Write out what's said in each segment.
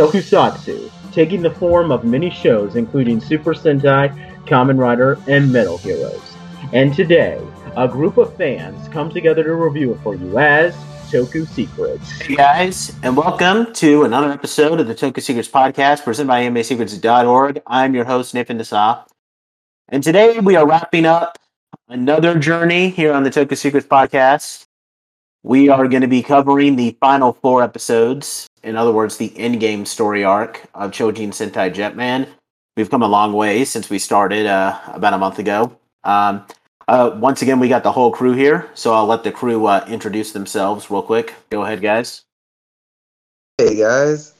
Tokusatsu, taking the form of many shows including Super Sentai, Kamen Rider, and Metal Heroes. And today, a group of fans come together to review it for you as Toku Secrets. Hey guys, and welcome to another episode of the Toku Secrets podcast presented by AnimeSecrets.org. I'm your host, Nathan Nasa. And today we are wrapping up another journey here on the Toku Secrets podcast. We are going to be covering the final four episodes, in other words, the endgame story arc of Choujin Sentai Jetman. We've come a long way since we started uh, about a month ago. Um, uh, once again, we got the whole crew here, so I'll let the crew uh, introduce themselves real quick. Go ahead, guys. Hey guys,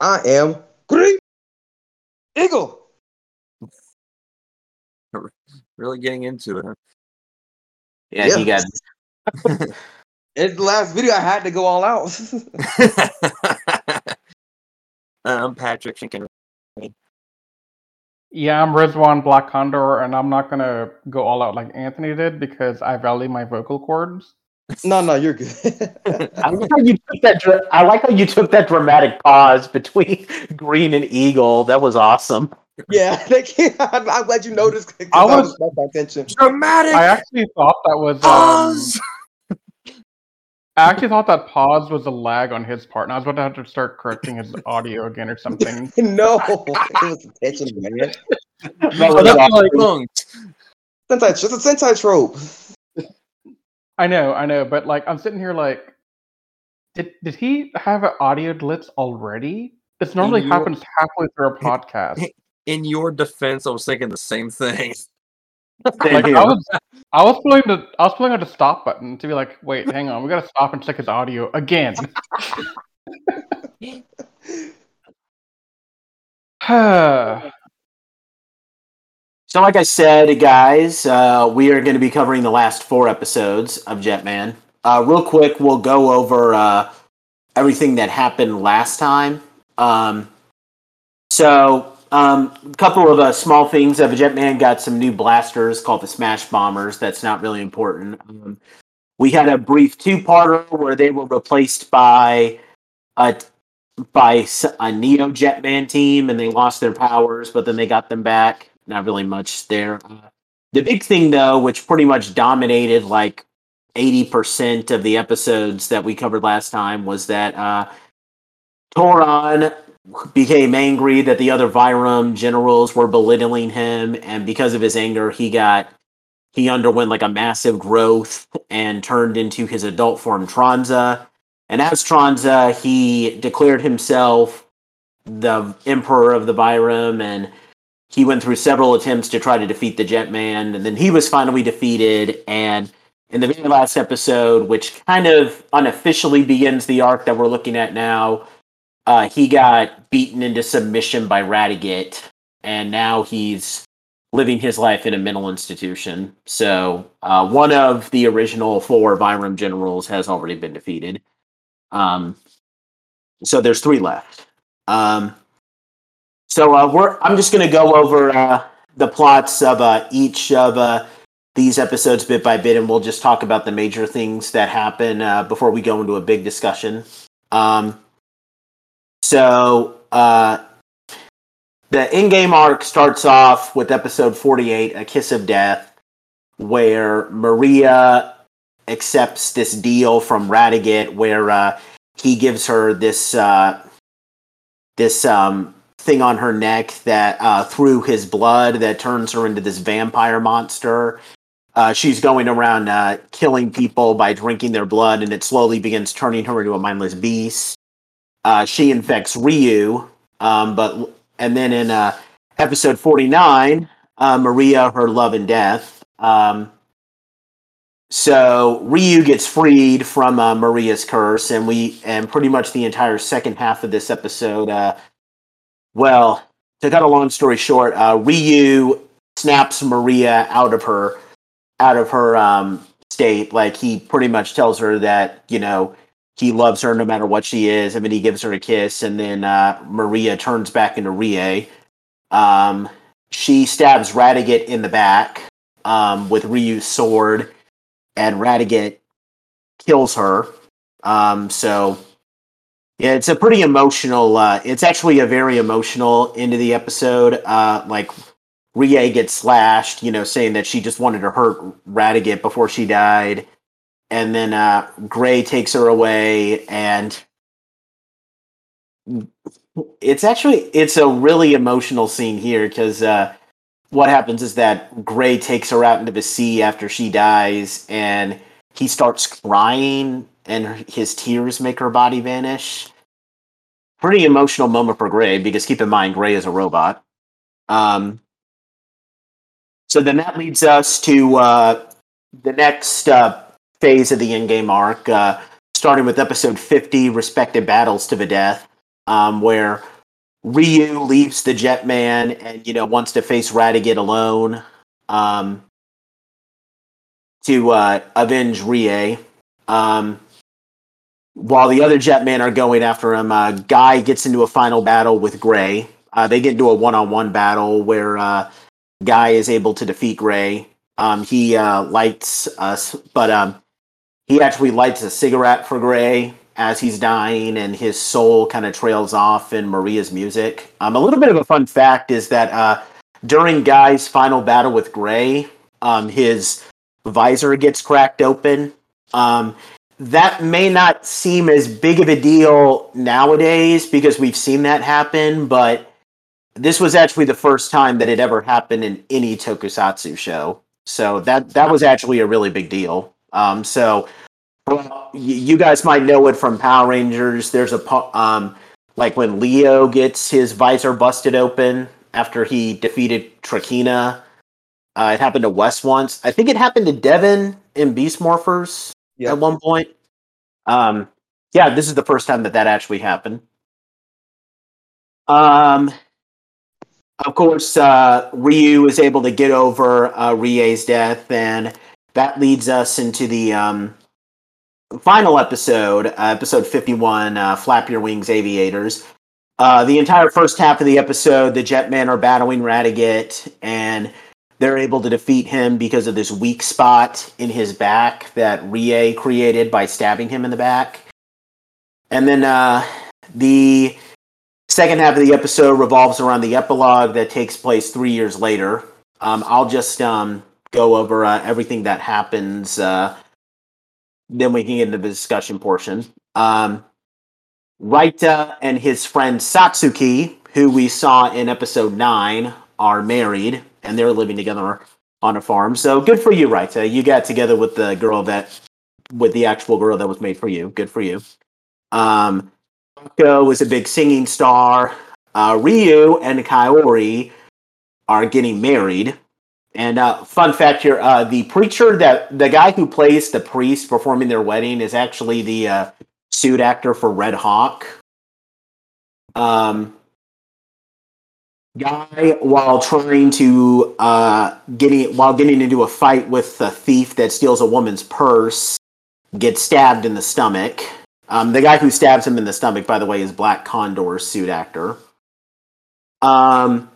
I am Green Eagle. really getting into it. Yeah, Yeah. you got In the last video, I had to go all out. I'm Patrick Shinkin. Yeah, I'm Rizwan Black Condor, and I'm not gonna go all out like Anthony did because I value my vocal cords. no, no, you're good. I like how you took that. dra- I like how you took that dramatic pause between Green and Eagle. That was awesome. yeah, they can't, I'm, I'm glad you noticed. 'cause I I was- was paying my attention. Dramatic I actually thought that was. Um, pause. I actually thought that pause was a lag on his part, and I was about to have to start correcting his audio again or something. no, it was attention, man. That was that's like punked. Sentai, it's just a Sentai trope. I know, I know, but like I'm sitting here like, did did he have an audio glitch already? This normally your- happens halfway through a podcast. In your defense, I was thinking the same thing. Like. I was, I was pulling the, I was pulling on the stop button to be like, wait, hang on, we gotta stop and check his audio again. So, like I said, guys, uh, we are going to be covering the last four episodes of Jetman. Uh, real quick, we'll go over uh, everything that happened last time. Um, so, um, a couple of uh, small things. Uh, Jetman got some new blasters called the Smash Bombers. That's not really important. Um, we had a brief two-parter where they were replaced by a by a Neo Jetman team, and they lost their powers, but then they got them back. Not really much there. Uh, the big thing, though, which pretty much dominated like eighty percent of the episodes that we covered last time, was that uh, Toron became angry that the other Vyram generals were belittling him, and because of his anger, he got he underwent like a massive growth and turned into his adult form Tranza. And as Tranza, he declared himself the emperor of the Vyram, and he went through several attempts to try to defeat the Jetman, and then he was finally defeated. And in the very last episode, which kind of unofficially begins the arc that we're looking at now, uh, he got beaten into submission by Radiguet, and now he's living his life in a mental institution. So uh, one of the original four Vyram generals has already been defeated. Um, so there's three left. Um, so uh, I'm just going to go over uh, the plots of uh, each of uh, these episodes bit by bit, and we'll just talk about the major things that happen before we go into a big discussion. Um, so uh, the endgame arc starts off with episode 48, "A Kiss of Death," where Maria accepts this deal from Radiguet, where uh, he gives her this uh, this um, thing on her neck that uh, through his blood that turns her into this vampire monster. Uh, she's going around uh, killing people by drinking their blood, and it slowly begins turning her into a mindless beast. Uh, she infects Ryu, um, but and then in uh, episode forty nine, uh, Maria, her love and death. Um, so Ryu gets freed from uh, Maria's curse, and we and pretty much the entire second half of this episode. Uh, well, to cut a long story short, uh, Ryu snaps Maria out of her out of her um, state. Like he pretty much tells her that you know he loves her no matter what she is. I mean, he gives her a kiss, and then uh, Maria turns back into Rie. Um, she stabs Radiguet in the back um, with Ryu's sword, and Radiguet kills her. Um, so Yeah, it's a pretty emotional. Uh, it's actually a very emotional end of the episode. Uh, like Rie gets slashed, you know, saying that she just wanted to hurt Radiguet before she died, and then uh, Gray takes her away, and it's actually it's a really emotional scene here because uh, what happens is that Gray takes her out into the sea after she dies, and he starts crying, and his tears make her body vanish. Pretty emotional moment for Gray because keep in mind Gray is a robot. Um, so then that leads us to uh, the next uh, phase of the endgame arc, uh, starting with episode 50, Respected Battles to the Death, um, where Ryu leaves the Jetman and, you know, wants to face Radiguet alone um, to uh, avenge Rie. Um, while the other Jetmen are going after him, uh, Guy gets into a final battle with Gray. Uh, they get into a one-on-one battle where uh, Guy is able to defeat Gray. Um, he uh, lights us, but um, he actually lights a cigarette for Gray as he's dying, and his soul kind of trails off in Maria's music. Um, a little bit of a fun fact is that uh, during Guy's final battle with Gray, um, his visor gets cracked open. Um, that may not seem as big of a deal nowadays because we've seen that happen, but this was actually the first time that it ever happened in any tokusatsu show. So that that was actually a really big deal. Um, so you guys might know it from Power Rangers. There's a um, like when Leo gets his visor busted open after he defeated Trakina. Uh, it happened to Wes once. I think it happened to Devin in Beast Morphers Yeah. at one point. Um, yeah, this is the first time that that actually happened. Um, of course, uh, Ryu is able to get over uh, Rie's death, and that leads us into the um, final episode, uh, episode 51, uh, Flap Your Wings Aviators. Uh, the entire first half of the episode, the Jetmen are battling Radiguet, and they're able to defeat him because of this weak spot in his back that Rie created by stabbing him in the back. And then uh, the second half of the episode revolves around the epilogue that takes place three years later. Um, I'll just um, go over uh, everything that happens. Uh, then we can get into the discussion portion. Um, Raita and his friend Satsuki, who we saw in episode 9, are married and they're living together on a farm. So good for you, Raita. You got together with the girl that, with the actual girl that was made for you. Good for you. Um, Go is a big singing star. Uh, Ryu and Kaori are getting married. And uh, fun fact here: uh, the preacher that the guy who plays the priest performing their wedding is actually the uh, suit actor for Red Hawk. Um, guy, while trying to uh, getting while getting into a fight with a thief that steals a woman's purse, gets stabbed in the stomach. Um, the guy who stabs him in the stomach, by the way, is Black Condor's suit actor. Um,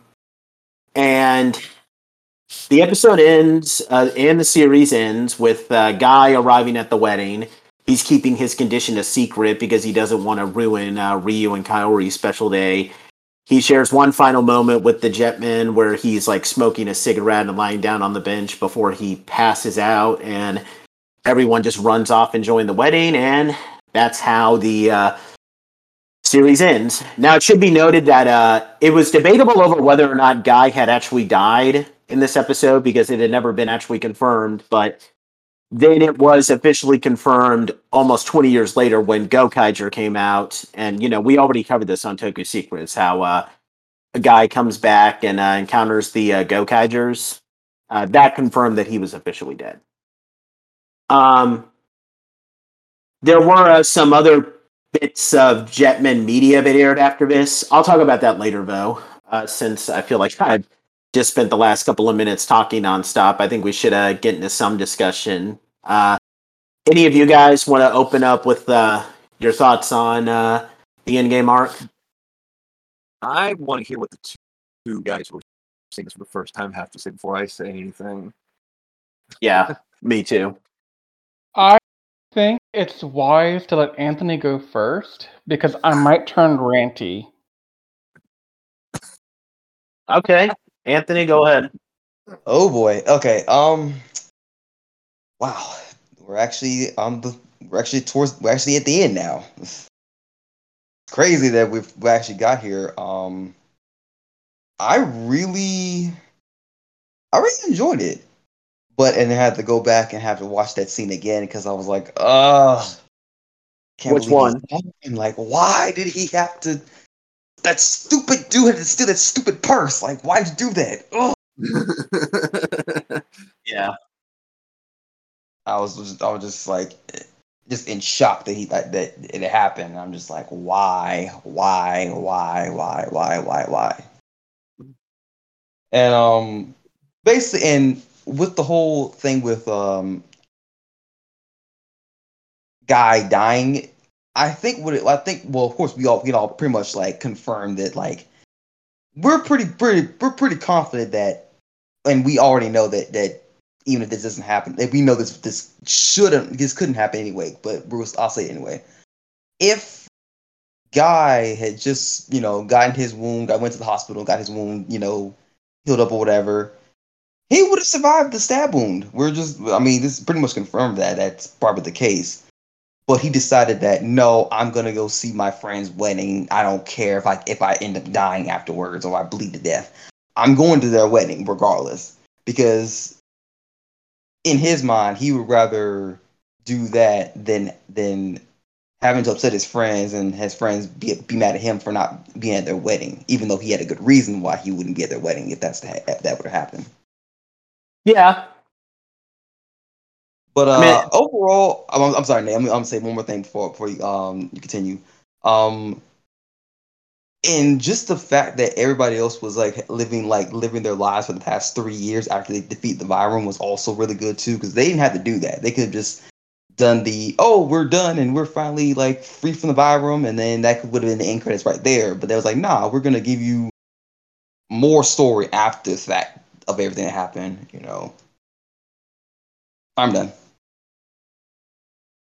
and the episode ends, uh, and the series ends with uh, Guy arriving at the wedding. He's keeping his condition a secret because he doesn't want to ruin uh, Ryu and Kaori's special day. He shares one final moment with the Jetman where he's like smoking a cigarette and lying down on the bench before he passes out, and everyone just runs off enjoying the wedding, and that's how the uh, series ends. Now, it should be noted that uh, it was debatable over whether or not Guy had actually died in this episode because it had never been actually confirmed, but then it was officially confirmed almost 20 years later when Gokaiger came out. And, you know, we already covered this on Toku Secrets how uh, a guy comes back and uh, encounters the uh, Gokaigers. Uh, that confirmed that he was officially dead. Um, there were uh, some other bits of Jetman media that aired after this. I'll talk about that later, though, uh, since I feel like I've just spent the last couple of minutes talking nonstop. I think we should uh, get into some discussion. Uh, any of you guys want to open up with uh, your thoughts on uh, the endgame arc? I want to hear what the two, two guys who were seeing this for the first time have to say before I say anything. Yeah, me too. I think it's wise to let Anthony go first because I might turn ranty. Okay, Anthony, go ahead. Oh boy. Okay. Um. Wow. We're actually on the. We're actually towards. We're actually at the end now. It's crazy that we've we actually got here. Um. I really. I really enjoyed it, but and I had to go back and have to watch that scene again because I was like, ugh. Can't Which one? happened. Like, why did he have to? That stupid dude had to steal that stupid purse. Like, why did you do that? Ugh. Yeah. I was just, I was just like, just in shock that he that, that it happened. I'm just like, why, why, why, why, why, why, why? And um, basically, and with the whole thing with um, guy dying, I think what it, I think. Well, of course, we all we all pretty much like confirmed that like we're pretty pretty we're pretty confident that, and we already know that that even if this doesn't happen, if we know this this shouldn't this couldn't happen anyway, but Bruce, I'll say it anyway. If Guy had just you know gotten his wound, I went to the hospital, got his wound, you know, healed up or whatever, he would have survived the stab wound. We're just, I mean, this pretty much confirmed that that's probably the case. But he decided that no, I'm gonna go see my friend's wedding. I don't care if I if I end up dying afterwards or I bleed to death. I'm going to their wedding regardless because in his mind he would rather do that than than having to upset his friends and his friends be, be mad at him for not being at their wedding, even though he had a good reason why he wouldn't be at their wedding if that's the, if that would happen. Yeah. But uh, I mean- overall, I'm, I'm sorry, Nate. I'm, I'm gonna say one more thing before before you, um you continue. Um, and just the fact that everybody else was like living like living their lives for the past three years after they defeat the Vyram was also really good too because they didn't have to do that. They could have just done the oh we're done and we're finally like free from the Vyram and then that would have been the end credits right there. But they was like nah, we're gonna give you more story after the fact of everything that happened. You know, I'm done.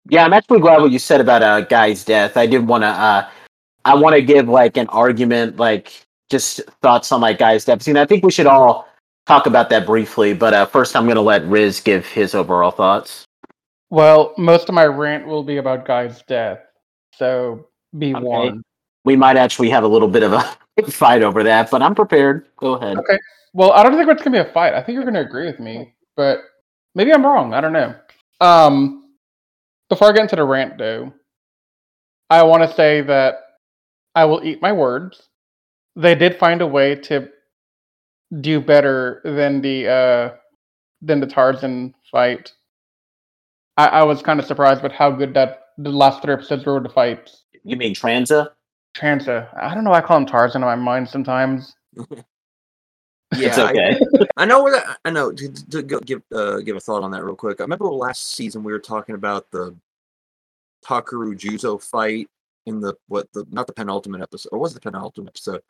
Yeah, I'm actually glad what you said about uh guy's death. I did want to uh I want to give like an argument like just thoughts on like guy's death scene. I think we should all talk about that briefly, but uh first I'm going to let Riz give his overall thoughts. Well, most of my rant will be about Guy's death, so be Okay. warned. We might actually have a little bit of a fight over that, but I'm prepared. Go ahead. Okay. Well, I don't think it's gonna be a fight. I think you're gonna agree with me, but maybe I'm wrong. I don't know. Um, before I get into the rant, though, I want to say that I will eat my words. They did find a way to do better than the uh than the Tarzan fight. I, I was kind of surprised with how good that the last three episodes were with the fights. You mean Tranza? Tranza. I don't know. Why I call him Tarzan in my mind sometimes. Yeah, it's I- okay. I know where that. I know. To, to go, give uh, give a thought on that real quick. I remember last season we were talking about the Takeru Juzo fight in the what the not the penultimate episode or was it the penultimate episode?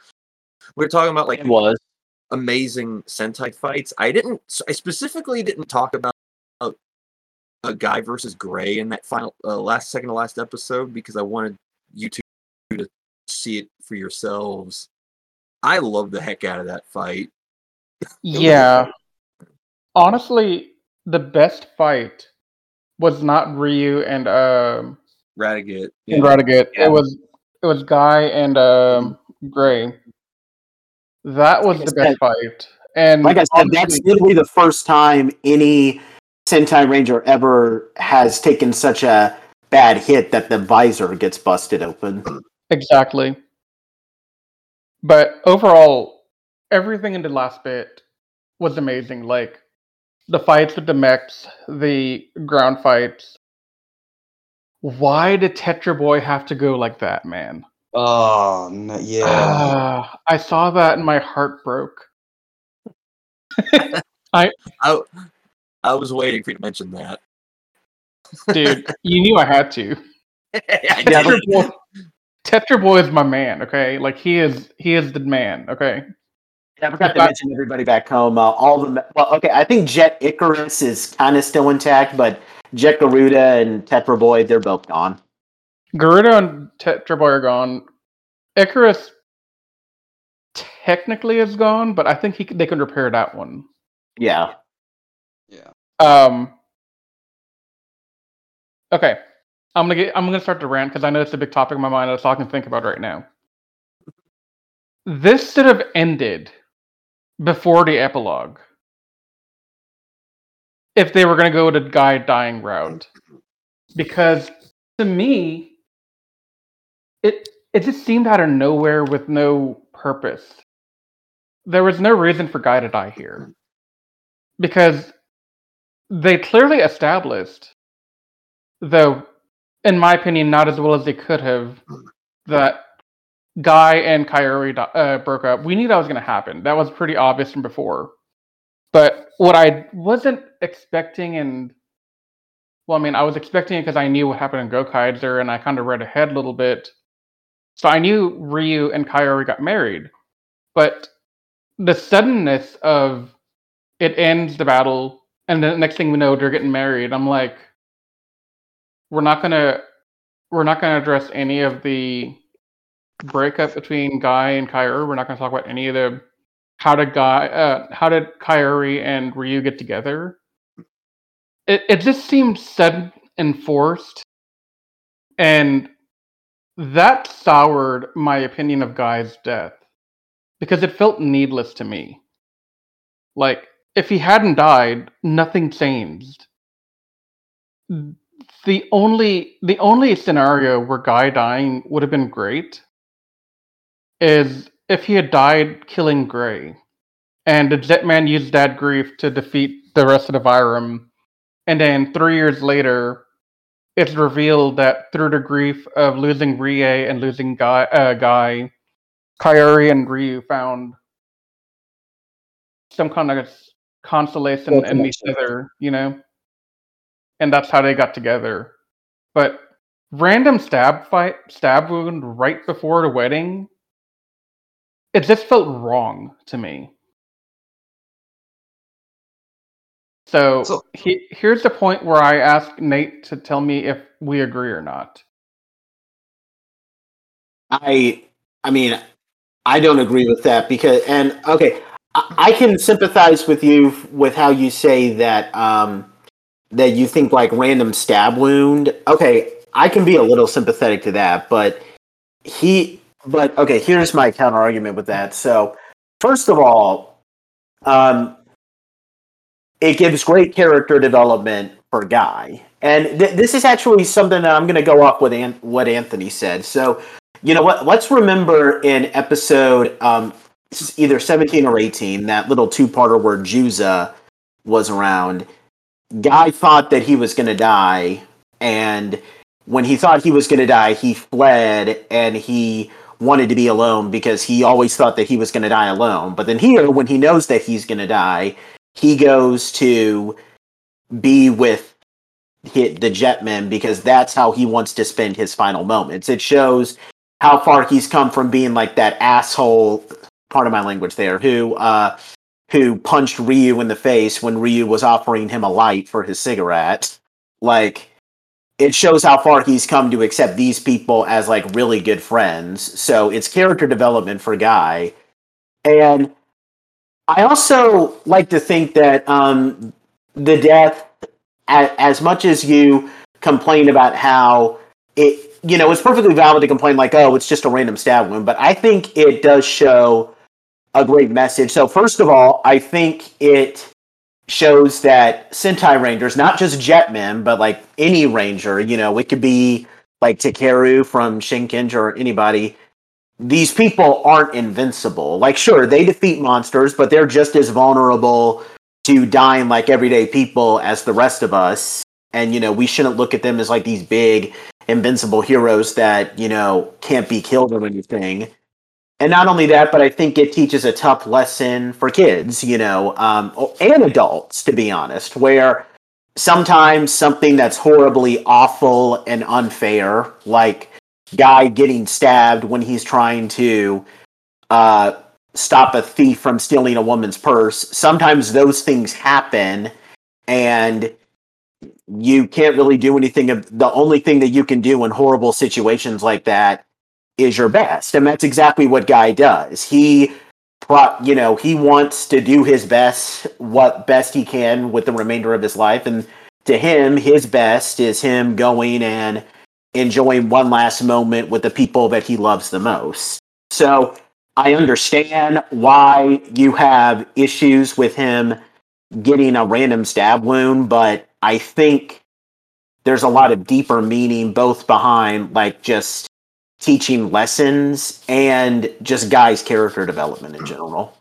We were talking about like it was. amazing Sentai fights. I didn't. I specifically didn't talk about a, a guy versus Gray in that final uh, last second to last episode because I wanted you two to see it for yourselves. I love the heck out of that fight. Yeah. Honestly, the best fight was not Ryu and um Radiguet. and Radiguet. Yeah. It was it was Guy and um Gray. That was Like I the best said- fight. And Like I said, that's literally the first time any Sentai Ranger ever has taken such a bad hit that the visor gets busted open. Exactly. But overall, everything in the last bit was amazing. Like the fights with the mechs, the ground fights. Why did Tetra Boy have to go like that, man? Oh no, yeah. Ah, I saw that and my heart broke. I I I was waiting for you to mention that. Dude, you knew I had to. I Tetra Boy, Tetra Boy is my man, okay? Like he is he is the man, okay? Yeah, I forgot to But- mention everybody back home. Uh, all the well, okay. I think Jet Icarus is kind of still intact, but Jet Garuda and Tetra Boy, they're both gone. Garuda and Tetra Boy are gone. Icarus technically is gone, but I think he, they can repair that one. Yeah. Yeah. Um. Okay, I'm gonna get. I'm gonna start to rant because I know it's a big topic in my mind. That's all I can think about right now. This should have ended before the epilogue. If they were gonna go the guy dying route, because to me, it it just seemed out of nowhere with no purpose. There was no reason for Guy to die here because they clearly established, though, in my opinion, not as well as they could have, that Guy and Kaori uh, broke up. We knew that was going to happen. That was pretty obvious from before. But what I wasn't expecting, and well, I mean, I was expecting it because I knew what happened in Gokaiger, and I kind of read ahead a little bit. So I knew Ryu and Kaori got married, but the suddenness of it ends the battle, and the next thing we know, they're getting married. I'm like, we're not gonna, we're not gonna address any of the breakup between Guy and Kaori. We're not gonna talk about any of the how did Guy, uh, how did Kaori and Ryu get together. It it just seemed sudden and forced, and that soured my opinion of Guy's death because it felt needless to me. Like, if he hadn't died, nothing changed. The only the only scenario where Guy dying would have been great is if he had died killing Gray, and the Jetman used that grief to defeat the rest of the Vyram, and then three years later, it's revealed that through the grief of losing Rie and losing Guy, uh, Guy Kaori and Ryu found some kind of consolation in each other, you know? And that's how they got together. But random stab fight, stab wound right before the wedding, it just felt wrong to me. So, So- he, here's the point where I ask Nate to tell me if we agree or not. I I mean, I don't agree with that because and okay, I, I can sympathize with you with how you say that um that you think like random stab wound. Okay, I can be a little sympathetic to that, but he but okay, here's my counter argument with that. So, first of all, um it gives great character development for Guy. And th- this is actually something that I'm going to go off with An- what Anthony said. So, you know what? Let's remember in episode um, either 17 or 18, that little two parter where Juza was around. Guy thought that he was going to die. And when he thought he was going to die, he fled and he wanted to be alone because he always thought that he was going to die alone. But then here, when he knows that he's going to die, he goes to be with hit the Jetman because that's how he wants to spend his final moments. It shows how far he's come from being like that asshole part of my language there who uh who punched Ryu in the face when Ryu was offering him a light for his cigarette. Like it shows how far he's come to accept these people as like really good friends. So it's character development for Guy. And I also like to think that um the death as, as much as you complain about how it you know it's perfectly valid to complain like oh it's just a random stab wound but i think it does show a great message so first of all i think it shows that sentai rangers not just jetmen but like any ranger you know it could be like takeru from shinkenger or anybody these people aren't invincible. Like sure they defeat monsters but they're just as vulnerable to dying like everyday people as the rest of us. And you know we shouldn't look at them as like these big invincible heroes that you know can't be killed or anything and not only that but i think it teaches a tough lesson for kids you know um, and adults to be honest where sometimes something that's horribly awful and unfair like guy getting stabbed when he's trying to uh, stop a thief from stealing a woman's purse sometimes those things happen and you can't really do anything. The only thing that you can do in horrible situations like that is your best, and that's exactly what Guy does. He, you know, he wants to do his best, what best he can with the remainder of his life, and to him, his best is him going and enjoying one last moment with the people that he loves the most. So I understand why you have issues with him getting a random stab wound, but I think there's a lot of deeper meaning both behind like just teaching lessons and just guys' character development in general.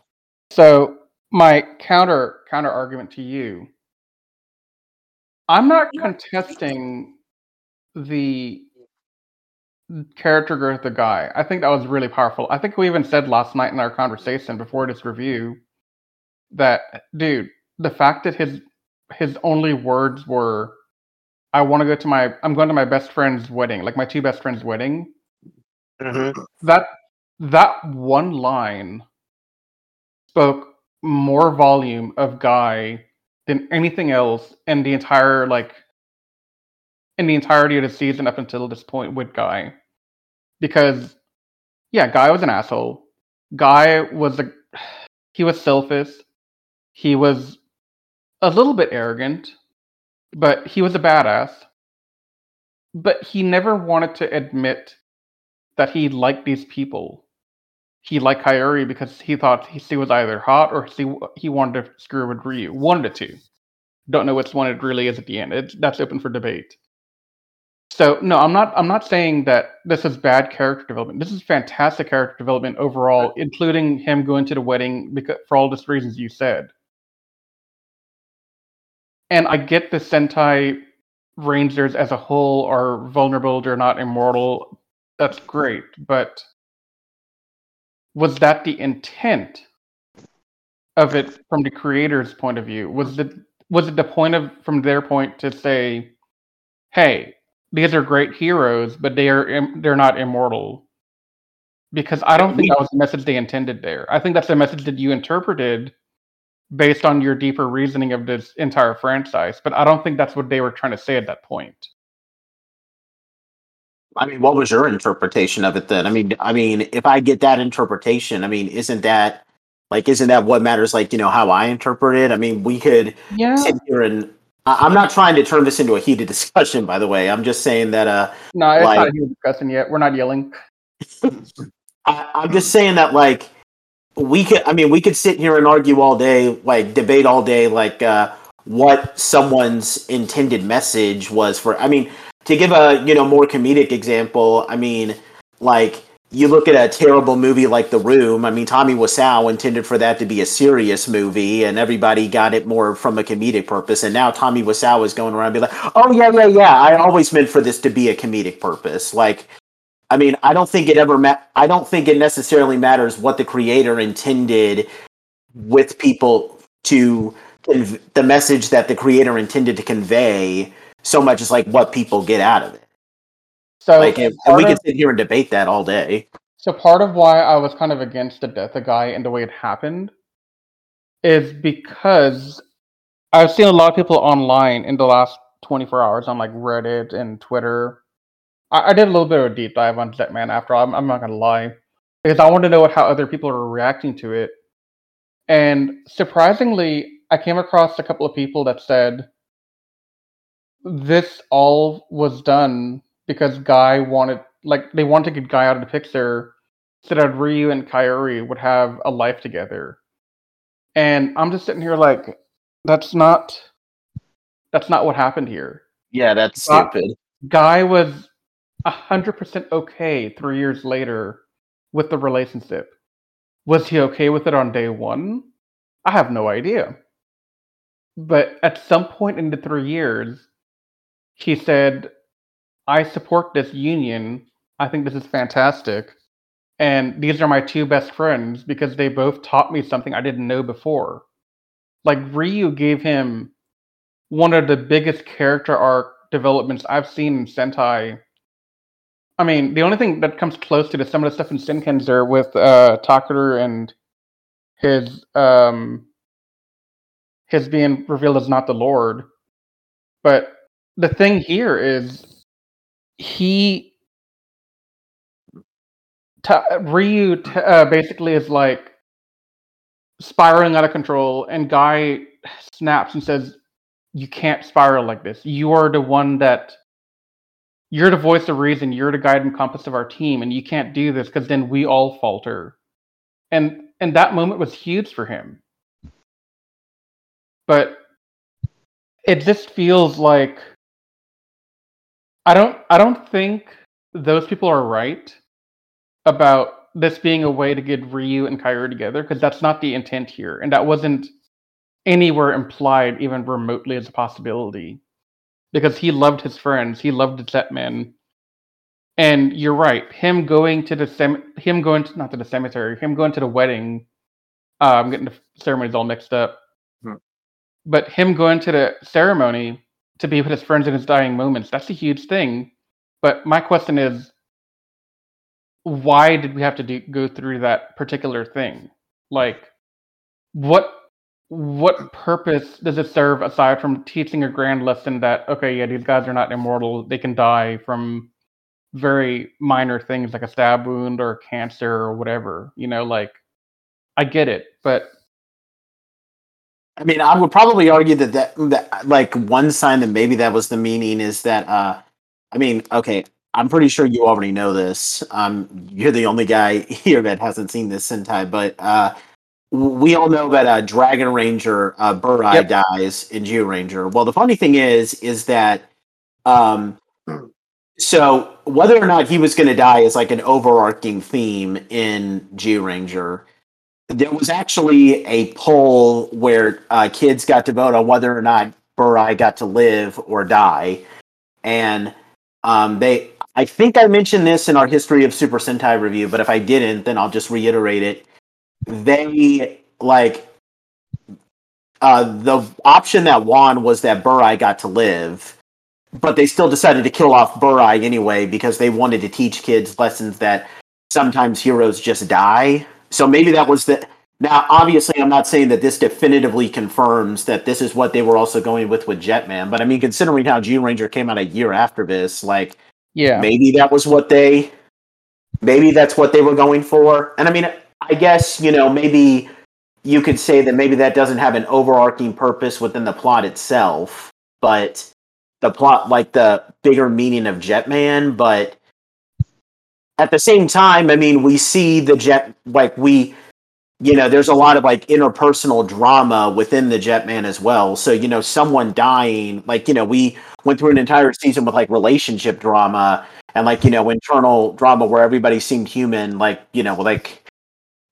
So my counter counter argument to you, I'm not contesting the character growth of the guy. I think that was really powerful. I think we even said last night in our conversation before this review that dude, the fact that his his only words were I want to go to my I'm going to my best friend's wedding, like my two best friends' wedding. Mm-hmm. That that one line spoke more volume of Guy than anything else in the entire like in the entirety of the season up until this point with Guy. Because yeah, Guy was an asshole. Guy was a he was selfish. He was a little bit arrogant, but he was a badass. But he never wanted to admit that he liked these people. He liked Kaori because he thought he was either hot or he, he wanted to screw with Ryu. One of the two. Don't know which one it really is at the end. It's, that's open for debate. So no, I'm not. I'm not saying that this is bad character development. This is fantastic character development overall, including him going to the wedding because for all the reasons you said. And I get the Sentai Rangers as a whole are vulnerable. They're not immortal. That's great, but was that the intent of it from the creator's point of view? Was it was it the point of from their point to say, "Hey, these are great heroes, but they are they're not immortal"? Because I don't think that was the message they intended there. I think that's the message that you interpreted based on your deeper reasoning of this entire franchise. But I don't think that's what they were trying to say at that point. I mean, what was your interpretation of it then? I mean, I mean, if I get that interpretation, I mean, isn't that like, isn't that what matters? Like, you know, how I interpret it. I mean, we could yeah. sit here and I- am not trying to turn this into a heated discussion. By the way, I'm just saying that. uh No, it's like, not a heated discussion yet. We're not yelling. I, I'm just saying that, like, we could. I mean, we could sit here and argue all day, like, debate all day, like, uh what someone's intended message was for. I mean to give a you know more comedic example, I mean, like you look at a terrible movie like The Room. I mean, Tommy Wiseau intended for that to be a serious movie, and everybody got it more from a comedic purpose. And now Tommy Wiseau is going around and be like, "Oh yeah, yeah, yeah, I always meant for this to be a comedic purpose." Like, I mean, I don't think it ever. Ma- I don't think it necessarily matters what the creator intended with people to conv- the message that the creator intended to convey so much as like what people get out of it. So like, and, we can sit here and debate that all day. So part of why I was kind of against the death of guy and the way it happened is because I've seen a lot of people online in the last 24 hours on like Reddit and Twitter. I, I did a little bit of a deep dive on Jetman after all. I'm, I'm not gonna lie because I wanted to know how other people are reacting to it. And surprisingly, I came across a couple of people that said this all was done because Guy wanted, like, they wanted to get Guy out of the picture so that Ryu and Kaori would have a life together. And I'm just sitting here like, that's not, that's not what happened here. Yeah, that's Guy, stupid. Guy was hundred percent okay three years later with the relationship. Was he okay with it on day one? I have no idea. But at some point in the three years, he said, I support this union. I think this is fantastic. And these are my two best friends because they both taught me something I didn't know before. Like Ryu gave him one of the biggest character arc developments I've seen in Sentai. I mean, the only thing that comes close to this, some of the stuff in Shinkenger with uh, Takeru and his um, his being revealed as not the Lord, but the thing here is he ta Ryu t- uh, basically is like spiraling out of control, and Guy snaps and says, "You can't spiral like this. You are the one that." You're the voice of reason. You're the guide and compass of our team, and you can't do this because then we all falter. And and that moment was huge for him. But it just feels like I don't I don't think those people are right about this being a way to get Ryu and Kaori together because that's not the intent here, and that wasn't anywhere implied even remotely as a possibility. Because he loved his friends, he loved the Jetman, and you're right. Him going to the sem- him going to not to the cemetery, him going to the wedding. Uh, I'm getting the ceremonies all mixed up. Hmm. But him going to the ceremony to be with his friends in his dying moments, that's a huge thing. But my question is, why did we have to do, go through that particular thing? Like, what what purpose does it serve aside from teaching a grand lesson that okay, yeah, these guys are not immortal; they can die from very minor things like a stab wound or cancer or whatever. You know, like I get it, but I mean, I would probably argue that, that that like one sign that maybe that was the meaning is that uh I mean, okay, I'm pretty sure you already know this. Um you're the only guy here that hasn't seen this Sentai, but uh we all know that uh Dragon Ranger uh Burai Yep. dies in Zyuranger. Well, the funny thing is is that um so whether or not he was going to die is like an overarching theme in Zyuranger there was actually a poll where uh, kids got to vote on whether or not Burai got to live or die, and um, they. I think I mentioned this in our history of Super Sentai review, but if I didn't, then I'll just reiterate it. They like uh, the option that won was that Burai got to live, but they still decided to kill off Burai anyway because they wanted to teach kids lessons that sometimes heroes just die. So maybe that was the. Now, obviously, I'm not saying that this definitively confirms that this is what they were also going with with Jetman, but I mean, considering how Zyuranger came out a year after this, like yeah, maybe that was what they, maybe that's what they were going for. And I mean, I guess you know maybe you could say that maybe that doesn't have an overarching purpose within the plot itself, but the plot, like the bigger meaning of Jetman, but at the same time, I mean, we see the jet like we, you know, there's a lot of like interpersonal drama within the Jetman as well. So you know, someone dying, like you know, we went through an entire season with like relationship drama and like you know internal drama where everybody seemed human, like you know, like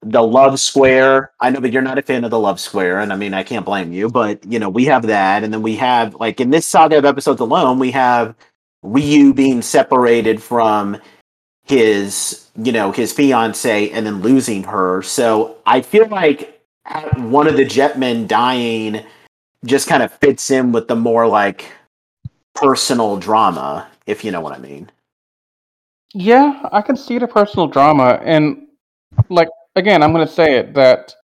the love square. I know that you're not a fan of the love square, and I mean, I can't blame you, but you know, we have that, and then we have like in this saga of episodes alone, we have Ryu being separated from his you know his fiance and then losing her. So i feel like one of the jetmen dying just kind of fits in with the more like personal drama if you know what i mean. Yeah, I can see the personal drama, and like again, I'm going to say it that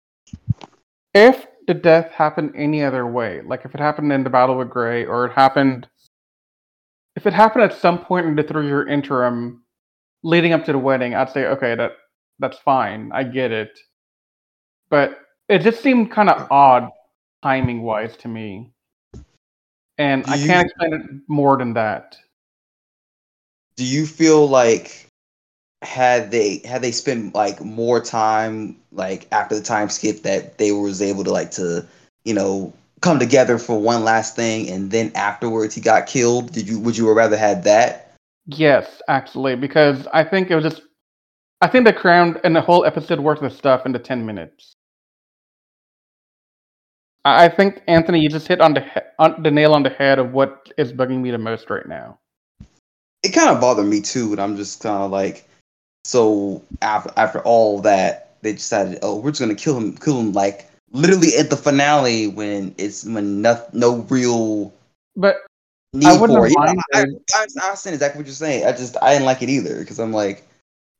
if the death happened any other way, like if it happened in the battle with Gray, or it happened, if it happened at some point in the three-year interim leading up to the wedding, I'd say okay, that that's fine, I get it, but it just seemed kind of odd timing-wise to me, and Do I can't explain it more than that. do you feel like had they had they spent like more time like after the time skip that they was able to like to you know come together for one last thing and then afterwards he got killed? Did you would you have rather had that Yes, actually, because I think it was just, I think they crammed in the whole episode worth of stuff into ten minutes. I I think Anthony, you just hit on the he- on the nail on the head of what is bugging me the most right now. it kind of bothered me too and i'm just kind of like so after after all that they decided oh we're just gonna kill him kill him like literally at the finale when it's when no, no real But need wouldn't for have it. Yeah, I, minded- I, I understand exactly what you're saying. I just I didn't like it either because I'm like,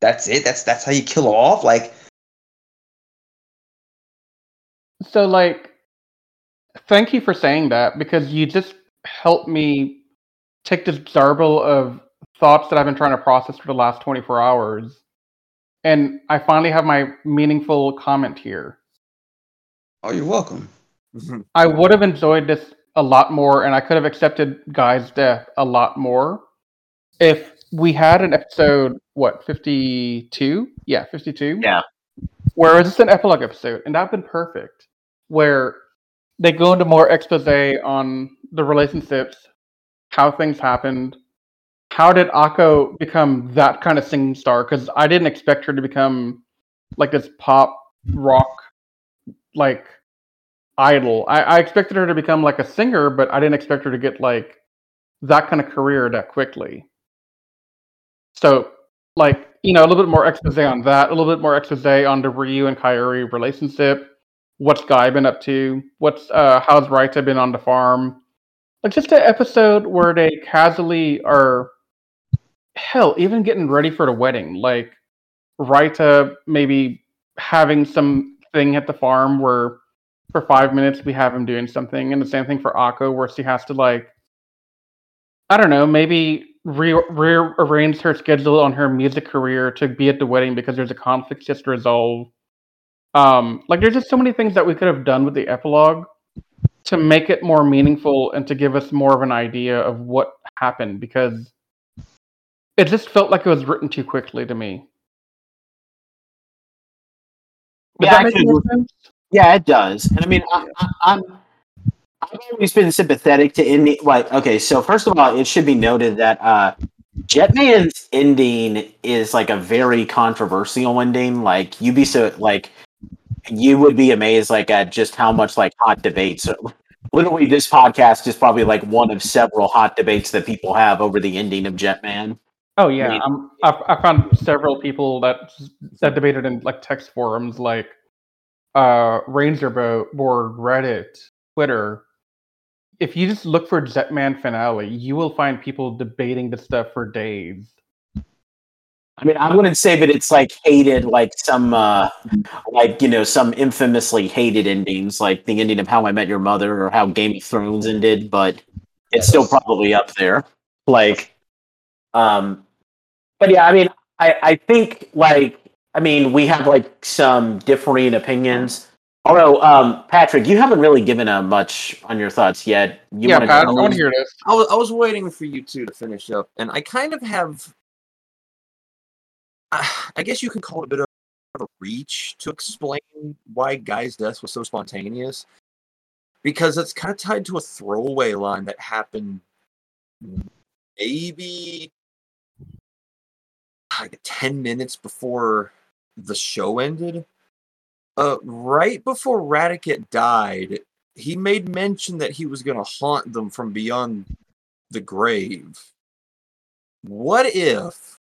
that's it. That's that's how you kill him off. Like, so, like, thank you for saying that because you just helped me take this garble of thoughts that I've been trying to process for the last 24 hours, and I finally have my meaningful comment here. Oh, you're welcome. I would have enjoyed this a lot more, and I could have accepted Guy's death a lot more if we had an episode, what, 52? Yeah, 52. Yeah. Where it's just an epilogue episode, and that'd been perfect. Where they go into more expose on the relationships, how things happened. How did Akko become that kind of singing star? Because I didn't expect her to become like this pop rock, like idol. I, I expected her to become like a singer, but I didn't expect her to get like that kind of career that quickly. So, like, you know, a little bit more expose on that, a little bit more expose on the Ryu and Kaori relationship. What's Guy been up to? What's uh how's Raita been on the farm? Like just an episode where they casually are hell, even getting ready for the wedding. Like Raita maybe having some thing at the farm where for five minutes we have him doing something, and the same thing for Akko where she has to like I don't know, maybe re- rearrange her schedule on her music career to be at the wedding because there's a conflict just to resolve. Um, like there's just so many things that we could have done with the epilogue to make it more meaningful and to give us more of an idea of what happened because it just felt like it was written too quickly to me. Does Yeah, that make sense? Yeah, it does. And I mean, I, I, I'm I've always been sympathetic to Indy. Like, okay, so first of all, it should be noted that uh, Jetman's ending is like a very controversial ending. Like, you'd be so like you would be amazed like at just how much like hot debates. Literally, this podcast is probably like one of several hot debates that people have over the ending of Jetman. Oh yeah, mean- um, I've, I found several people that that debated in like text forums, like uh, Ranger Bo- board, Reddit, Twitter. If you just look for Jetman finale, you will find people debating the stuff for days. I mean, I wouldn't say that it's like hated, like some, uh, like you know, some infamously hated endings, like the ending of How I Met Your Mother or how Game of Thrones ended, but it's still probably up there. Like, um, but yeah, I mean, I, I think like, I mean, we have like some differing opinions. Although, um, Patrick, you haven't really given a much on your thoughts yet. You yeah, wanna Pat, I want to hear this. I was, I was waiting for you two to finish up, and I kind of have. I I guess you could call it a bit of a reach to explain why Guy's death was so spontaneous, because it's kind of tied to a throwaway line that happened maybe like 10 minutes before the show ended. Uh, right before Radiguet died, he made mention that he was going to haunt them from beyond the grave. What if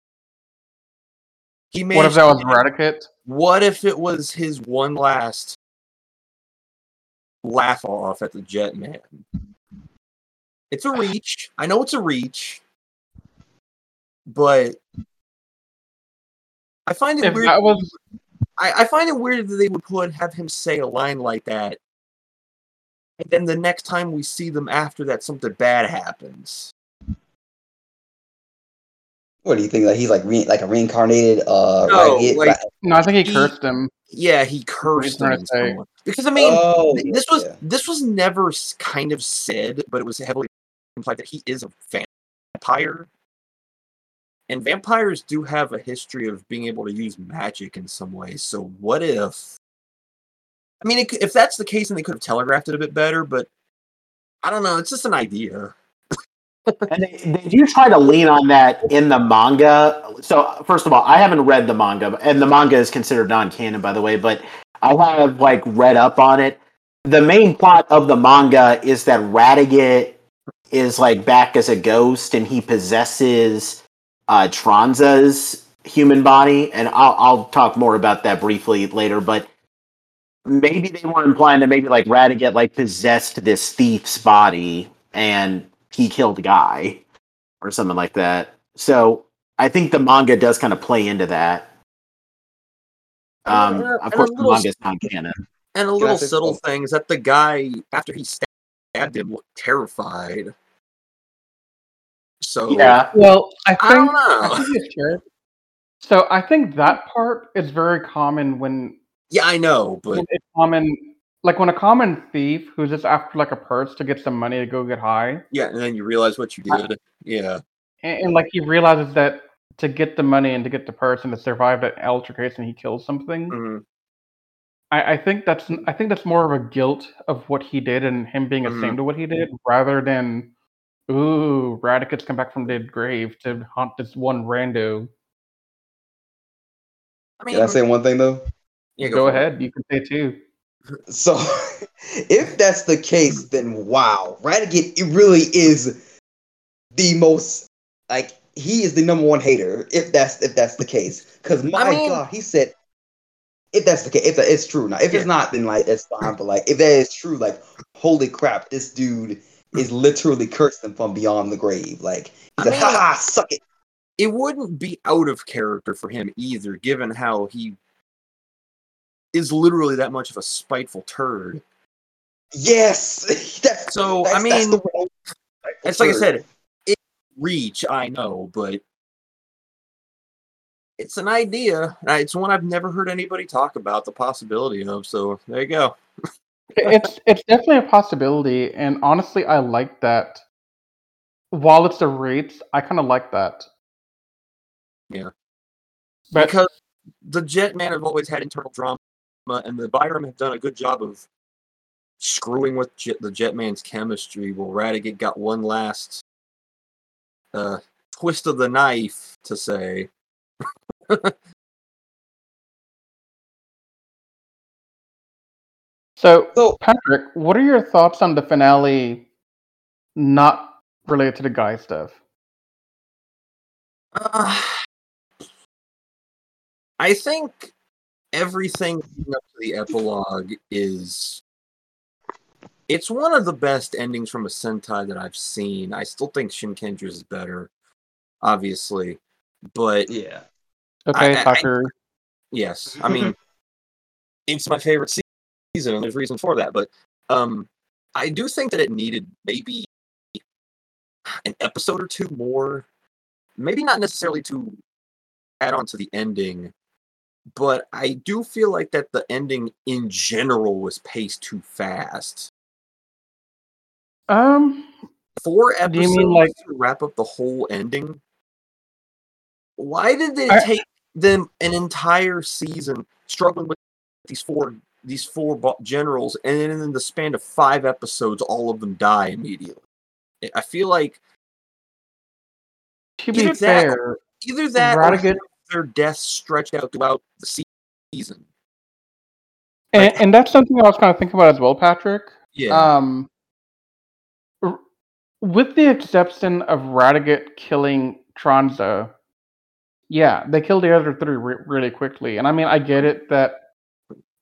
he made What if that was Radiguet? what if it was his one last laugh off at the Jetman? It's a reach. I know it's a reach, but I find it If weird. that was I, I find it weird that they would put have him say a line like that, and then the next time we see them after that, something bad happens. What do you think? Like he's like re- like a reincarnated uh No, Raditz? like- no, I think he He- cursed him. Yeah, he cursed trying them to in say? some way. because I mean, oh, th- this was yeah. this was never kind of said, but it was heavily implied that he is a vampire. And vampires do have a history of being able to use magic in some ways. So what if? I mean, if that's the case, then they could have telegraphed it a bit better. But I don't know. It's just an idea. And they, they do try to lean on that in the manga. So first of all, I haven't read the manga, and the manga is considered non-canon, by the way. But I have like read up on it. The main plot of the manga is that Radiguet is like back as a ghost, and he possesses uh, Tranza's human body. And I'll I'll talk more about that briefly later. But maybe they were implying that maybe like Radiguet like possessed this thief's body and he killed a guy or something like that. So I think the manga does kind of play into that. Um, And of and a course, the little- manga is not canon. And a little subtle thing is that the guy, after he stabbed him, looked terrified. So Yeah. Well, I think I don't I think it's true. So I think that part is very common when Yeah, I know, but it's common like when a common thief who's just after like a purse to get some money to go get high, yeah, and then you realize what you did. Yeah. and, and like he realizes that to get the money and to get the purse and to survive that altercation, he kills something. Mhm. I, I think that's I think that's more of a guilt of what he did and him being Mhm. ashamed of what he did, rather than ooh, Radiguet's come back from the grave to haunt this one rando. I mean, Can I say one thing though? yeah, Go, for it. ahead, you can say two. So, if that's the case, then wow, Radiguet it really is the most like he is the number one hater. If that's if that's the case, because my mean- God, he said if that's the case, if that- it's true. Now, if Yeah. it's not, then like that's fine. But like if that is true, like holy crap, this dude is literally cursing from beyond the grave. Like he's like, ha ha, suck it. It wouldn't be out of character for him either, given how he is literally that much of a spiteful turd. Yes, that's So that's, I mean, that's the wrong- it's like I said, it reach. I know, but it's an idea. Uh, It's one I've never heard anybody talk about the possibility of. So there you go. It's it's definitely a possibility, and honestly, I like that. While it's the rates, I kind of like that. Yeah. but because the Jetman have always had internal drama, and the Vyram have done a good job of screwing with Jet, the Jetman's chemistry. Well, Radiguet got one last uh, twist of the knife to say. so So Patrick, what are your thoughts on the finale? Not related to the guy stuff. Uh, I think everything up to the epilogue is. It's one of the best endings from a Sentai that I've seen. I still think Shinkenger's is better, obviously. But yeah. Okay, I- I- Tucker. yes, I mean, it's my favorite se- season, and there's reason for that. But um, I do think that it needed maybe an episode or two more. Maybe not necessarily to add on to the ending, but I do feel like that the ending in general was paced too fast. um, Four Do you mean, like- to wrap up the whole ending. Why did it I- take them an entire season struggling with these four these four generals, and then in the span of five episodes, all of them die immediately? I feel like to be Either that- fair, either that or their deaths stretched out throughout the season. and, and that's something I was kind of thinking about as well, Patrick. Yeah, Um, with the exception of Radiguet killing Tranza, yeah, they killed the other three re- really quickly. And I mean, I get it that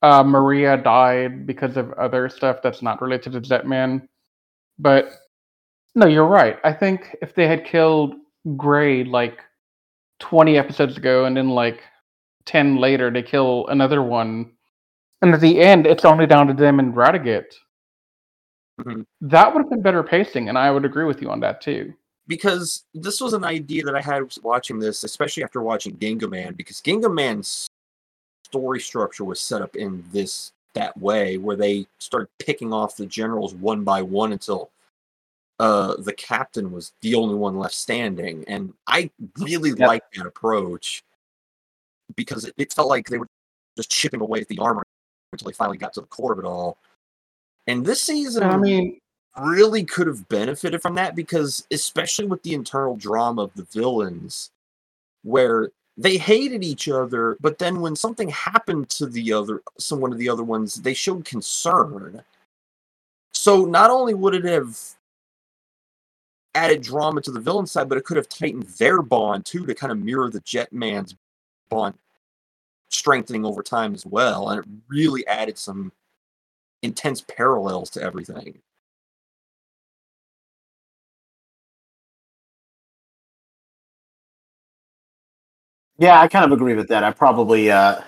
uh, Maria died because of other stuff that's not related to Jetman, but no, you're right. I think if they had killed Gray like 20 episodes ago and then like 10 later they kill another one, and at the end it's only down to them and Radiguet Mhm. that would have been better pacing, and I would agree with you on that too. because this was an idea that I had watching this, especially after watching Gingaman, because Gingaman's story structure was set up in this that way, where they started picking off the generals one by one until uh, the captain was the only one left standing, and I really Yep. liked that approach because it, it felt like they were just chipping away at the armor until they finally got to the core of it all. And this season, I mean, really could have benefited from that because especially with the internal drama of the villains where they hated each other but then when something happened to the other someone of the other ones they showed concern. So not only would it have added drama to the villain side but it could have tightened their bond too to kind of mirror the jetman's bond strengthening over time as well and it really added some intense parallels to everything Yeah, I kind of agree with that. I probably, uh,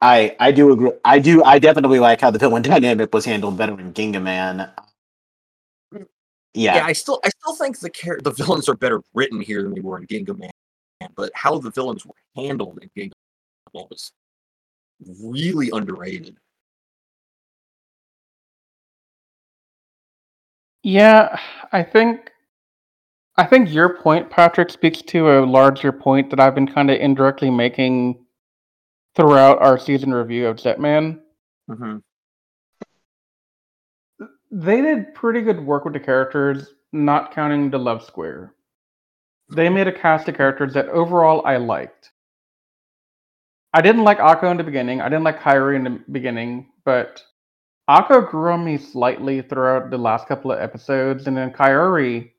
I, I do agree. I do. I definitely like how the villain dynamic was handled better in Gingaman. Yeah, yeah, I still I still think the char- the villains are better written here than they were in Ginga Man, but how the villains were handled in Ginga Man was really underrated. Yeah, I think I think your point, Patrick, speaks to a larger point that I've been kind of indirectly making throughout our season review of Jetman. Mm-hmm. They did pretty good work with the characters, not counting the love square. They made a cast of characters that overall I liked. I didn't like Akko in the beginning. I didn't like Kaori in the beginning, but Akko grew on me slightly throughout the last couple of episodes, and then Kaori.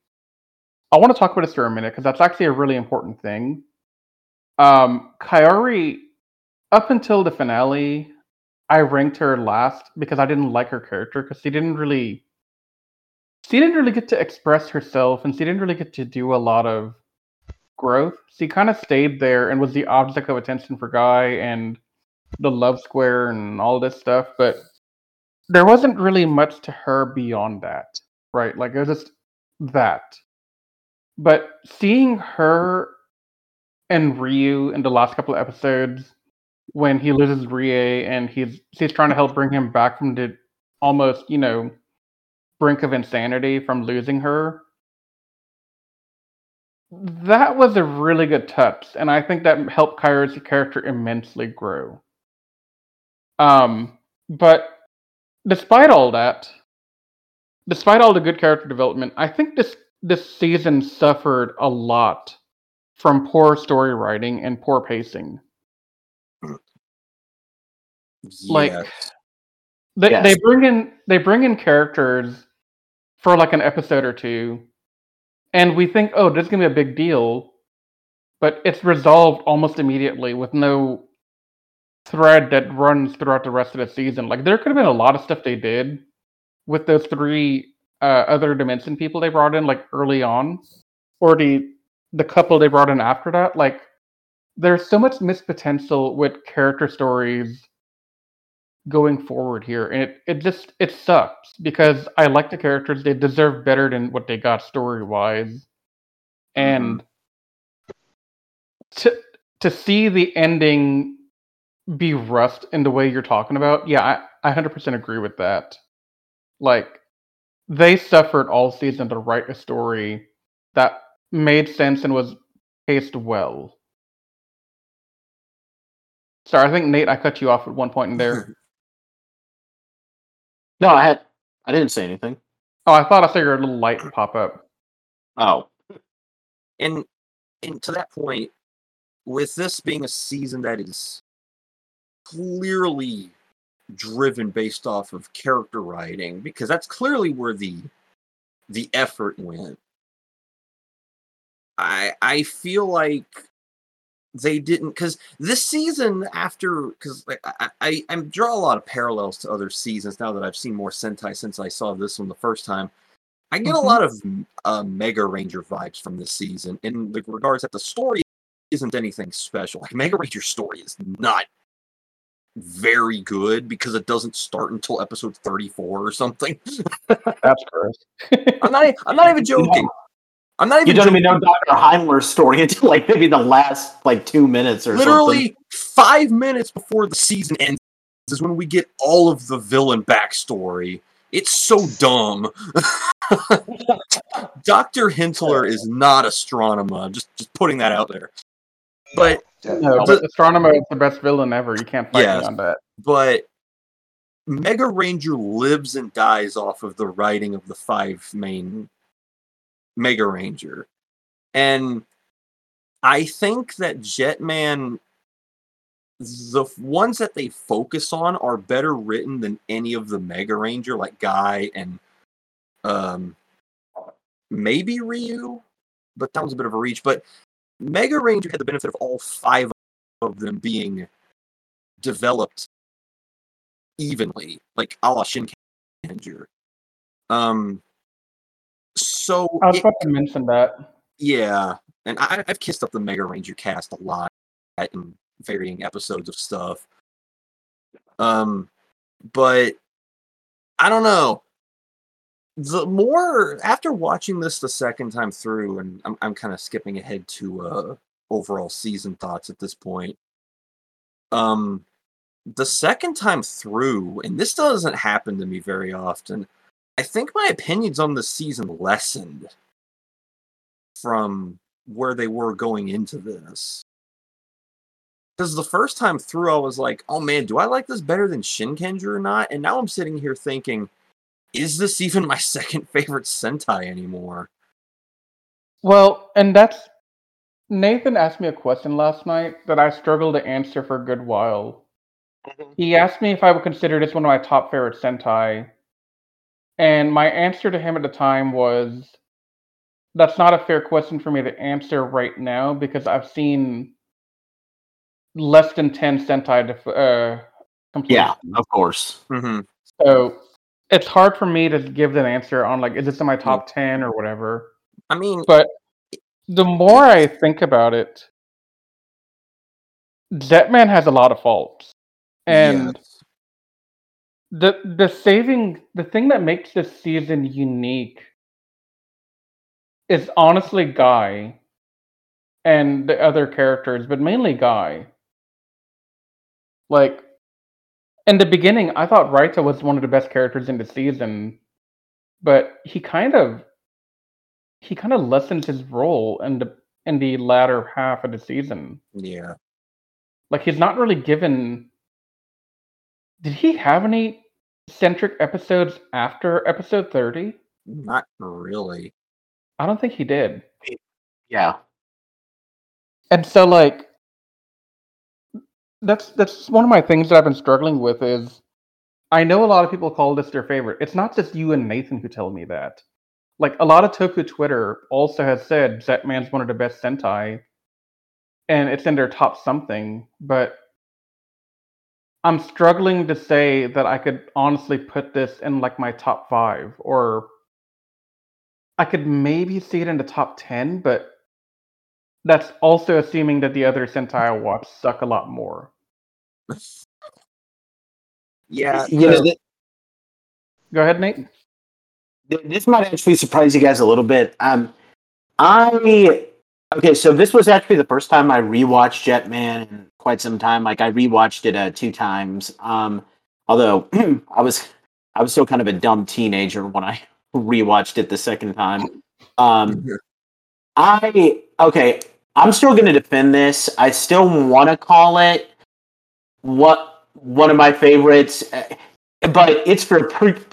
I want to talk about this for a minute because that's actually a really important thing. Um, Kaori, up until the finale, I ranked her last because I didn't like her character because she didn't really, she didn't really get to express herself, and she didn't really get to do a lot of growth. She kind of stayed there and was the object of attention for Guy and the love square and all this stuff, but there wasn't really much to her beyond that, right? Like it was just that. But seeing her and Ryu in the last couple of episodes when he loses Rie and he's he's trying to help bring him back from the almost, you know, brink of insanity from losing her. That was a really good touch, and I think that helped Kaori's character immensely grow. Um, but despite all that, despite all the good character development, I think this this season suffered a lot from poor story writing and poor pacing. Like they Yes. they bring in they bring in characters for like an episode or two, and we think, oh, this is gonna be a big deal, but it's resolved almost immediately with no thread that runs throughout the rest of the season. Like there could have been a lot of stuff they did with those three uh, other dimension people they brought in like early on, or the the couple they brought in after that. Like there's so much missed potential with character stories going forward here and it, it just it sucks because i like the characters they deserve better than what they got story wise and to to see the ending be rushed in the way you're talking about yeah i, I 100% agree with that like they suffered all season to write a story that made sense and was paced well sorry i think nate i cut you off at one point in there no, I had I didn't say anything. Oh, I thought I saw your little light pop up. Oh, and and to that point, with this being a season that is clearly driven based off of character writing, because that's clearly where the the effort went. I I feel like they didn't because this season after because like I, I I draw a lot of parallels to other seasons now that I've seen more Sentai since I saw this one the first time. I get Mhm. a lot of uh, Mega Ranger vibes from this season in the regards that the story isn't anything special. Like Mega Ranger's story is not very good because it doesn't start until episode 34 or something. That's gross. I'm not I'm not even joking. I'm not even you don't joking. even know Doctor Hinelar's story until like maybe the last like two minutes or literally five minutes before the season ends is when we get all of the villain backstory. It's so dumb. Dr. Hinelar is not Astronema. Just just putting that out there. But No, The- Astronema is the best villain ever. You can't fight Yes. me on that. but Mega Ranger lives and dies off of the writing of the five main Mega Ranger. And I think that Jetman the ones that they focus on are better written than any of the Mega Ranger, like Guy and um maybe Ryu, but that was a bit of a reach. But Mega Ranger had the benefit of all five of them being developed evenly, like a la Shinkenger. Um so I was it- about to mention that. yeah, and I, I've kissed up the Mega Ranger cast a lot in varying episodes of stuff. Um, but I don't know. The more after watching this the second time through, and I'm I'm kind of skipping ahead to uh overall season thoughts at this point. Um, the second time through, and this doesn't happen to me very often. I think my opinions on the season lessened from where they were going into this. Because the first time through, I was like, oh man, do I like this better than Shinkenger or not? And now I'm sitting here thinking, is this even my second favorite Sentai anymore? Well, and that's Nathan asked me a question last night that I struggled to answer for a good while. He asked me if I would consider this one of my top favorite Sentai. And my answer to him at the time was that's not a fair question for me to answer right now because I've seen less than 10 Sentai def- uh. Yeah, of course. Mm-hmm. So it's hard for me to give an answer on like, is this in my mm. top 10 or whatever. I mean, But the more I think about it, Jetman has a lot of faults. And yes. the the saving the thing that makes this season unique is honestly Guy and the other characters, but mainly Guy. Like in the beginning, I thought Raita was one of the best characters in the season, but he kind of he kind of lessens his role in the in the latter half of the season. yeah. Like he's not really given. Did he have any centric episodes after episode thirty? Not really. I don't think he did. Yeah. And so like that's that's one of my things that I've been struggling with is I know a lot of people call this their favorite. It's not just you and Nathan who tell me that. Like a lot of Toku Twitter also has said Jetman's one of the best Sentai and it's in their top something, but I'm struggling to say that I could honestly put this in like my top five or I could maybe see it in the top 10, but that's also assuming that the other Sentai I watch suck a lot more. Yeah. You know, th- Go ahead, Nate. th- this might actually surprise you guys a little bit. Um, I okay, so this was actually the first time I rewatched Jetman in quite some time. Like I rewatched it uh, two times. Um, although I was I was still kind of a dumb teenager when I rewatched it the second time. Um, I okay. I'm still going to defend this. I still want to call it what one of my favorites, uh, but it's for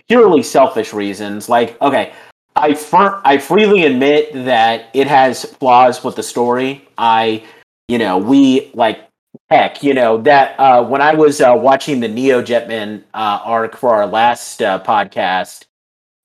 purely selfish reasons. Like, okay, I I freely admit that it has flaws with the story. I, you know, we like heck, you know that uh, when I was uh, watching the Neo Jetman uh, arc for our last uh, podcast,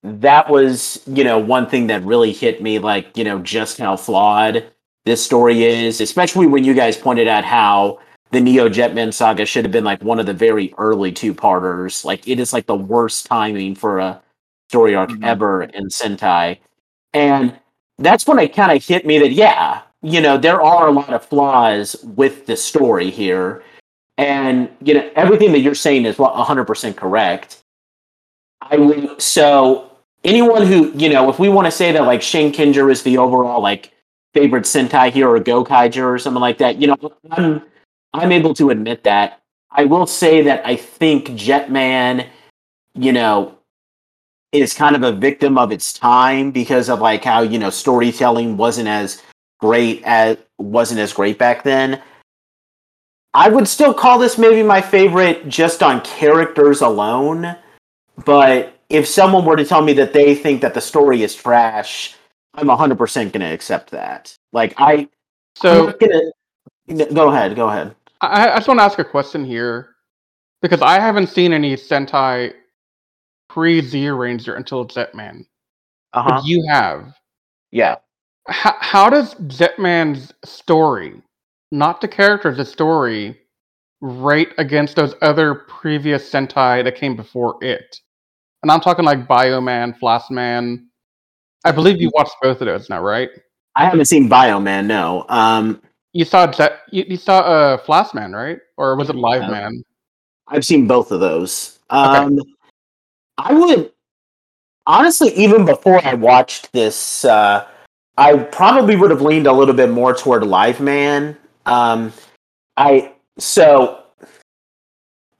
that was you know one thing that really hit me, like you know just how flawed this story is, especially when you guys pointed out how the Neo Jetman saga should have been like one of the very early two parters. Like it is like the worst timing for a story arc Mhm. ever in Sentai. And that's when it kind of hit me that yeah, you know, there are a lot of flaws with the story here. And you know, everything that you're saying is 100% correct. I would so anyone who, you know, if we want to say that like Shinkenger is the overall like favorite Sentai hero or Gokaiger or something like that, you know, I'm I'm able to admit that. I will say that I think Jetman, you know, is kind of a victim of its time because of like how, you know, storytelling wasn't as great as wasn't as great back then. I would still call this maybe my favorite just on characters alone, but if someone were to tell me that they think that the story is trash, I'm 100% going to accept that. Like I So gonna go ahead, go ahead. I, I just want to ask a question here because I haven't seen any Sentai pre Zyuranger until Jetman. Uh-huh. But you have. Yeah. How, how does Jetman's story, not the characters, the story, rate against those other previous Sentai that came before it? And I'm talking like Bioman, Flashman. I believe you watched both of those now, right? I haven't seen Bioman, no. Um You saw Jet, you, you saw uh, Flashman, right? Or was it Live Yeah. Man? I've seen both of those. Um I would honestly, even before I watched this, uh, I probably would have leaned a little bit more toward Live Man. Um, I so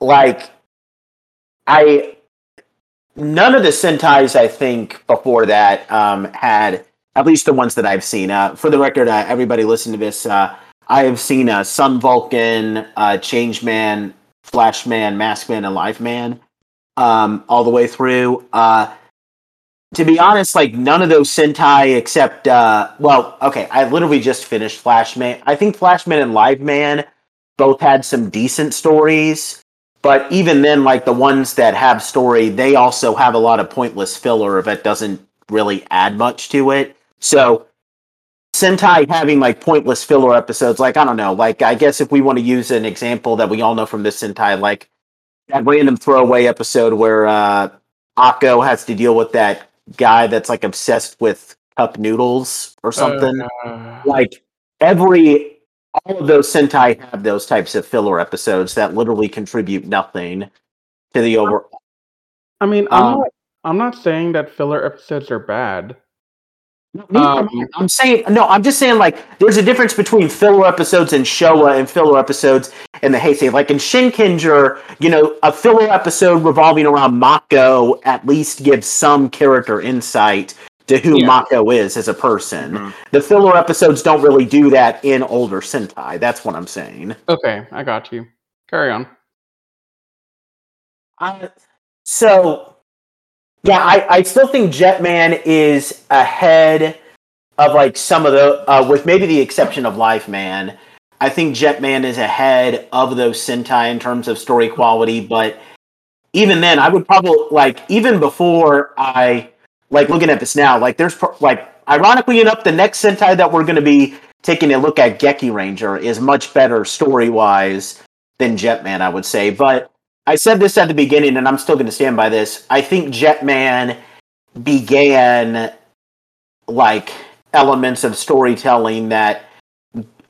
like I none of the Sentai's I think before that um, had at least the ones that I've seen. Uh, for the record, uh, everybody listen to this. Uh, I have seen uh, Sun Vulcan, uh, Changeman, Flashman, Maskman, and Live Man um, all the way through. Uh, to be honest, like none of those Sentai except uh, well, okay, I literally just finished Flash Man. I think Flash Man and Live Man both had some decent stories. But even then, like the ones that have story, they also have a lot of pointless filler that doesn't really add much to it. So Sentai having like pointless filler episodes, like I don't know, like I guess if we want to use an example that we all know from this Sentai, like that random throwaway episode where uh Akko has to deal with that guy that's like obsessed with cup noodles or something. Uh, like every all of those Sentai have those types of filler episodes that literally contribute nothing to the overall. I mean, I'm Um, not. I'm not saying that filler episodes are bad. Um, I'm saying no. I'm just saying like there's a difference between filler episodes in Showa and filler episodes in the Heisei. Like in Shinkenger, you know, a filler episode revolving around Mako at least gives some character insight to who Yeah. Mako is as a person. Mhm. The filler episodes don't really do that in older Sentai. That's what I'm saying. Okay, I got you. Carry on. Uh, so, yeah, I, I still think Jetman is ahead of like some of the, uh, with maybe the exception of Live Man. I think Jetman is ahead of those Sentai in terms of story quality, but even then, I would probably like even before I like looking at this now, like there's pro- like ironically enough, the next Sentai that we're going to be taking a look at, Geki Ranger, is much better story wise than Jetman, I would say, but. I said this at the beginning, and I'm still going to stand by this. I think Jetman began like elements of storytelling that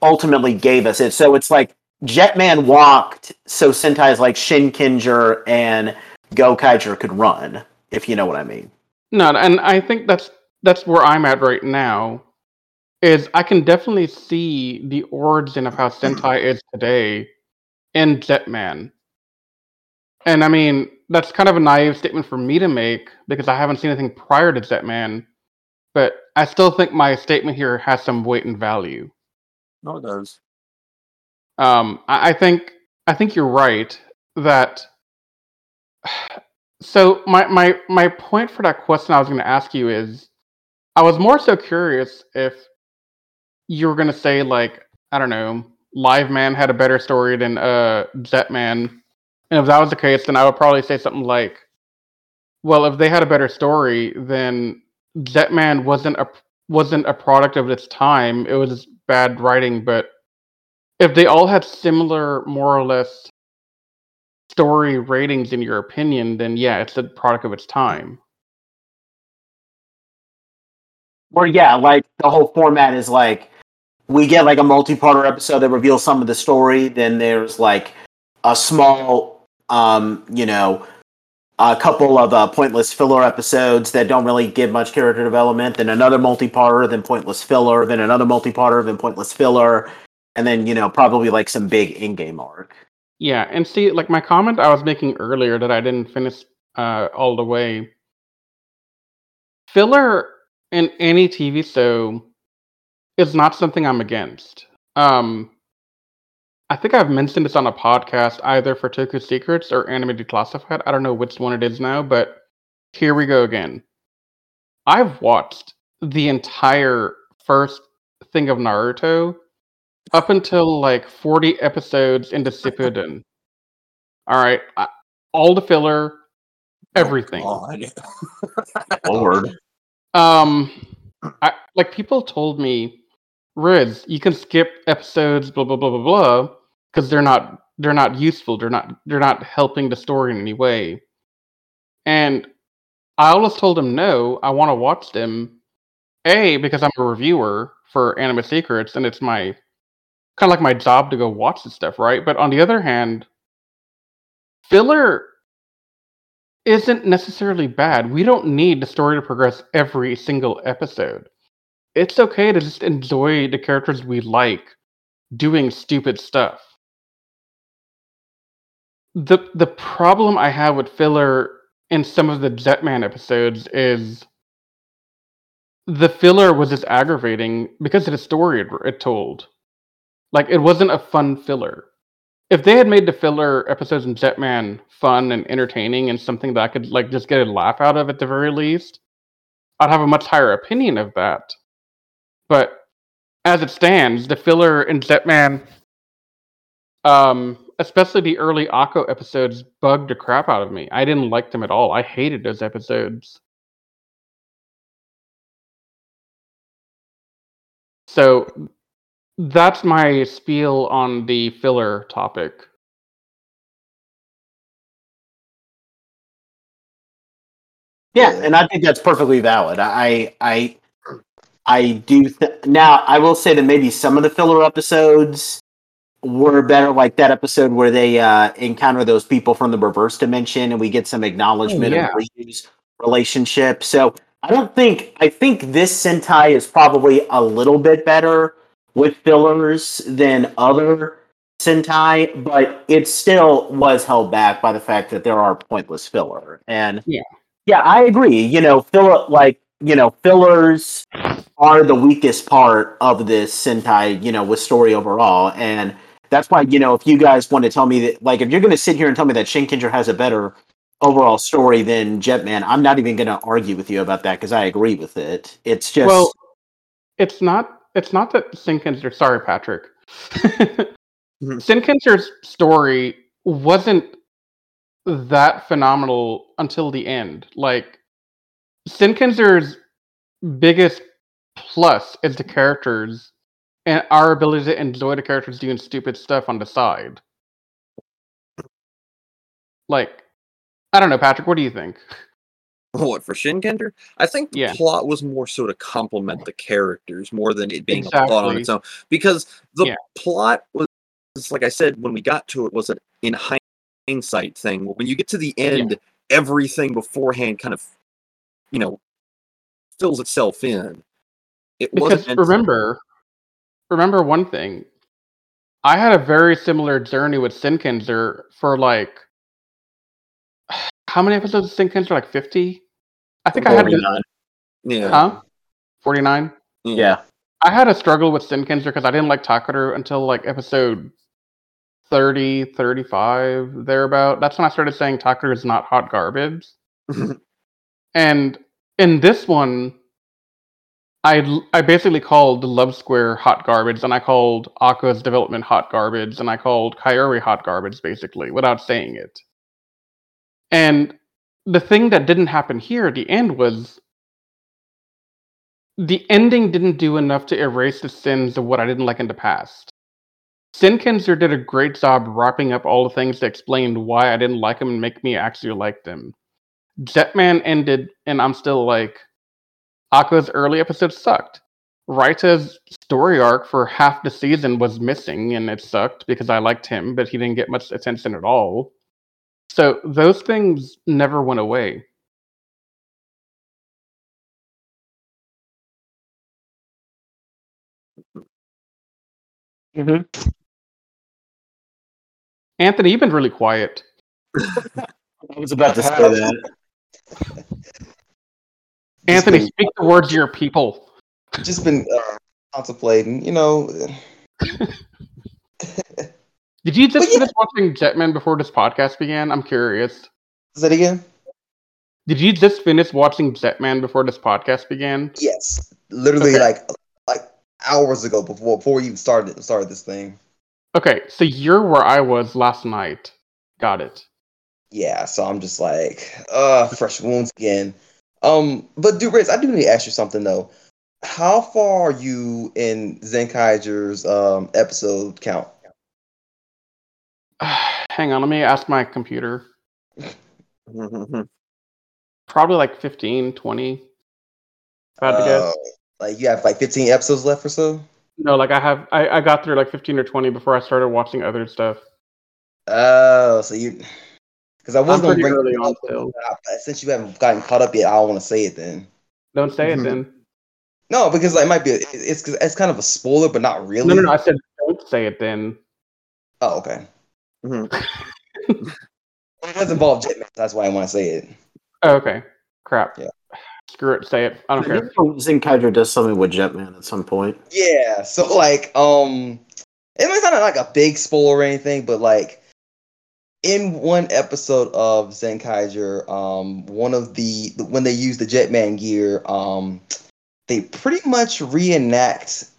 ultimately gave us it. So it's like Jetman walked, so Sentai's like Shinkenger and Gokaiger could run, if you know what I mean. No, and I think that's that's where I'm at right now. Is I can definitely see the origin of how Sentai is today in Jetman. And I mean, that's kind of a naive statement for me to make because I haven't seen anything prior to Jetman. But I still think my statement here has some weight and value. No, it does. Um, I, I think I think you're right that. So my my my point for that question I was going to ask you is, I was more so curious if you were going to say like I don't know, Live Man had a better story than uh Jetman, and if that was the case, then I would probably say something like, well, if they had a better story, then Jetman wasn't a wasn't a product of its time. It was bad writing, but if they all had similar, more or less, story ratings in your opinion, then yeah, it's a product of its time. Or yeah, like the whole format is like we get like a multi-parter episode that reveals some of the story. Then there's like a small, um, you know, a couple of uh, pointless filler episodes that don't really give much character development. Then another multi-parter, then pointless filler, then another multi-parter, then pointless filler, and then you know probably like some big endgame arc. Yeah, and see, like my comment I was making earlier that I didn't finish uh, all the way. Filler in any TV show is not something I'm against. Um, I think I've mentioned this on a podcast either for Toku Secrets or Anime Declassified. I don't know which one it is now, but here we go again. I've watched the entire first thing of Naruto up until like 40 episodes into Shippuden. All right, I, all the filler, everything. Oh, God. Lord. Um, I like people told me, Riz, you can skip episodes, blah blah blah blah blah, because they're not they're not useful. They're not they're not helping the story in any way. And I always told him no. I want to watch them. A because I'm a reviewer for Anime Secrets, and it's my kind of like my job to go watch this stuff, right? But on the other hand, filler isn't necessarily bad. We don't need the story to progress every single episode. It's okay to just enjoy the characters we like doing stupid stuff. The the problem I have with filler in some of the Jetman episodes is the filler was just aggravating because of the story it, it told. Like it wasn't a fun filler. If they had made the filler episodes in Jetman fun and entertaining and something that I could like just get a laugh out of at the very least, I'd have a much higher opinion of that. But as it stands, the filler in Jetman, um, especially the early Akko episodes, bugged the crap out of me. I didn't like them at all. I hated those episodes. So that's my spiel on the filler topic. Yeah, and I think that's perfectly valid. I I I do th- now. I will say that maybe some of the filler episodes were better, like that episode where they uh, encounter those people from the reverse dimension, and we get some acknowledgement yeah. of Ryu's relationship. So I don't think I think this Sentai is probably a little bit better with fillers than other Sentai, but it still was held back by the fact that there are pointless filler. And Yeah. yeah, I agree. You know, filler like you know fillers are the weakest part of this Sentai. You know, with story overall, and that's why you know if you guys want to tell me that, like, if you're going to sit here and tell me that Shinkenger has a better overall story than Jetman, I'm not even going to argue with you about that because I agree with it. It's just Well, it's not. It's not that Shinkenger. Sorry, Patrick. Mm-hmm. Shinkenger's story wasn't that phenomenal until the end. Like Shinkenger's biggest plus is the characters and our ability to enjoy the characters doing stupid stuff on the side. Like, I don't know, Patrick. What do you think? What for Shinkenger? I think the Yeah. plot was more so to complement the characters more than it being a plot on its own. Because the Yeah. plot was, like I said, when we got to it, was an in hindsight thing. When you get to the end, everything beforehand kind of, you know, fills itself in. It Because wasn't remember, remember one thing. I had a very similar journey with Shinkenger for like how many episodes of Shinkenger? Like fifty? I think I had to, 49. yeah, huh? Forty nine. yeah. I had a struggle with Shinkenger because I didn't like Takeru until like episode 30, 35, thereabout. That's when I started saying Takeru is not hot garbage. and in this one, I I basically called the Love Square hot garbage, and I called Akko's development hot garbage, and I called Kaori hot garbage, basically, without saying it. And the thing that didn't happen here at the end was the ending didn't do enough to erase the sins of what I didn't like in the past. Shinkenger did a great job wrapping up all the things that explained why I didn't like him and make me actually like them. Jetman ended, and I'm still like, Akko's early episodes sucked. Raita's story arc for half the season was missing, and it sucked because I liked him, but he didn't get much attention at all. So those things never went away. Mhm. Anthony, you've been really quiet. I was about to say that. Anthony, been- speak the words to your people. just been uh, contemplating, you know. Did you just yeah. finish watching Jetman before this podcast began? I'm curious. Is that again? Did you just finish watching Jetman before this podcast began? Yes, literally Okay. like like hours ago before before you started started this thing. Okay, so you're where I was last night. Got it. Yeah, so I'm just like, uh, fresh wounds again. Um, but dude, Riz, I do need to ask you something though. How far are you in Zenkaiger's um episode count? Hang on, let me ask my computer. Probably like 15, 20. If I had to guess. Uh, like you have like 15 episodes left or so. No, like I have, I, I got through like 15 or 20 before I started watching other stuff. Oh, so you Because I was I'm going to bring early it on up, but still. I- since you haven't gotten caught up yet, I don't want to say it then. Don't say it Mhm. then. No, because like, it might be a, it's 'cause it's kind of a spoiler, but not really. No, no, no. I said don't say it then. Oh, okay. Mhm. It does involve Jetman. That's why I want to say it. Oh, okay. Crap. Yeah. Screw it. Say it. I don't care. Zenkaiger does something with Jetman at some point. Yeah. So like, um, it's not like a big spoiler or anything, but like, in one episode of Zenkaiger, um, one of the when they use the Jetman gear, um, they pretty much reenact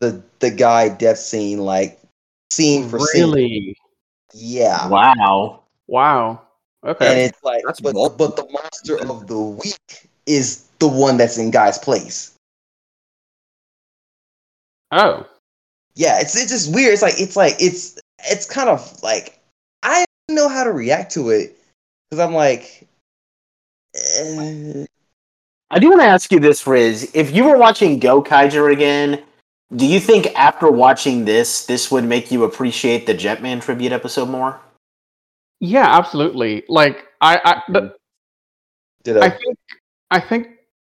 the the guy death scene like scene for scene. Really? Yeah. Wow. Wow. Okay. And it's like, That's but, bold. but the monster of the week is the one that's in Guy's place. Oh. Yeah, it's it's just weird. It's like it's like it's it's kind of like I don't know how to react to it because I'm like, eh, I do want to ask you this, Riz. If you were watching Gokaiger again, do you think after watching this, this would make you appreciate the Jetman tribute episode more? Yeah, absolutely. Like I, I, the, did I I? think, I think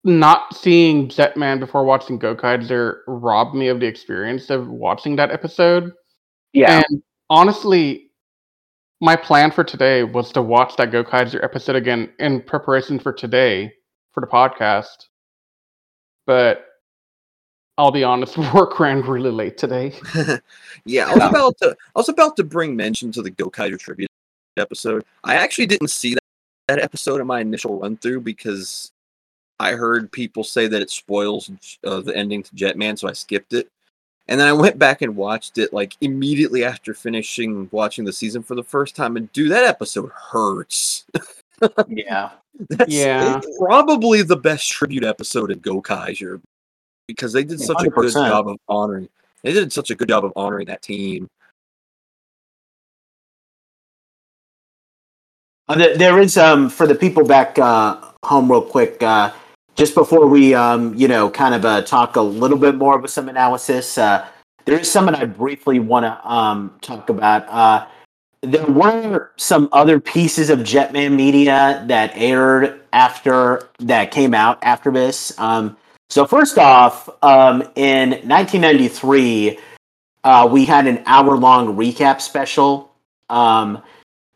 not seeing Jetman before watching Gokaiger robbed me of the experience of watching that episode. Yeah. And honestly, my plan for today was to watch that Gokaiger episode again in preparation for today for the podcast. But I'll be honest, work ran really late today. yeah, I was about to I was about to bring mention to the Gokaiger tribute episode. I actually didn't see that, that episode in my initial run through because I heard people say that it spoils uh, the ending to Jetman, so I skipped it. And then I went back and watched it like immediately after finishing watching the season for the first time. And dude, that episode hurts. Yeah. That's Yeah. probably the best tribute episode in Gokaiger because they did Yeah, such a good job of honoring. They did such a good job of honoring that team. Uh, there- there is um for the people back uh, home real quick. Uh, just before we um you know kind of uh, talk a little bit more with some analysis, uh, there is something I briefly want to um talk about. Uh, there were some other pieces of Jetman media that aired after that came out after this. Um, so first off, um, in 1993, uh, we had an hour-long recap special. Um,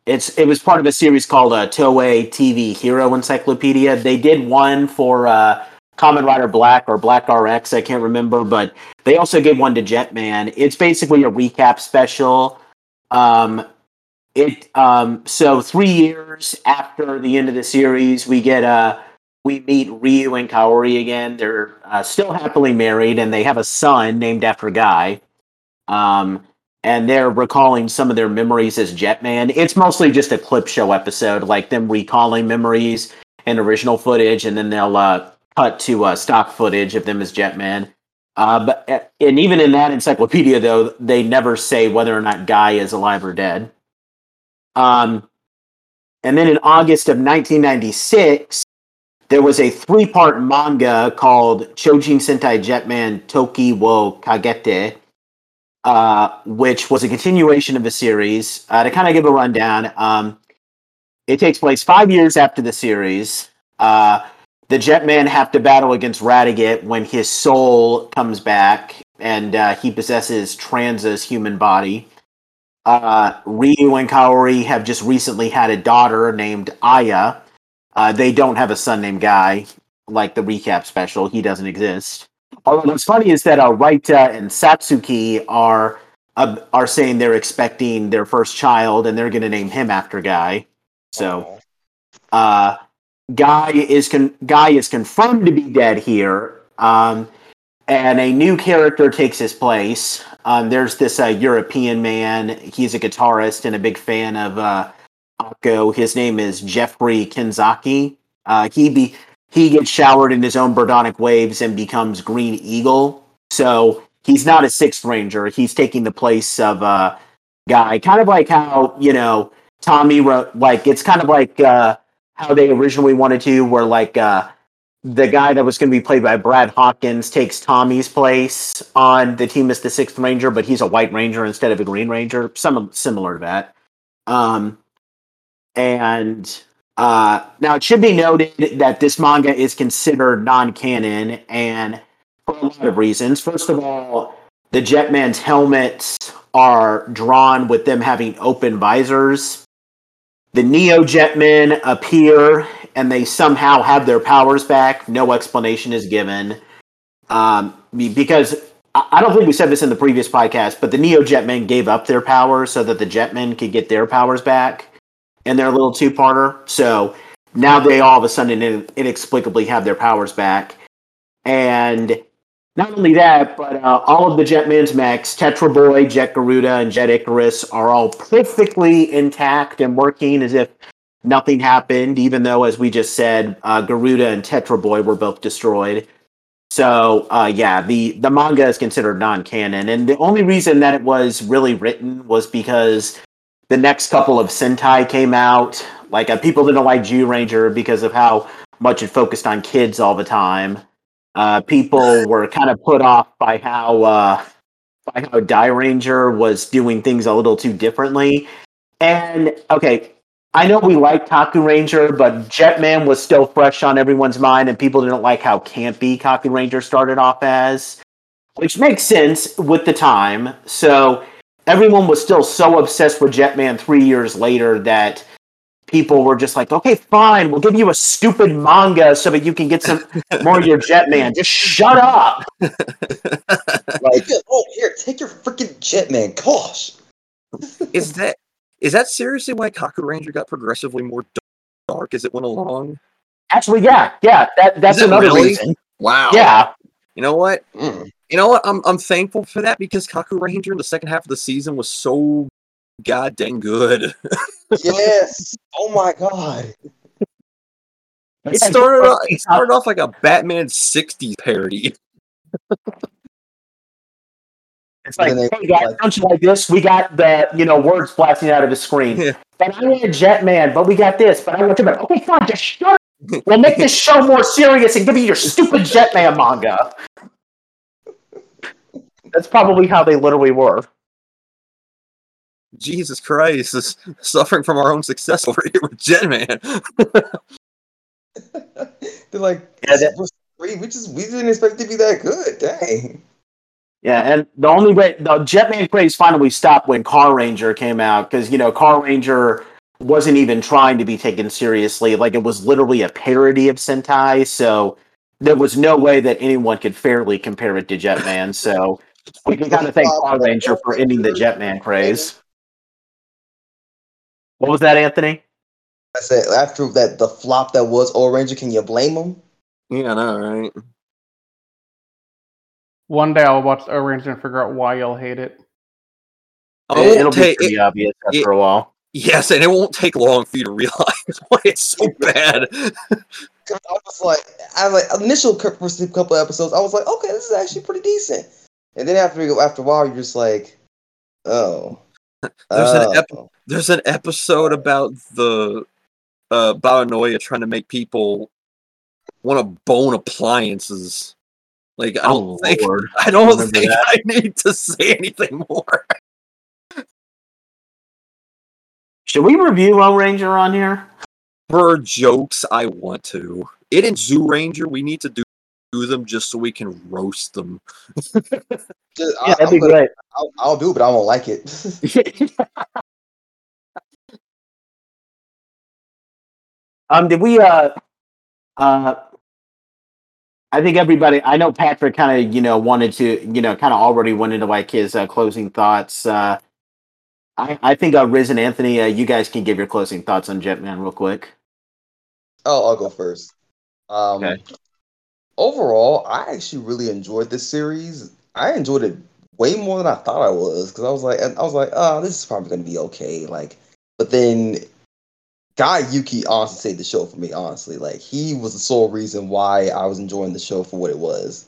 it's it was part of a series called uh, Toei TV Hero Encyclopedia. They did one for uh, Kamen Rider Black or Black RX, I can't remember, but they also gave one to Jetman. It's basically a recap special. Um, it um, so three years after the end of the series, we get uh we meet Ryu and Kaori again. They're uh, still happily married, and they have a son named after Guy. Um, and they're recalling some of their memories as Jetman. It's mostly just a clip show episode, like them recalling memories and original footage, and then they'll uh, cut to uh, stock footage of them as Jetman. Uh, but and even in that encyclopedia, though, they never say whether or not Guy is alive or dead. Um, and then in August of 1996, there was a three-part manga called Choujin Sentai Jetman Toki wo Kakete, uh, which was a continuation of the series. Uh, to kind of give a rundown, um, it takes place five years after the series. Uh, the Jetmen have to battle against Radiguet when his soul comes back and uh, he possesses Tranza's human body. Uh, Ryu and Kaori have just recently had a daughter named Aya. Uh, they don't have a son named Guy, like the recap special. He doesn't exist. Although what's funny is that uh, Raita and Satsuki are uh, are saying they're expecting their first child, and they're going to name him after Guy. So, uh, Guy is con- Guy is confirmed to be dead here, um, and a new character takes his place. Um, there's this uh, European man. He's a guitarist and a big fan of uh, Akko. His name is Jeffrey Kenzaki. Uh, he be he gets showered in his own Birdonic waves and becomes Green Eagle. So he's not a sixth ranger. He's taking the place of a Guy. Kind of like how you know Tommy wrote. Like it's kind of like uh, how they originally wanted to, where like uh, the guy that was going to be played by Brad Hawkins takes Tommy's place on the team as the sixth ranger, but he's a white ranger instead of a green ranger. Some similar to that. Um, and uh, now it should be noted that this manga is considered non-canon, and for a lot of reasons. First of all, the Jetman's helmets are drawn with them having open visors. The Neo Jetmen appear and they somehow have their powers back. No explanation is given. Um, because I don't think we said this in the previous podcast, but the Neo Jetmen gave up their powers so that the Jetmen could get their powers back in their little two parter. So now they all of a sudden in- inexplicably have their powers back. And not only that, but uh, all of the Jetman's mechs, Tetra Boy, Jet Garuda, and Jet Icarus, are all perfectly intact and working as if nothing happened, even though, as we just said, uh, Garuda and Tetra Boy were both destroyed. So, uh, yeah, the, the manga is considered non canon. And the only reason that it was really written was because the next couple of Sentai came out. Like, uh, people didn't like Zyuranger because of how much it focused on kids all the time. Uh, people were kind of put off by how uh, by how Dairanger was doing things a little too differently. And okay, I know we like Kaku Ranger, but Jetman was still fresh on everyone's mind, and people didn't like how campy Kaku Ranger started off as, which makes sense with the time. So everyone was still so obsessed with Jetman three years later that people were just like, okay, fine, we'll give you a stupid manga so that you can get some more of your Jetman. Just shut up. Like, oh, here, take your freaking Jetman. Gosh. Is that is that seriously why Kaku Ranger got progressively more dark as it went along? Actually, yeah, yeah, that, that's Is another really? reason. Wow. Yeah, You know what? Mm. You know what? I'm I'm thankful for that because Kaku Ranger in the second half of the season was so god dang good. Yes. Oh my god. It started off, it started off like a Batman '60s parody. It's like, they- hey guys, don't you like this? We got the you know words blasting out of the screen. Yeah. But I want a Jetman, but we got this. But I want Jetman. Okay, fine, just shut up. We'll make this show more serious and give you your stupid Jetman manga. That's probably how they literally were. Jesus Christ, is suffering from our own success over here with Jetman. They're like, Yeah, that- Super we just we didn't expect it to be that good. Dang. Yeah, and the only way the Jetman craze finally stopped when Carranger came out because you know Carranger wasn't even trying to be taken seriously. Like it was literally a parody of Sentai, so there was no way that anyone could fairly compare it to Jetman. So we can kind of thank Carranger for ending the Jetman craze. What was that, Anthony? I said after that the flop that was Ohranger, can you blame them? yeah, I know, right? One day I'll watch Ohranger and figure out why you'll hate it. I It- won't be take- pretty it- obvious after it- a while. yes, and it won't take long for you to realize why it's so bad. 'Cause I was like, I was like initial first couple episodes, I was like, okay, this is actually pretty decent. And then after after a while, you're just like, oh. There's an ep- oh. There's an episode about the uh Baranoia trying to make people want to bone appliances. Like I don't Oh, think Lord. I don't Remember think that. I need to say anything more. Should we review Ohranger on here? For jokes, I want to. It and Zyuranger, we need to do, do them just so we can roast them. Just, Yeah, I, that'd am be gonna, great. I'll, I'll do it, but I won't like it. Um, did we? Uh, uh, I think everybody. I know Patrick kind of, you know, wanted to, you know, kind of already went into like his uh, closing thoughts. Uh, I, I think uh, Riz and Anthony, uh, you guys can give your closing thoughts on Jetman real quick. oh, I'll go first. Um, Okay. Overall, I actually really enjoyed this series. I enjoyed it way more than I thought I was because I was like, I was like, oh, this is probably gonna be okay. Like, but then Guy Yuki honestly saved the show for me. Honestly, like he was the sole reason why I was enjoying the show for what it was.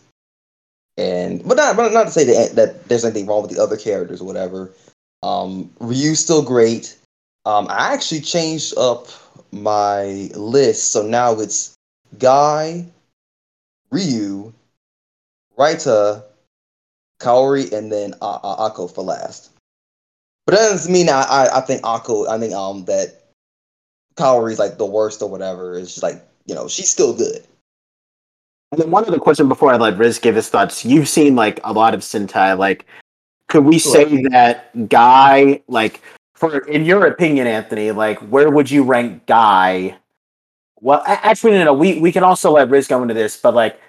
And but not but not to say that that there's anything wrong with the other characters or whatever. Um, Ryu's still great. Um, I actually changed up my list, so now it's Guy, Ryu, Raita, Kaori, and then uh, uh, Akko for last. But that doesn't mean I, I, I think Akko. I think um that Kaori's like the worst or whatever. It's just like you know she's still good. And then one other question before I let Riz give his thoughts. You've seen like a lot of Sentai. Like, could we say that Guy, like, for in your opinion, Anthony, like, where would you rank Guy? Well, actually, no, no. We we can also let Riz go into this, but like,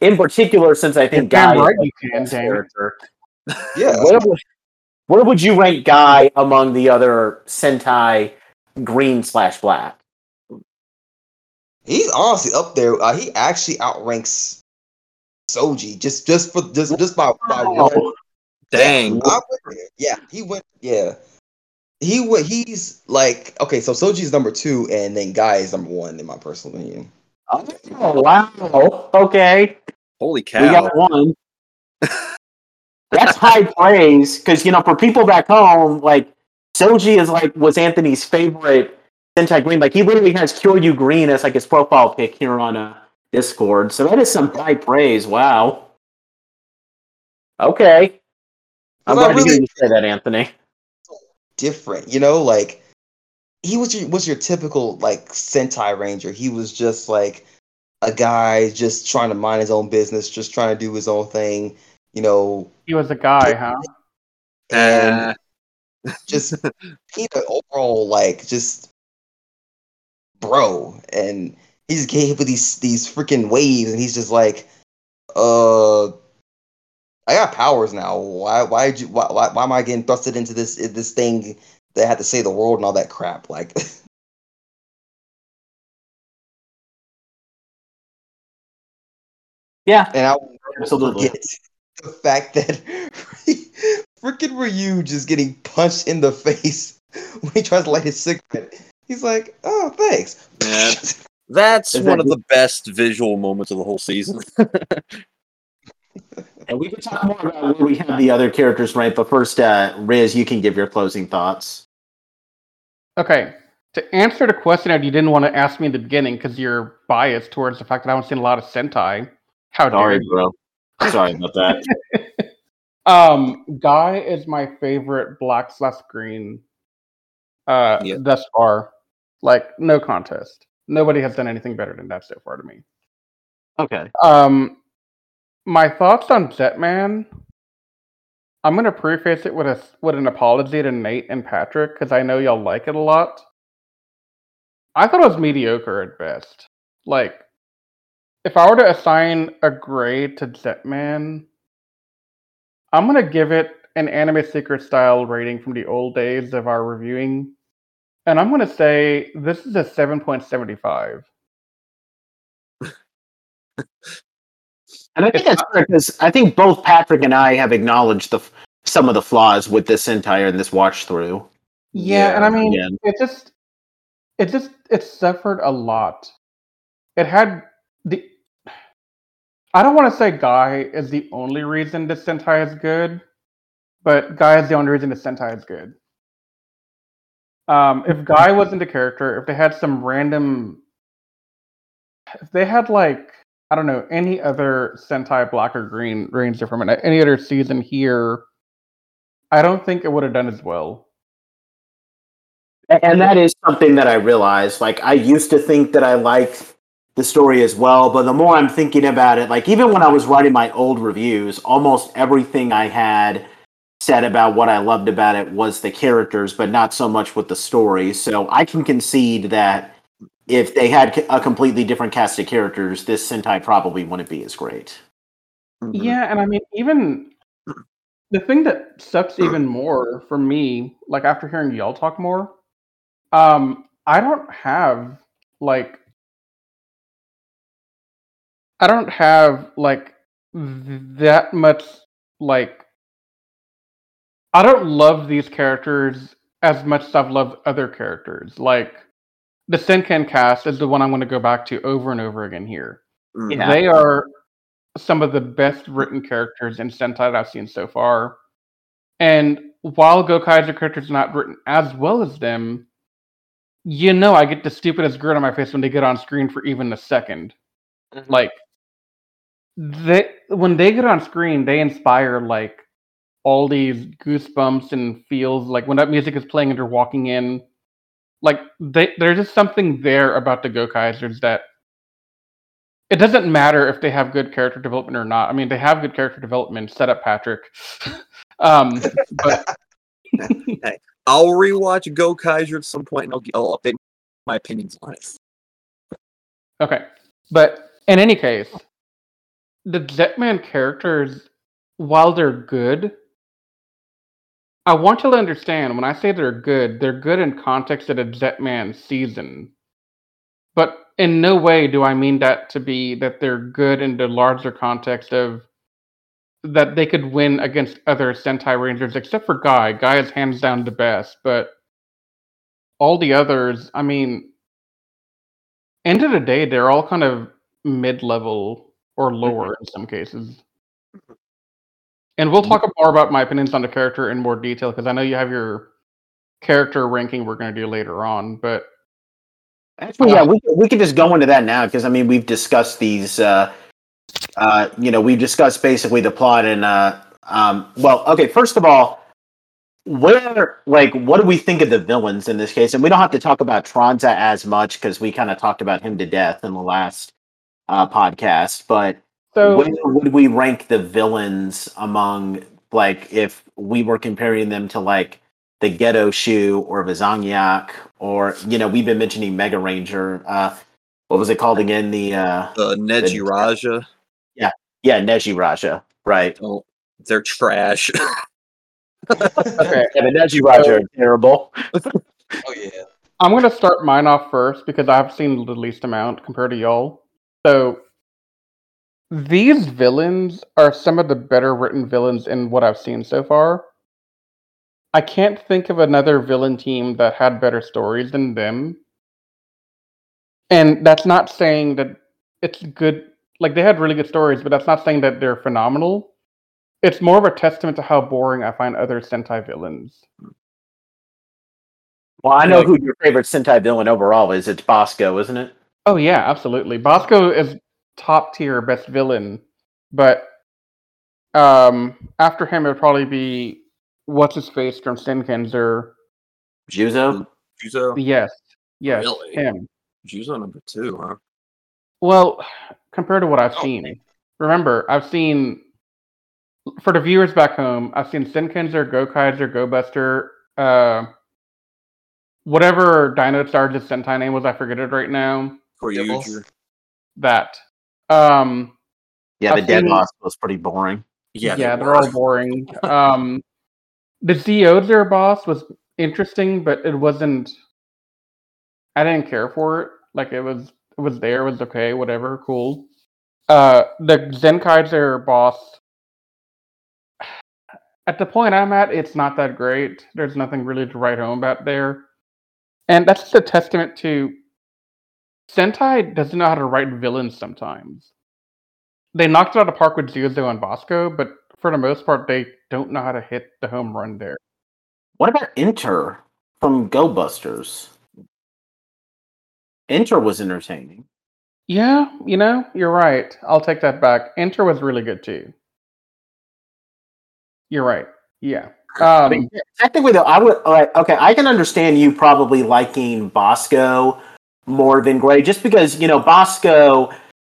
in particular, since I think Guy right is you the can, best Dane. character, Yeah, where would, where would you rank Guy among the other Sentai green slash black? he's honestly up there. Uh, he actually outranks Soji just just for just just by by one. Oh, Dang. I went there. Yeah, he went. Yeah, he went. He's like okay. So Soji's number two, and then Guy is number one in my personal opinion. oh, wow. Okay. Holy cow! We got one. That's high praise because you know for people back home, like Soji is like was Anthony's favorite Sentai Green. Like he literally has Kyoryu Green as like his profile pic here on uh, Discord. So that is some high praise. Wow. Okay. I'm Well, I glad to hear you say that, Anthony. Different, you know, like he was your was your typical like Sentai Ranger. He was just like a guy just trying to mind his own business, just trying to do his own thing. You know, He was a guy, huh? and Uh, just he the overall like just bro and he just came with these these freaking waves and he's just like uh I got powers now. Why why did you why, why why am I getting thrusted into this this thing that had to save the world and all that crap? Like Yeah, and I will never Absolutely. forget the fact that freaking Ryu just getting punched in the face when he tries to light his cigarette. He's like, oh thanks. Yeah. that's Is one that- of the best visual moments of the whole season. And we can talk more about where we have the other characters right. But first, uh, Riz, you can give your closing thoughts. Okay. To answer the question that you didn't want to ask me in the beginning because you're biased towards the fact that I haven't seen a lot of Sentai. How dare Sorry, you? bro. Sorry about that. Um, Guy is my favorite black slash green uh Yeah. thus far. Like, no contest. Nobody has done anything better than that so far to me. Okay. Um my thoughts on Jetman. I'm gonna preface it with a with an apology to Nate and Patrick because I know y'all like it a lot. I thought it was mediocre at best. Like, if I were to assign a grade to Jetman, I'm gonna give it an anime secret style rating from the old days of our reviewing, and I'm gonna say this is a seven point seventy five. And I think that's fair because I think both Patrick and I have acknowledged the some of the flaws with this entire and this watch through. Yeah, and I mean, Yeah. it just, it just, it suffered a lot. It had the. I don't want to say Guy is the only reason this Sentai is good, but Guy is the only reason this Sentai is good. Um, if Guy wasn't a character, if they had some random, if they had like I don't know any other Sentai Black or Green Ranger from an- any other season here, I don't think it would have done as well. And that is something that I realized. Like I used to think that I liked the story as well, but the more I'm thinking about it, like even when I was writing my old reviews, almost everything I had said about what I loved about it was the characters, but not so much with the story. So I can concede that if they had a completely different cast of characters, this Sentai probably wouldn't be as great. Mhm. Yeah, and I mean, even the thing that sucks even more for me, like after hearing y'all talk more, um, I don't have like, I don't have like th- that much like, I don't love these characters as much as I've loved other characters. Like, the Shinken cast is the one I'm going to go back to over and over again here Mhm. Yeah. they are some of the best written characters in Sentai that I've seen so far. And while Gokai's characters are not written as well as them, you know I get the stupidest grin on my face when they get on screen for even a 2nd Mhm. Like they when they get on screen, they inspire like all these goosebumps and feels like when that music is playing and they're walking in. Like they, there's just something there about the Gokaigers that it doesn't matter if they have good character development or not. I mean, they have good character development. Set up Patrick. um, but I'll rewatch Gokaiger at some point and I'll, I'll update my opinions on it. Okay. But in any case, the Jetman characters, while they're good, I want you to understand when I say they're good, they're good in context of the Jetman season. But in no way do I mean that to be that they're good in the larger context of that they could win against other Sentai Rangers, except for Guy. Guy is hands down the best, but all the others, I mean, end of the day, they're all kind of mid level or lower mm-hmm. in some cases. And we'll talk more about my opinions on the character in more detail because I know you have your character ranking we're going to do later on. But Actually, yeah, we we could just go into that now because I mean we've discussed these. Uh, uh, you know, we've discussed basically the plot and uh, um, well, okay. First of all, where like what do we think of the villains in this case? And we don't have to talk about Tranza as much because we kind of talked about him to death in the last uh, podcast. But so where would we rank the villains among like if we were comparing them to like the Gedoushu or Vizanyak or you know we've been mentioning Mega Ranger. Uh, what was it called again? The uh, Uh, Nezirejia. yeah yeah, Nezirejia, right? Oh, they're trash. okay, Yeah, the Nezirejia are terrible. Oh yeah. I'm going to start mine off first because I've seen the least amount compared to y'all. So these villains are some of the better written villains in what I've seen so far. I can't think of another villain team that had better stories than them. And that's not saying that it's good. Like they had really good stories, but that's not saying that they're phenomenal. It's more of a testament to how boring I find other Sentai villains. Well, I know Like- who your favorite Sentai villain overall is. It's Basco, isn't it? Oh yeah, absolutely. Basco is top tier best villain, but um after him it would probably be what's his face from Shinkenger. Juzo. Juzo. Yes. Yes. Really? Him. Juzo number two, huh? Well, compared to what I've Oh. seen. Remember, I've seen for the viewers back home, I've seen Shinkenger, Go Kaiser, Go Buster, uh whatever Dino Charge's Sentai name was, I forget it right now. For you, That. Um Yeah, the I've dead boss was pretty boring. Yeah, yeah, they they're all boring. um, the Zeozer boss was interesting, but it wasn't. I didn't care for it. Like it was, it was there. It was okay. Whatever, cool. Uh, the Zenkaiger boss. At the point I'm at, it's not that great. There's nothing really to write home about there, and that's just a testament to Sentai doesn't know how to write villains sometimes they knocked it out of the park with Juzo and Basco, but for the most part, they don't know how to hit the home run there. What about Enter from Go Busters? Enter was entertaining. Yeah, you know, you're right. I'll take that back. Enter was really good too. You're right. Yeah. I Um, mean, technically, though, I would like. Okay, I can understand you probably liking Bosco more than Gray, just because you know Basco.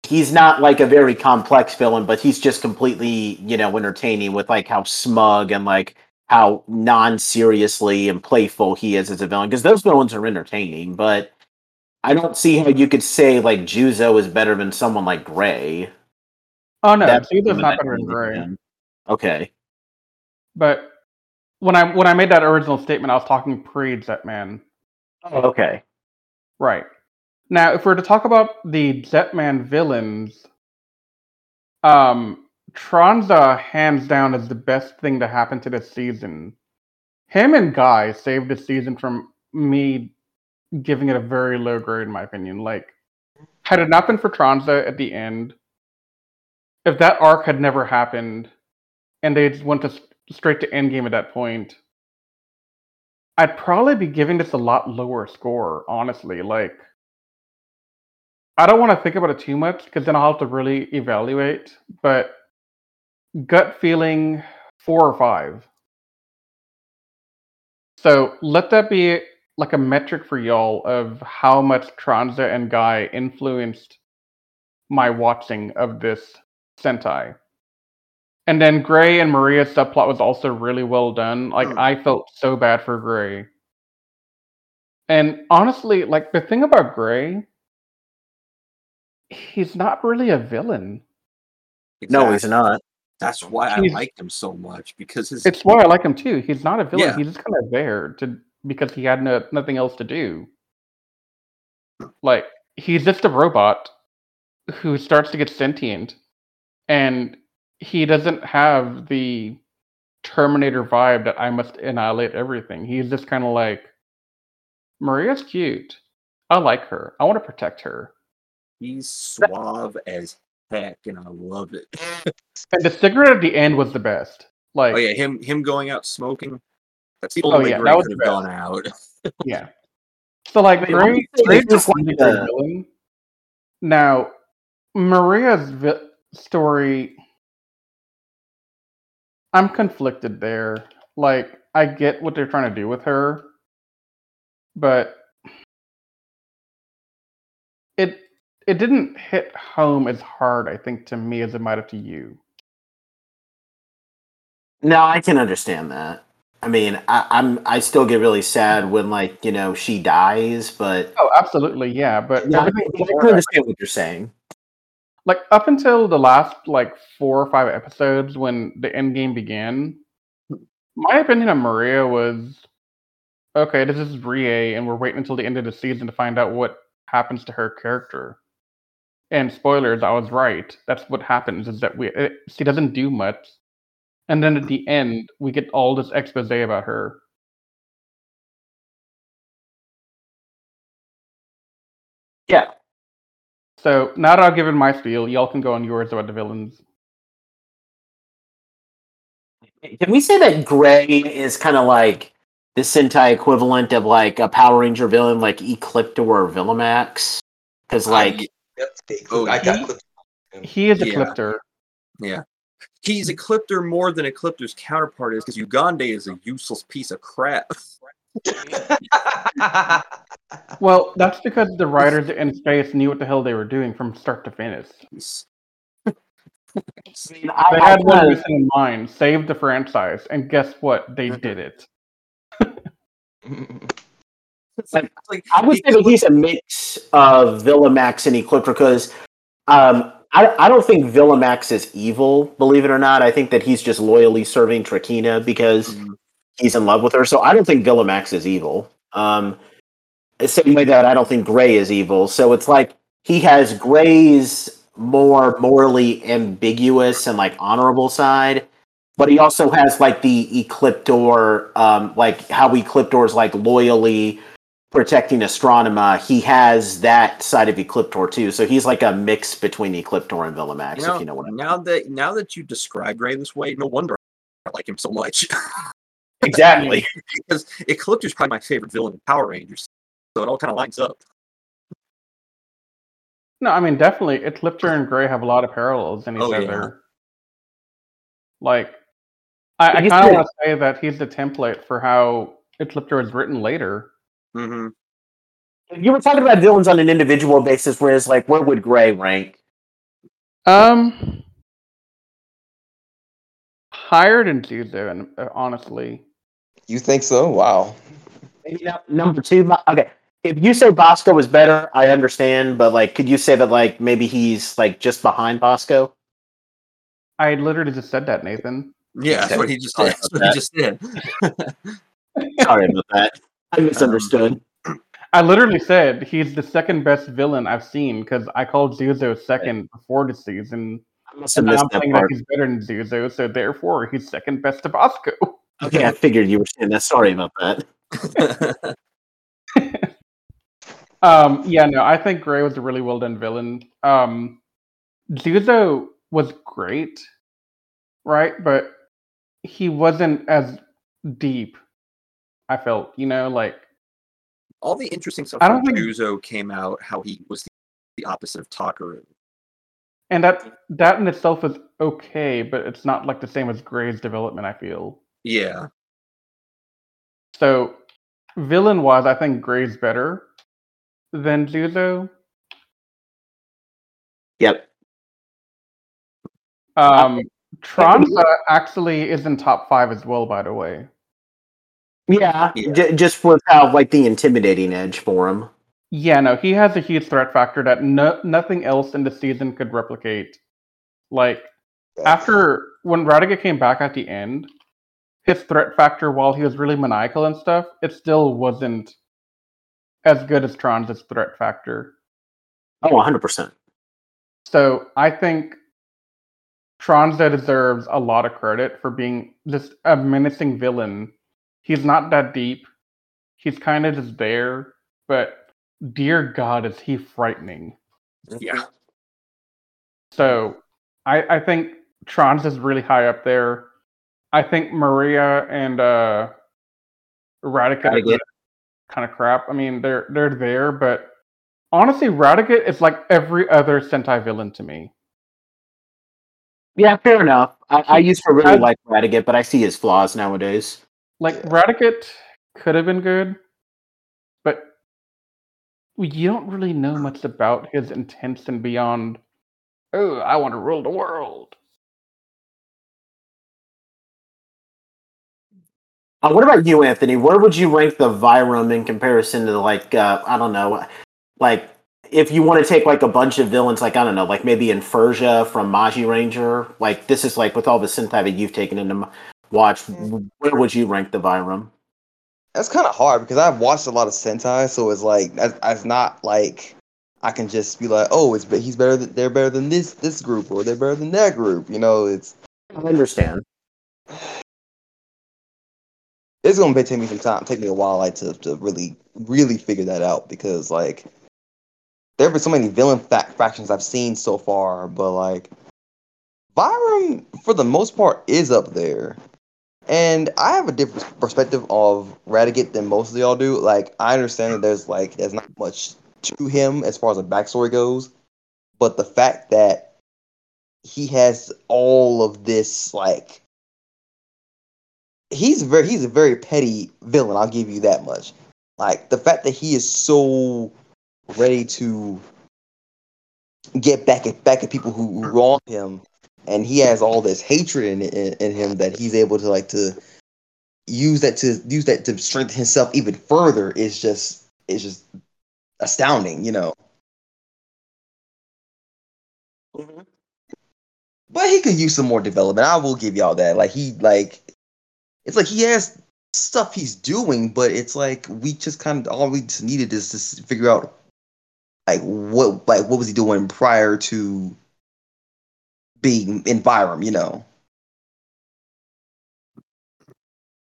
He's not like a very complex villain, but he's just completely you know entertaining with like how smug and like how non-seriously and playful he is as a villain. Because those villains are entertaining, but I don't see how you could say like Juzo is better than someone like Gray. oh no, That's Juzo's not better than Gray. Okay. But when I when I made that original statement, I was talking pre Jetman. Oh, okay. Right. Now, if we're to talk about the Jetman villains, um, Tranza hands down is the best thing to happen to this season. Him and Guy saved the season from me giving it a very low grade, in my opinion. Like, had it not been for Tranza at the end, if that arc had never happened, and they just went to straight to endgame at that point, I'd probably be giving this a lot lower score, honestly. Like, I don't want to think about it too much because then I'll have to really evaluate. But gut feeling, four or five. So let that be like a metric for y'all of how much Tranza and Guy influenced my watching of this Sentai. And then Gray and Maria's subplot was also really well done. Like Hmm. I felt so bad for Gray. And honestly, like the thing about Gray, he's not really a villain. No, he's not. That's why I He's- liked him so much because his It's why I like him too. He's not a villain. Yeah. He's just kind of there to because he had no, nothing else to do. Like he's just a robot who starts to get sentient, and he doesn't have the Terminator vibe that I must annihilate everything. He's just kind of like Maria's cute. I like her. I want to protect her. He's suave as heck, and I love it. And the cigarette at the end was the best. Like Oh yeah, him him going out smoking. That's the Oh, only way yeah, that was could have the gone out. Yeah. So like I mean, Gray, I'm saying Gray's it's just just like like the- villain. Now, Maria's vi- story, I'm conflicted there. Like, I get what they're trying to do with her, but it it didn't hit home as hard, I think, to me as it might have to you. No, I can understand that. I mean, I, I'm I still get really sad mm-hmm. when like you know she dies, but Oh, absolutely, yeah. But Yeah, I, can- I before can that- understand what you're saying. like up until the last like four or five episodes when the end game began, my opinion on Maria was okay, this is Rie, and we're waiting until the end of the season to find out what happens to her character. And spoilers, I was right. That's what happens is that we it, she doesn't do much, and then at the end we get all this expose about her. Yeah, So now that I've given my spiel, y'all can go on yours about the villains. can we say that Gray is kind of like the Sentai equivalent of like a Power Ranger villain, like Ecliptor or Villamax? Because like, That's big. Oh, I got he- clipped. He is a Yeah. Clipter. Yeah. He's a Ecliptor more than Ecliptor's counterpart is because Yugande is a useless piece of crap. Well, that's because the writers in space knew what the hell they were doing from start to finish. I mean, They I, I had one kinda- mission in mind: save the franchise. And guess what? They mm-hmm. did it. like, like I would say that he's a mix of Villamax and Ecliptor because um, I, I don't think Villamax is evil, believe it or not. I think that he's just loyally serving Trakina because Mhm. he's in love with her. So I don't think Villamax is evil. Um, the same way that I don't think Gray is evil. So it's like he has Gray's more morally ambiguous and like honorable side, but he also has like the Ecliptor, um, like how Ecliptor's like loyally protecting Astronema. He has that side of Ecliptor too. So he's like a mix between Ecliptor and Villamax, you know, if you know what I mean. now that now that you describe Gray this way, no wonder I like him so much. Exactly. because Ecliptor's probably my favorite villain in Power Rangers. So it all kind of lines up. No, I mean definitely. Ecliptor and Gray have a lot of parallels in each Oh, yeah. Like, I, I kind of want to say that he's the template for how Ecliptor was written later. Hmm you were talking about villains on an individual basis, whereas like where would Gray rank? Um, higher than Juzo, and uh, honestly, you think so? Wow. Maybe not number two. Okay, if you say Basco was better, I understand. But like, could you say that like maybe he's like just behind Basco? I literally just said that, Nathan. Yeah, that's what he just Sorry did. That's what he just did. Sorry about that. I misunderstood. I literally said he's the second best villain I've seen because I called Juzo second before the season. I must have and I'm that saying that he's better than Juzo, so therefore he's second best to Basco. Okay, I figured you were saying that. Sorry about that. Um, yeah, no, I think Gray was a really well done villain. Um, Juzo was great, right? But he wasn't as deep. I felt, you know, like all the interesting stuff I don't from think- Juzo came out how he was the, the opposite of Takeru. and that that in itself is okay, but it's not like the same as Gray's development. I feel Yeah. so. villain wise, I think Gray's better than Juzo. Yep. Um, Tranza actually is in top five as well, by the way. Yeah, Yeah. J- just without like the intimidating edge for him. Yeah, no, he has a huge threat factor that no, nothing else in the season could replicate. Like after when Radiguet came back at the end, his threat factor, while he was really maniacal and stuff, it still wasn't as good as Tron's threat factor. Oh, 100%. So I think Tranza deserves a lot of credit for being just a menacing villain. He's not that deep. He's kind of just there, but dear God, is he frightening. Yeah. So I, I think Trons is really high up there. I think Maria and uh Radiguet Radiguet. kind of crap. I mean, they're they're there, but honestly, Radiguet is like every other Sentai villain to me. Yeah, fair enough. I, I used to really has- like Radiguet, but I see his flaws nowadays. Like Radiguet could have been good, but you don't really know much about his intents and beyond. Oh, I want to rule the world. Uh, what about you, Anthony? Where would you rank the Vyram in comparison to like uh, I don't know, like if you want to take like a bunch of villains, like I don't know, like maybe Infershia from Magiranger. Like this is like with all the Sentai that you've taken into m- watch. Where would you rank the Vyram? That's kind of hard because I've watched a lot of Sentai, so it's like that's, that's not like I can just be like, oh, it's he's better than they're better than this this group or they're better than that group. You know, it's I understand. it's gonna be, take me some time, take me a while, like to to really really figure that out because like there have been so many villain fac factions I've seen so far, but like Vyram for the most part is up there. And I have a different perspective of Radiguet than most of y'all do. Like I understand that there's like there's not much to him as far as a backstory goes, but the fact that he has all of this like he's very he's a very petty villain. I'll give you that much. Like the fact that he is so ready to get back at back at people who wronged him, and he has all this hatred in, in in him that he's able to like to use that to use that to strengthen himself even further is just is just astounding, you know. Mm-hmm. But he could use some more development. I will give y'all that. Like he like it's like he has stuff he's doing, but it's like we just kind of all we just needed is to figure out like what like what was he doing prior to being in Vyram, you know.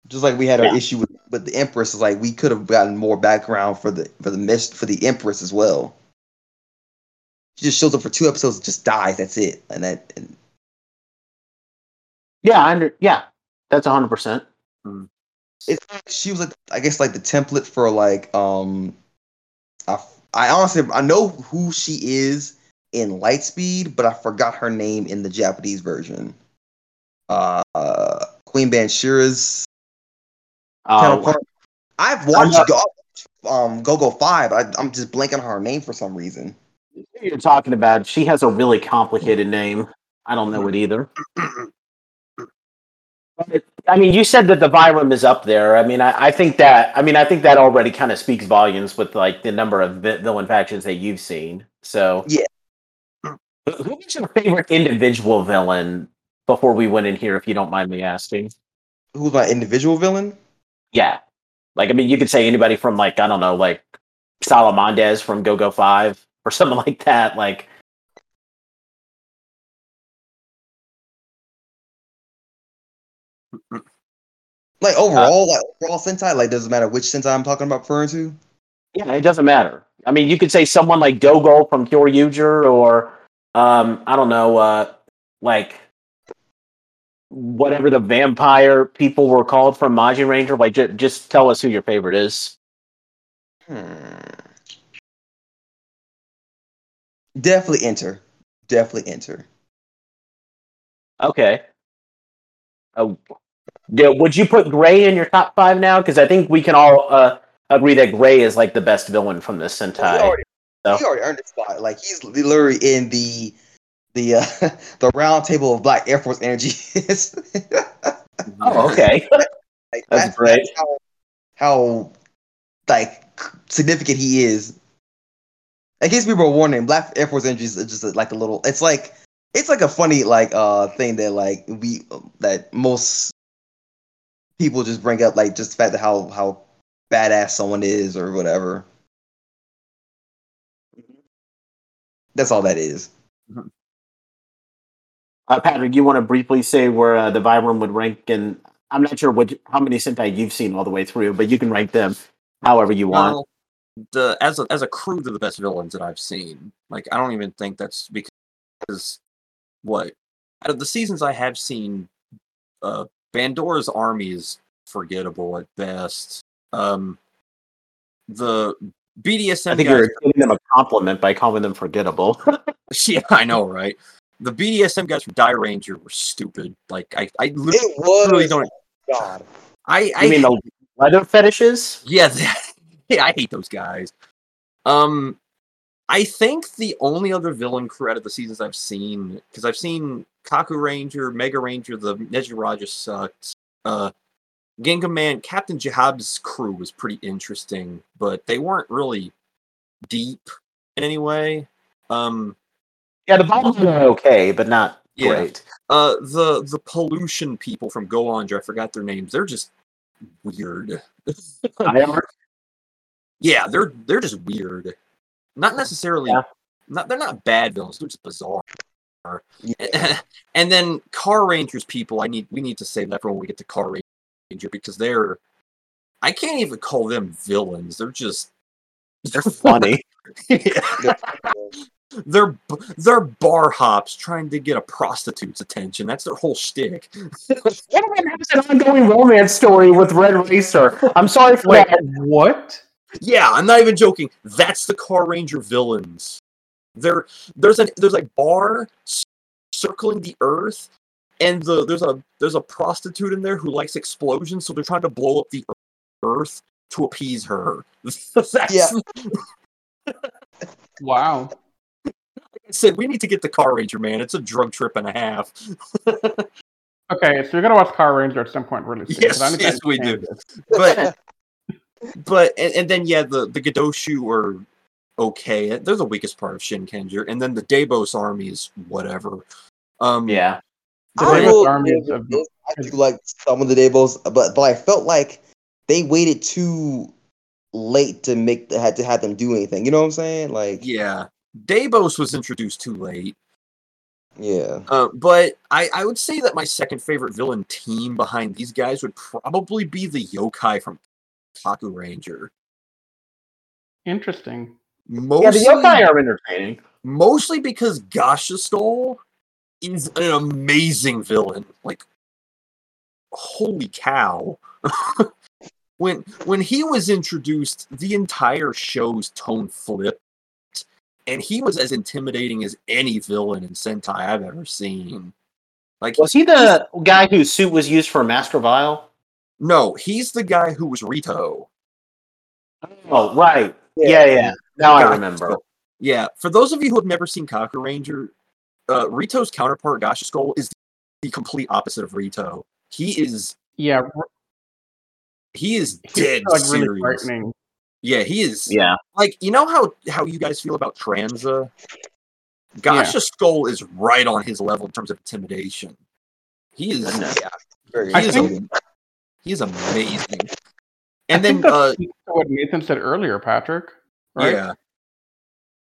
Just like we had our Yeah. issue with, with the Empress, is like we could have gotten more background for the for the mist for the Empress as well. She just shows up for two episodes, just dies. That's it, and that and Yeah, I under, yeah, that's hundred percent. it's like she was like I guess like the template for like um I, I honestly I know who she is in Lightspeed, but I forgot her name in the Japanese version. Uh, Queen Bansheera's Uh, counterpart. I've watched Go, um Go Go Five. I, I'm just blanking on her name for some reason. you're talking about? She has a really complicated name. I don't know it either. I mean, you said that the Vyram is up there. I mean, I, I think that. I mean, I think that already kind of speaks volumes with like the number of vi- villain factions that you've seen. So, Yeah. Who is your favorite individual villain? Before we went in here, if you don't mind me asking. Who's my individual villain? Yeah, like I mean, you could say anybody from like I don't know, like Salamandes from Go Go Five or something like that. Like, Like overall, uh, like overall Sentai, like doesn't matter which Sentai I'm talking about referring to. Yeah, it doesn't matter. I mean, you could say someone like Gogol from Pure Uger, or um, I don't know, uh, like whatever the vampire people were called from Magiranger. Like, j- just tell us who your favorite is. Hmm. Definitely enter. Definitely enter. Okay. Oh, yeah, would you put Gray in your top five now? Because I think we can all uh, agree that Gray is like the best villain from this He Sentai. So- he already earned his spot. Like he's literally in the the uh, the round table of Black Air Force energy. Oh, okay. Like, That's great. how, how like significant he is. In case people are wondering, Black Air Force Energy is just like a little. It's like it's like a funny like uh thing that like we that most people just bring up like just the fact that how how badass someone is or whatever. That's all that is. Uh, Patrick, you want to briefly say where uh, the Vyram would rank? And I'm not sure what how many Sentai you've seen all the way through, but you can rank them however you want. Well, the as a as a crew, they're the best villains that I've seen. Like I don't even think that's because what out of the seasons I have seen, uh, Bandora's army is forgettable at best. Um, the BDSM I think guys, you're giving them a compliment by calling them forgettable. yeah, I know, right? The BDSM guys from Dairanger were stupid. Like I, I literally It was don't. God. I, I I mean, the leather fetishes. Yeah, that- yeah, I hate those guys. Um, I think the only other villain crew out of the seasons I've seen, because I've seen Kaku Ranger, Mega Ranger, the Nezirejia sucked. Uh, Ginga Man, Captain Zahab's crew was pretty interesting, but they weren't really deep in any way. Um, Yeah, the Vyram are okay, but not Yeah. great. uh, the the pollution people from Go-onger, I forgot their names. They're just weird. Yeah, they're they're just weird. Not necessarily. Yeah. Not they're not bad villains. They're just bizarre. Yeah. and then Carranger's people, I need we need to save that for when we get to Car Ranger because they're. I can't even call them villains. They're just. They're funny. they're they're bar hops trying to get a prostitute's attention. That's their whole shtick. One of them has an ongoing romance story with Red Racer. I'm sorry for Wait, that. what? Yeah, I'm not even joking. That's the Carranger villains. There, there's a there's a bar circling the Earth, and the there's a there's a prostitute in there who likes explosions, so they're trying to blow up the Earth to appease her. That's, Yeah. Wow. I said we need to get the Carranger man. It's a drug trip and a half. Okay, so you're gonna watch Carranger at some point really soon. 'cause Yes, I need yes, we do. this. But but and, and then yeah, the the Gedoushu are okay. They're the weakest part of Shin Shinkenger, and then the Deboth army is whatever. Um, Yeah. The I will Army is it. I do like some of the Deboth, but but I felt like they waited too late to make the, had to have them do anything. You know what I'm saying? Like, Yeah, Deboth was introduced too late. yeah. Uh, but I, I would say that my second favorite villain team behind these guys would probably be the yokai from Kaku Ranger. Interesting. Mostly, Yeah, the yokai are entertaining. mostly because Gasha Skull is an amazing villain. Like, holy cow! when when he was introduced, the entire show's tone flipped, and he was as intimidating as any villain in Sentai I've ever seen. Like, Was he the guy whose suit was used for Master Vile? no, he's the guy who was Rito. Oh, right. Yeah, yeah. Now I remember. Yeah, for those of you who have never seen Kaku Ranger, uh, Rito's counterpart, Gasha Skull, is the complete opposite of Rito. He is Yeah, he is he's dead like really serious. frightening. Yeah, he is. Yeah. Like you know how how you guys feel about Tranza. Gasha Skull is right on his level in terms of intimidation. He is. Yeah. Very He I is, think- a, he is amazing. I And think then, uh, what Nathan said earlier, Patrick. Right? yeah,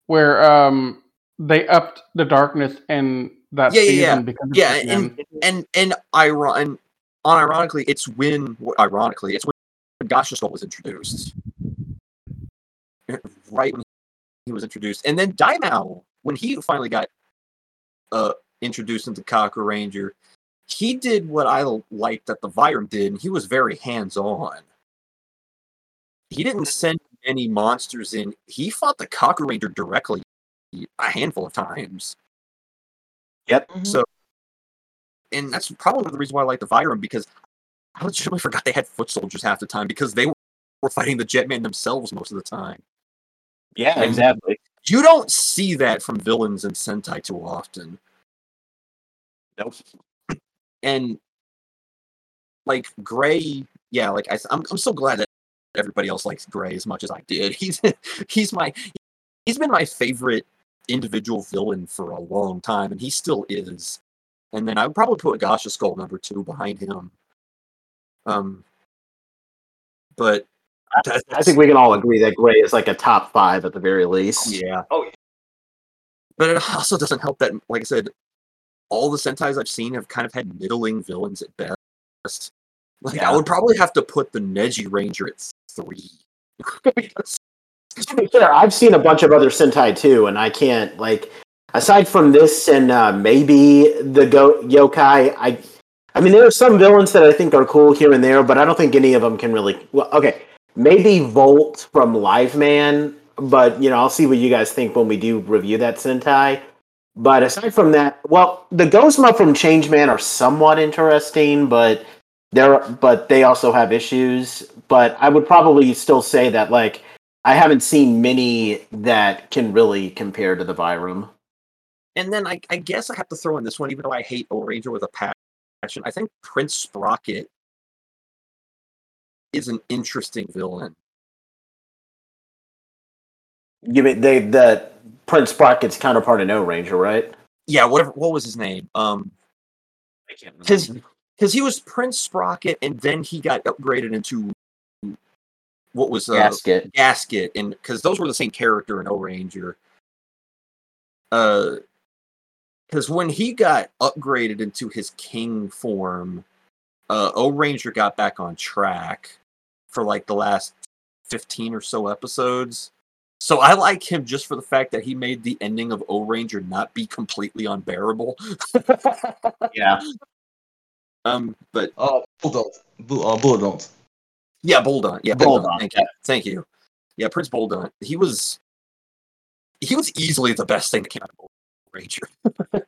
Where um they upped the darkness in that Yeah, yeah, season yeah. because Yeah, this man. and and iron and unironically, it's when ironically it's when Skull was introduced. Right when he was introduced, and then Daimao when he finally got uh introduced into Kaku Ranger, he did what I liked that the Vyram did, and he was very hands on. He didn't send any monsters in. He fought the Kaku Ranger directly a handful of times. Mhm. So, and that's probably the reason why I like the Vyram because I legitimately forgot they had foot soldiers half the time because they were fighting the Jetman themselves most of the time. Yeah, And- exactly. You don't see that from villains in Sentai too often. Nope. And like Gray, yeah, like I, I'm, I'm so glad that everybody else likes Gray as much as I did. He's he's my he's been my favorite individual villain for a long time, and he still is. And then I would probably put Gasha Skull number two behind him. Um, but that- I think we can all agree that Gray is like a top five at the very least. yeah. Oh, yeah. But it also doesn't help that, like I said, all the Sentais I've seen have kind of had middling villains at best. Like Yeah. I would probably have to put the Nezirejia at three. Because- To be fair, I've seen a bunch of other Sentai too, and I can't like aside from this and uh, maybe the go- yokai. I, I mean, there are some villains that I think are cool here and there, but I don't think any of them can really. Well, okay, maybe Volt from Live Man, but you know, I'll see what you guys think when we do review that Sentai. But aside from that, well, the Gozma from Changeman are somewhat interesting, but they're but they also have issues. But I would probably still say that like I haven't seen many that can really compare to the Vyram. and then I, I guess I have to throw in this one, even though I hate Ohranger with a passion. I think Prince Sprocket is an interesting villain. You mean they the Prince Sprocket's counterpart in Ohranger, right? Yeah, whatever. What was his name? Um, I can't His- remember. because he was Prince Sprocket, and then he got upgraded into what was uh, Gasket. gasket and because those were the same character in Ohranger. Uh, because when he got upgraded into his king form, uh, Ohranger got back on track for like the last fifteen or so episodes. So I like him just for the fact that he made the ending of Ohranger not be completely unbearable. Yeah. um, but Uh, Bulldog. Bu- uh, Bulldog. Yeah, Boldon. Yeah, Boldon, Boldon. Thank you. Thank you. Yeah, Prince Boldon. He was he was easily the best thing that came out of Ranger.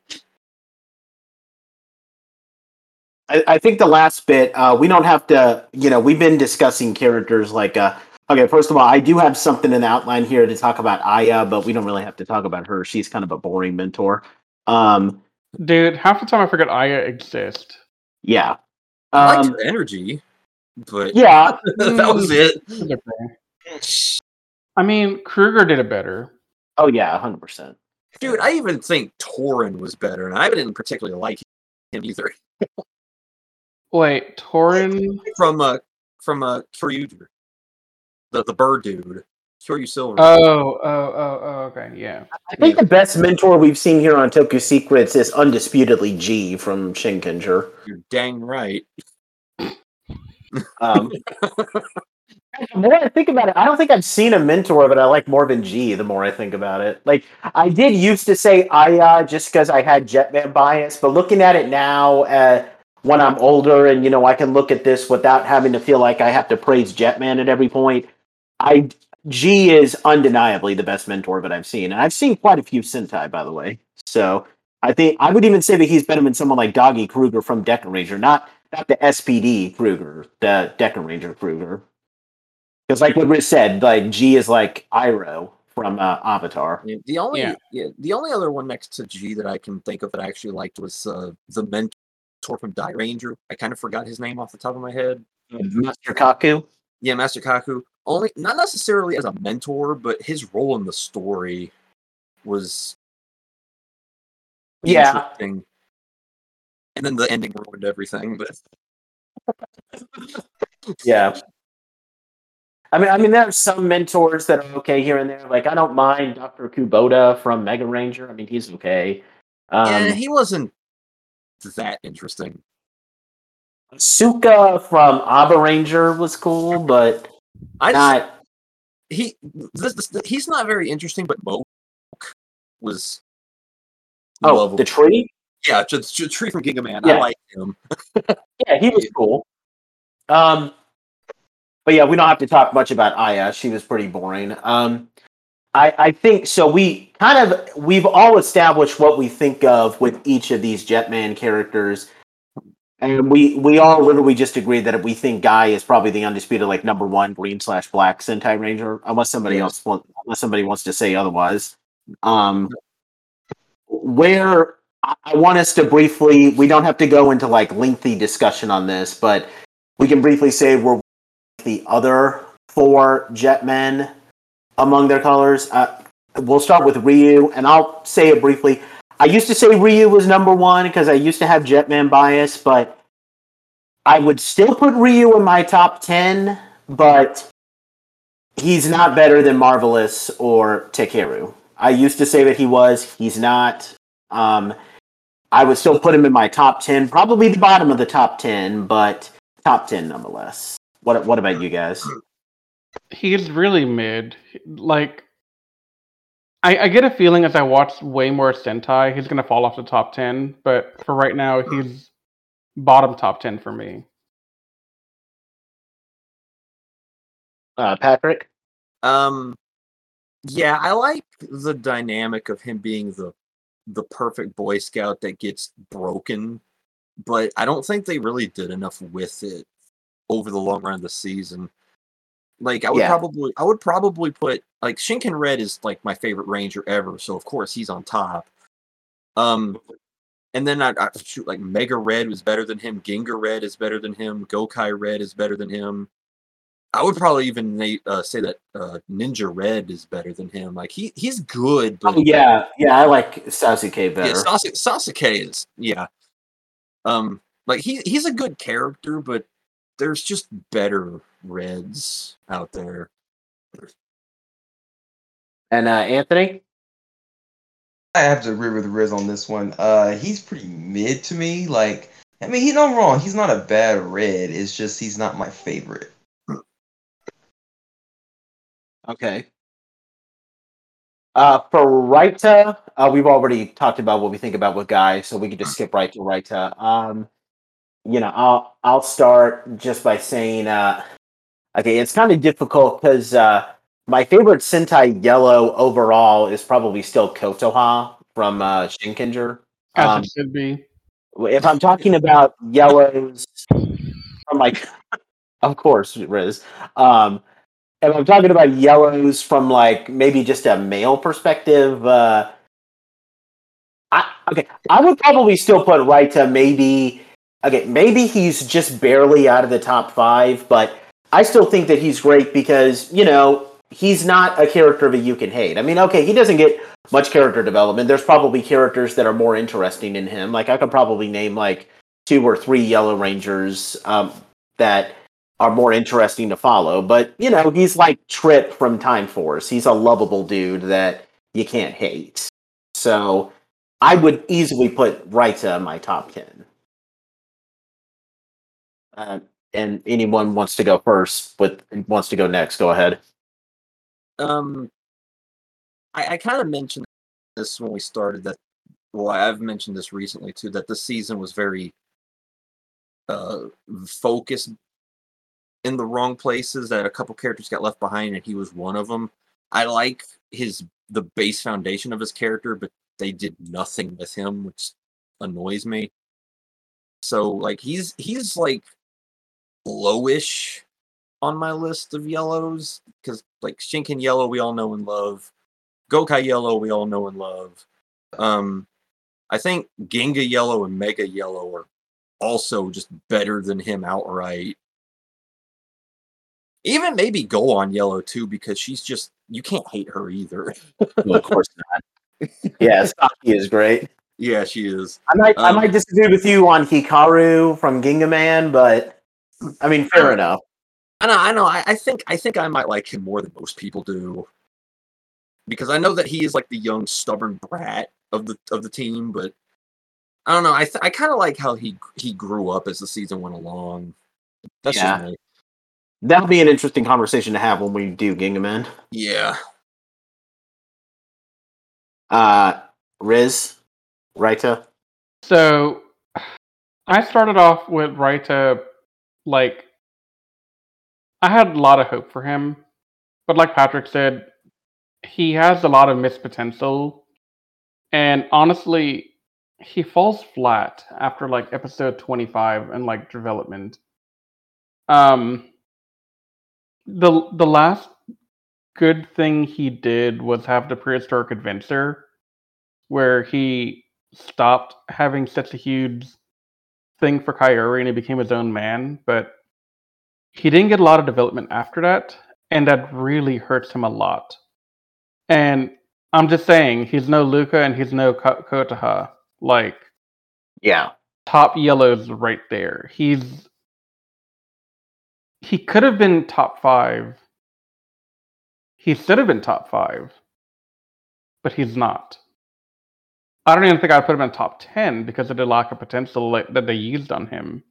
I, I think the last bit, uh, we don't have to, you know, we've been discussing characters like, uh, okay, first of all, I do have something in the outline here to talk about Aya, but we don't really have to talk about her. She's kind of a boring mentor. Um, Dude, half the time I forget Aya exists. yeah. I liked Um, her energy, but yeah. that was it. I mean, Kruger did it better. Oh, yeah, 100%. Dude, I even think Torin was better, and I didn't particularly like him either. Wait, Torin. From uh from uh Kyoryu, the the bird dude, Kyoryu Silver. Oh, oh, oh, oh, okay, yeah. I think the best mentor we've seen here on Toku Secrets is undisputedly Jii from Shinkenger. You're dang right. Um, the more I think about it, I don't think I've seen a mentor but I like more than Jii. The more I think about it, like I did used to say Aya just because I had Jetman bias, but looking at it now, uh, when I'm older and you know I can look at this without having to feel like I have to praise Jetman at every point. I Jii is undeniably the best mentor that I've seen, and I've seen quite a few Sentai, by the way. So I think I would even say that he's better than someone like Doggy Kruger from Dekaranger, not not the SPD Kruger, the Dekaranger Kruger. Because like what Rich said, like Jii is like Iroh from uh, Avatar. Yeah, the only Yeah. yeah. the only other one next to Jii that I can think of that I actually liked was uh, the mentor from Dairanger. I kind of forgot his name off the top of my head. Master Kaku. Yeah, Master Kaku. Only not necessarily as a mentor, but his role in the story was Yeah. interesting. And then the ending ruined everything. But Yeah. I mean, I mean, there are some mentors that are okay here and there. Like, I don't mind Doctor Kubota from Mega Ranger. I mean, he's okay. Um, yeah, he wasn't that interesting. Suka from Aba Ranger was cool, but I just, not. he this, this, he's not very interesting, but Moke was Oh, lovable. the tree. Yeah, just, just Tree from Ginga Man. I like him. Yeah, he was cool. Um, but yeah, we don't have to talk much about Aya. She was pretty boring. Um, I I think so. We kind of we've all established what we think of with each of these Jetman characters. And we we all literally just agreed that we think Guy is probably the undisputed like number one green slash black Sentai Ranger, unless somebody Yeah. else want, unless somebody wants to say otherwise. Um, where I want us to briefly, we don't have to go into like lengthy discussion on this, but we can briefly say we're the other four Jetmen among their colors. Uh, we'll start with Ryu, and I'll say it briefly. I used to say Ryu was number one because I used to have Jetman bias, but I would still put Ryu in my top 10, but he's not better than Marvelous or Takeru. I used to say that he was, he's not. Um, I would still put him in my top 10, probably the bottom of the top 10, but top 10 nonetheless. What, what about you guys? He's really mid. Like, I, I get a feeling as I watch way more Sentai, he's gonna fall off the top ten. But for right now, he's bottom top ten for me. Uh, Patrick? Um, yeah, I like the dynamic of him being the the perfect Boy Scout that gets broken, but I don't think they really did enough with it over the long run of the season. Like I would Yeah. probably I would probably put like Shinken Red is like my favorite Ranger ever, so of course he's on top. Um and then I, I shoot like Mega Red was better than him, Ginga Red is better than him, Gokai Red is better than him. I would probably even uh, say that uh, Ninja Red is better than him. Like he he's good, but Oh, yeah. Yeah, I like Sasuke better. yeah, Sasuke, Sasuke is yeah. Um, like he he's a good character, but there's just better Reds out there. and uh, Anthony? I have to agree with Riz on this one. Uh, he's pretty mid to me. Like, I mean, he's not wrong. He's not a bad red. It's just he's not my favorite. Okay. Uh, for Raita, uh, we've already talked about what we think about with Guy, so we can just skip right to Raita. Um, you know, I'll I'll start just by saying, uh, okay, it's kind of difficult because uh, my favorite Sentai Yellow overall is probably still Kotoha from uh, Shinkenger. As Um, it should be. if I'm talking about yellows from like, of course, Riz. Um, I'm talking about yellows from like maybe just a male perspective, uh, I okay, I would probably still put Raita maybe. Okay, maybe he's just barely out of the top five, but I still think that he's great because you know he's not a character that you can hate. I mean, okay, he doesn't get much character development. There's probably characters that are more interesting in him. Like I could probably name like two or three Yellow Rangers um, that are more interesting to follow. But you know, he's like Trip from Time Force. He's a lovable dude that you can't hate. So I would easily put Raita in my top ten. Uh, and anyone wants to go first with wants to go next, go ahead. Um, I, I kind of mentioned this when we started that. Well, I've mentioned this recently too. That the season was very uh focused in the wrong places. That a couple characters got left behind, and he was one of them. I like his the base foundation of his character, but they did nothing with him, which annoys me. So like he's he's like lowish on my list of yellows because like Shinken Yellow we all know and love, Gokai Yellow we all know and love. Um, I think Ginga Yellow and Mega Yellow are also just better than him outright. Even maybe Go on Yellow too because she's just you can't hate her either. Well, of course not. yeah, Saki is great. yeah, she is. I might I Um, might disagree with you on Hikaru from Ginga Man, but I mean fair enough. I know, I know. I, I think I think I might like him more than most people do. Because I know that he is like the young, stubborn brat of the of the team, but I don't know. I th- I kind of like how he he grew up as the season went along. That's Yeah. just me. That'll be an interesting conversation to have when we do Ginga Man. Yeah. Uh Riz, Raita. So I started off with Raita like I had a lot of hope for him, but like Patrick said, he has a lot of missed potential. And honestly, he falls flat after like episode 25 and like development. Um the the last good thing he did was have the prehistoric adventure where he stopped having such a huge thing for Kyori and he became his own man, but he didn't get a lot of development after that, and that really hurts him a lot. And I'm just saying, he's no Luca and he's no Ko- Kotoha. Like, Yeah. top yellow's right there. He's he could have been top five. He should have been top five, but he's not. I don't even think I'd put him in top ten because of the lack of potential that they used on him.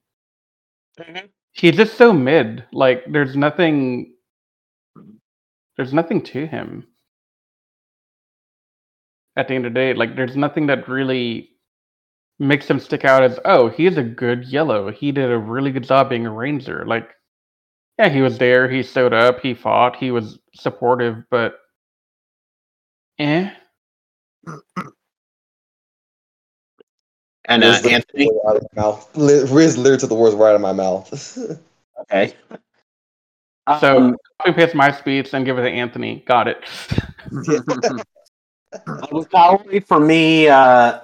Mm-hmm. He's just so mid. Like there's nothing. There's nothing to him. At the end of the day, like there's nothing that really makes him stick out as oh he's a good yellow. He did a really good job being a ranger. Like yeah, he was there. He showed up. He fought. He was supportive, but eh. And uh, Riz Anthony. took the words out of my mouth. Riz literally took the words right out of my mouth. Okay. So Um, copy paste my speech and give it to Anthony. Got it. with Kaori, for me, uh,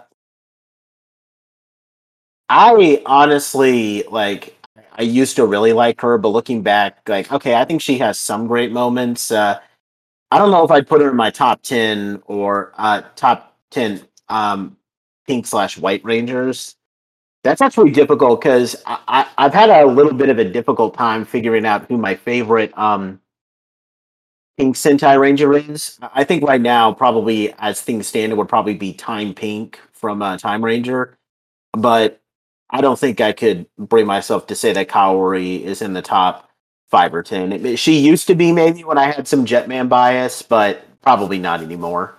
I honestly like. I used to really like her, but looking back, like, okay, I think she has some great moments. Uh, I don't know if I'd put her in my top ten or uh, top ten um, pink slash white rangers. That's actually difficult because I, I've had a little bit of a difficult time figuring out who my favorite um, Pink Sentai Ranger is. I think right now, probably as things stand, it would probably be Time Pink from uh, Time Ranger. But I don't think I could bring myself to say that Kaori is in the top five or ten. It- she used to be maybe when I had some Jetman bias, but probably not anymore.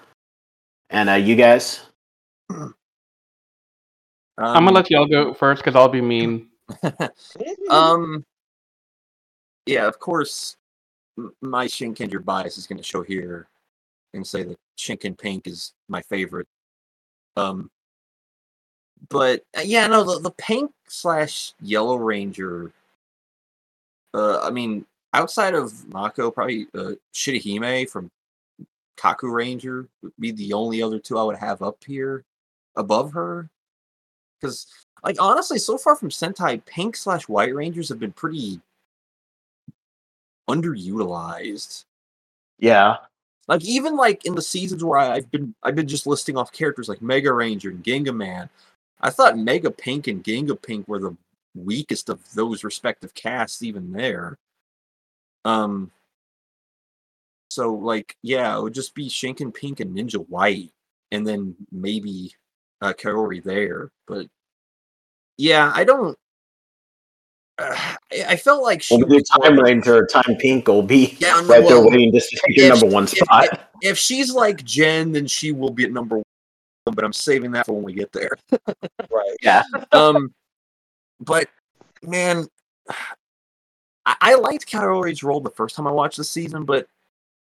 And uh, you guys? I'm gonna let y'all go first because I'll be mean. Um. Yeah, of course, my Shinkenger bias is going to show here, and say that Shinken Pink is my favorite. Um. But uh, yeah, no, the, the pink slash yellow ranger. Uh, I mean, outside of Mako, probably uh, Shirahime from Kaku Ranger would be the only other two I would have up here above her. Because like honestly, so far from Sentai, Pink slash White Rangers have been pretty underutilized. Yeah. Like even like in the seasons where I, I've been I've been just listing off characters like Mega Ranger and Ginga Man. I thought Mega Pink and Ginga Pink were the weakest of those respective casts even there. Um so like yeah, it would just be Shinken Pink and Ninja White and then maybe uh Kaori there. But yeah, I don't uh, I, I felt like she Well, the was Time Time Pink will be Yeah, right there waiting to take your number one spot. if she's like Jen, then she will be at number one, but I'm saving that for when we get there. right. Yeah. Um, but man, I, I liked Kaori's role the first time I watched the season, but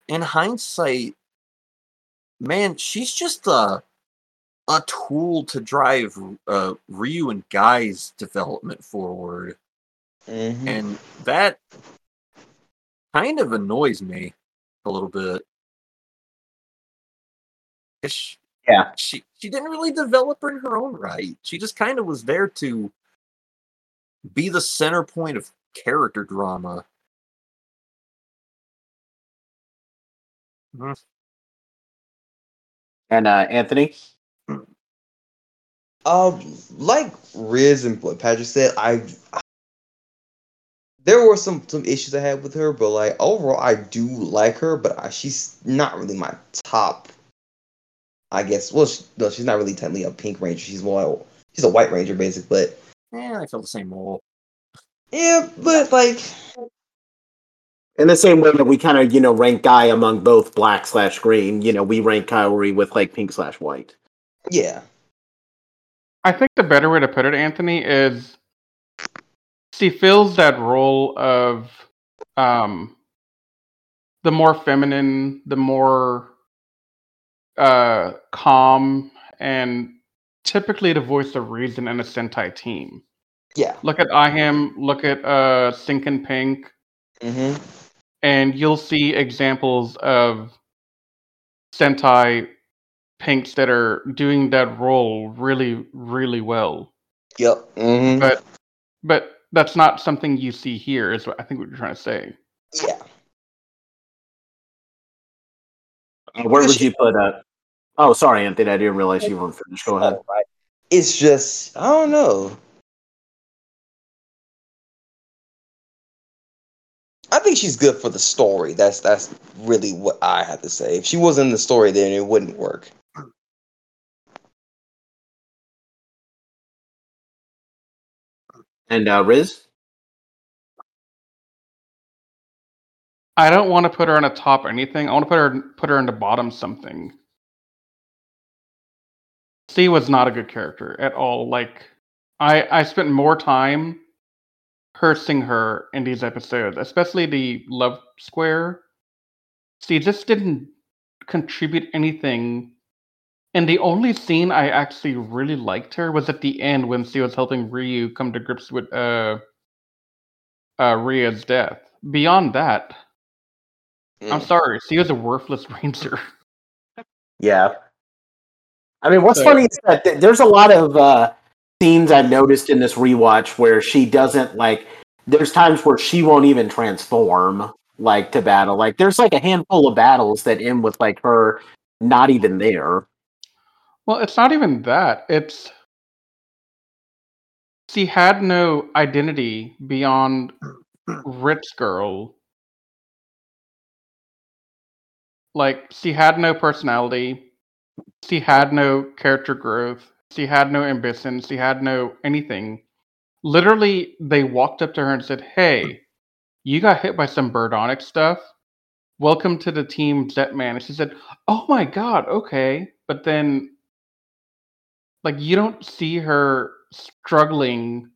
in hindsight, man, she's just a a tool to drive uh, Ryu and Guy's development forward, Mhm. and that kind of annoys me a little bit. She, Yeah. she she didn't really develop her in her own right. She just kind of was there to be the center point of character drama. Mhm. And uh, Anthony? Um, like Riz and what Patrick said, I there were some some issues I had with her, but like overall, I do like her. But I, she's not really my top. I guess. Well, she, no, she's not really technically a pink ranger. She's more she's a white ranger, basic. But Yeah, I felt the same role. yeah, but like In the same way that we kind of, you know, rank Guy among both black slash green, you know, we rank Kaori with like pink slash white. yeah, I think the better way to put it, Anthony, is she fills that role of um, the more feminine, the more uh, calm and typically the voice of reason in a Sentai team. Yeah. Look at IHAM, look at uh Shinken Pink, mm-hmm. and you'll see examples of Sentai Pinks that are doing that role really, really well. Yep. hmm But but that's not something you see here, is what I think what you're trying to say. yeah. Uh, where would you put uh Oh, sorry, Anthony. I didn't realize you weren't finished. Go ahead. It's just I don't know. I think she's good for the story. That's that's really what I have to say. If she wasn't in the story, then it wouldn't work. And uh, Riz. I don't want to put her on a top or anything. I want to put her put her in the bottom something. C was not a good character at all. Like I I spent more time cursing her in these episodes, especially the love square. C just didn't contribute anything. And the only scene I actually really liked her was at the end when she was helping Ryu come to grips with uh uh Rie's death. Beyond that, I'm Mm. sorry, she was a worthless ranger. Yeah. I mean, what's So- funny is that th- there's a lot of uh, scenes I've noticed in this rewatch where she doesn't like. There's times where she won't even transform like to battle. Like there's like a handful of battles that end with like her not even there. Well, it's not even that. It's she had no identity beyond rich girl. Like she had no personality. She had no character growth. She had no ambition. She had no anything. Literally, they walked up to her and said, "Hey, you got hit by some birdonic stuff. Welcome to the team, Jetman." And she said, "Oh my god, okay." But then like you don't see her struggling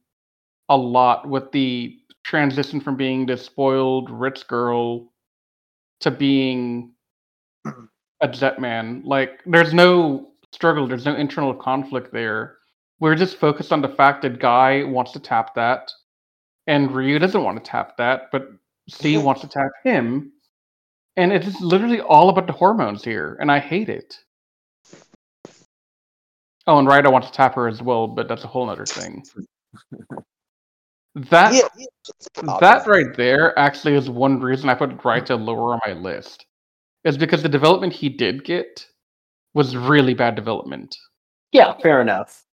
a lot with the transition from being this spoiled rich girl to being a jet man. Like there's no struggle there's no internal conflict there. We're just focused on the fact that guy wants to tap that and ryu doesn't want to tap that but c wants to tap him. And it's literally all about the hormones here and i hate it. Oh, and Raita wants to tap her as well, but that's a whole other thing. That yeah, that right there actually is one reason I put Raita lower on my list. Is because the development he did get was really bad development. Yeah, fair enough.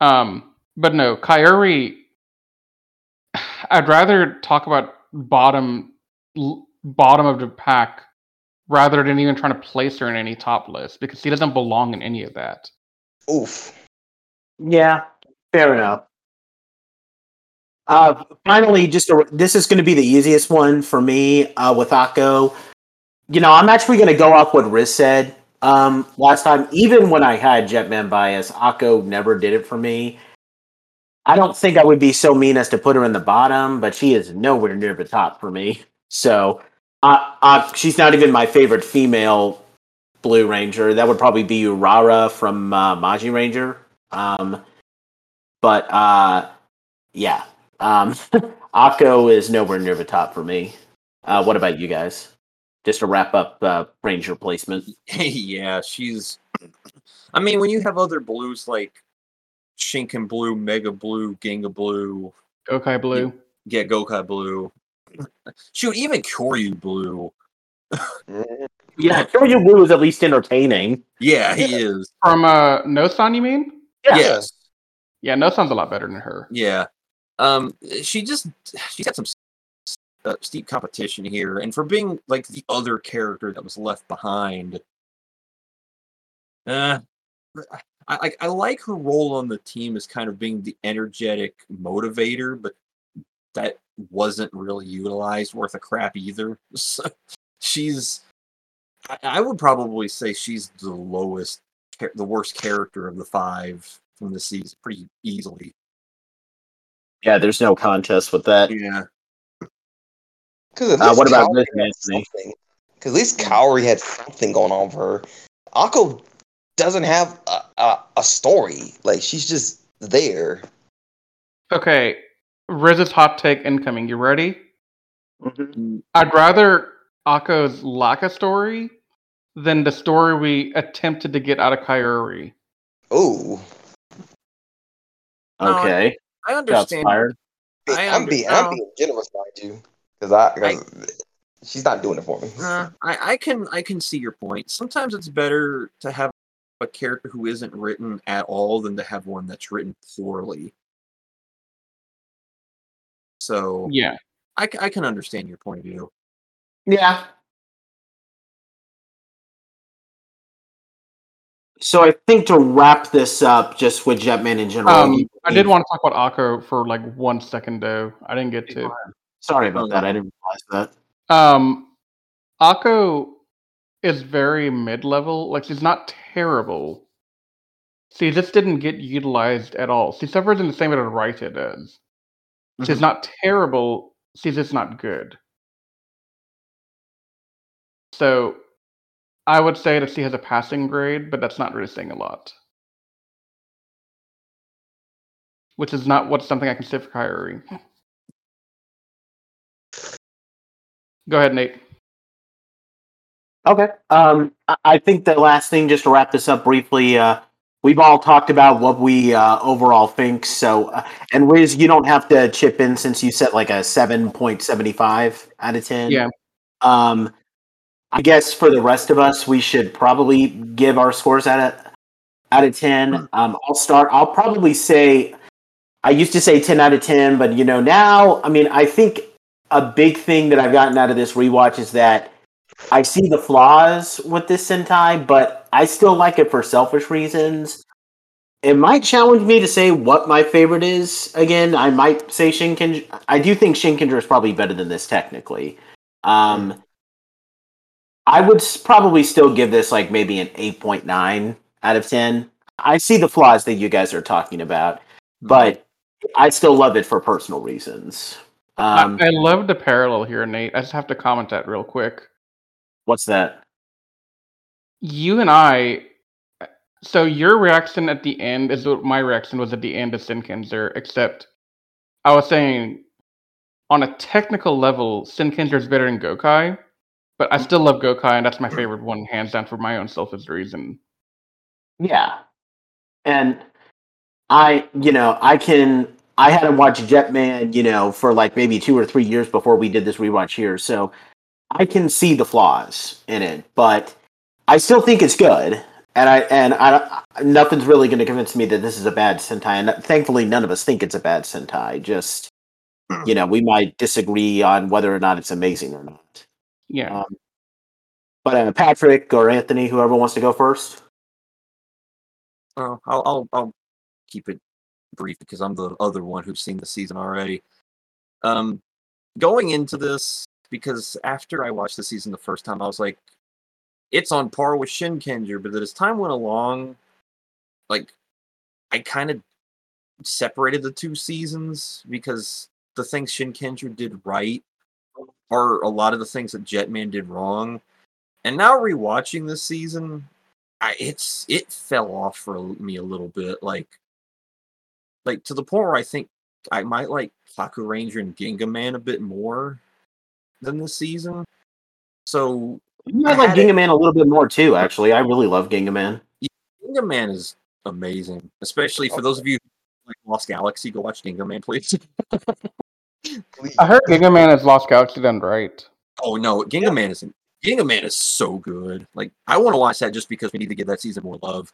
Um, but no, Kyuri. I'd rather talk about bottom l- bottom of the pack rather than even trying to place her in any top list because she doesn't belong in any of that. Oof. Yeah, fair enough. Uh, finally, just a, this is going to be the easiest one for me uh, with Akko. You know, I'm actually going to go off what Riz said um, last time. Even when I had Jetman bias, Akko never did it for me. I don't think I would be so mean as to put her in the bottom, but she is nowhere near the top for me. So, uh, uh, she's not even my favorite female Blue Ranger. That would probably be Urara from uh, Magiranger. Um, but uh, yeah, um, Akko is nowhere near the top for me. Uh, what about you guys? Just to wrap up uh, Ranger placement. yeah, she's. I mean, when you have other blues like Shinken Blue, Mega Blue, Ginga Blue, Okay, Blue. get Gokai Blue, shoot, even Kyoryu Blue. Yeah, Kyoryu Blue is at least entertaining. Yeah, he is. From uh Nossan, you mean? Yeah. Yes. Yeah, Nossan's a lot better than her. Yeah. Um, she just she's had some s- uh, steep competition here, and for being like the other character that was left behind, uh, I, I I like her role on the team as kind of being the energetic motivator, but that wasn't really utilized worth a crap either. So she's, I, I would probably say she's the lowest, the worst character of the five from the season, pretty easily. Yeah, there's no contest with that. Yeah. Because Uh, what about this, Anthony? Because at least Kaori had something going on for her. Akko doesn't have a, a, a story. Like she's just there. Okay, Riz's hot take incoming. You ready? Mhm. I'd rather Akko's lack a story than the story we attempted to get out of Kyuri. Oh, No, I- Okay. I understand. fired. I I'm under- being. I'm being generous, mind you, because I, 'cause she's not doing it for me. Uh, I, I can I can see your point. Sometimes it's better to have a character who isn't written at all than to have one that's written poorly. So Yeah. I, I can understand your point of view. Yeah. So I think to wrap this up, just with Jetman in general. Um, I did want to talk about Akko for like one second though. I didn't get to. Sorry about that. I didn't realize that. Um, Akko is very mid-level. Like she's not terrible. She just didn't get utilized at all. She suffers in the same way that Raita does. She's Mhm. not terrible. She's just not good. So, I would say that she has a passing grade, but that's not really saying a lot. Which is not what's something I can say for Kyrie. Go ahead, Nate. Okay. Um, I- think the last thing, just to wrap this up briefly, uh, we've all talked about what we uh, overall think. So, uh, and Riz, you don't have to chip in since you set like a seven point seventy five out of ten. Yeah. Um, I guess for the rest of us, we should probably give our scores out of out of ten. Um, I'll start. I'll probably say. I used to say ten out of ten, but you know now, I mean, I think a big thing that I've gotten out of this rewatch is that I see the flaws with this Sentai, but I still like it for selfish reasons. It might challenge me to say what my favorite is. Again, I might say Shinkenger. I do think Shinkenger is probably better than this technically. Um, I would probably still give this like maybe an 8.9 out of 10. I see the flaws that you guys are talking about, but I still love it for personal reasons. Um, I, I love the parallel here, Nate. I just have to comment that real quick. what's that? You and I. So your reaction at the end is what my reaction was at the end of Shinkenger, except I was saying on a technical level, Shinkenger is better than Gokai, but I still love Gokai, and that's my favorite one, hands down, for my own selfish reason. Yeah. And I, you know, I can I hadn't watched Jetman, you know, for like maybe two or three years before we did this rewatch here, so I can see the flaws in it, but I still think it's good. And I and I nothing's really going to convince me that this is a bad Sentai. And thankfully, none of us think it's a bad Sentai. Just you know, we might disagree on whether or not it's amazing or not. Yeah. Um, but uh, Patrick or Anthony, whoever wants to go first. Oh, I'll, I'll I'll keep it brief because I'm the other one who's seen the season already. Um, going into this because after I watched the season the first time, I was like, it's on par with Shin Shinkenger. But as time went along, like I kind of separated the two seasons because the things Shin Shinkenger did right are a lot of the things that Jetman did wrong. And now rewatching this season, I, it's it fell off for me a little bit, like like to the point where I think I might like Kaku Ranger and Ginga Man a bit more than this season. So I I like had it- Ginga Man a little bit more too. Actually, I really love Ginga Man. Ginga Man is amazing, especially for those of you who like Lost Galaxy. Go watch Ginga Man, please. Please. I heard Ginga Man has Lost Galaxy done right. oh no, Ginga Man is Ginga Man is so good. Like I want to watch that just because we need to give that season more love.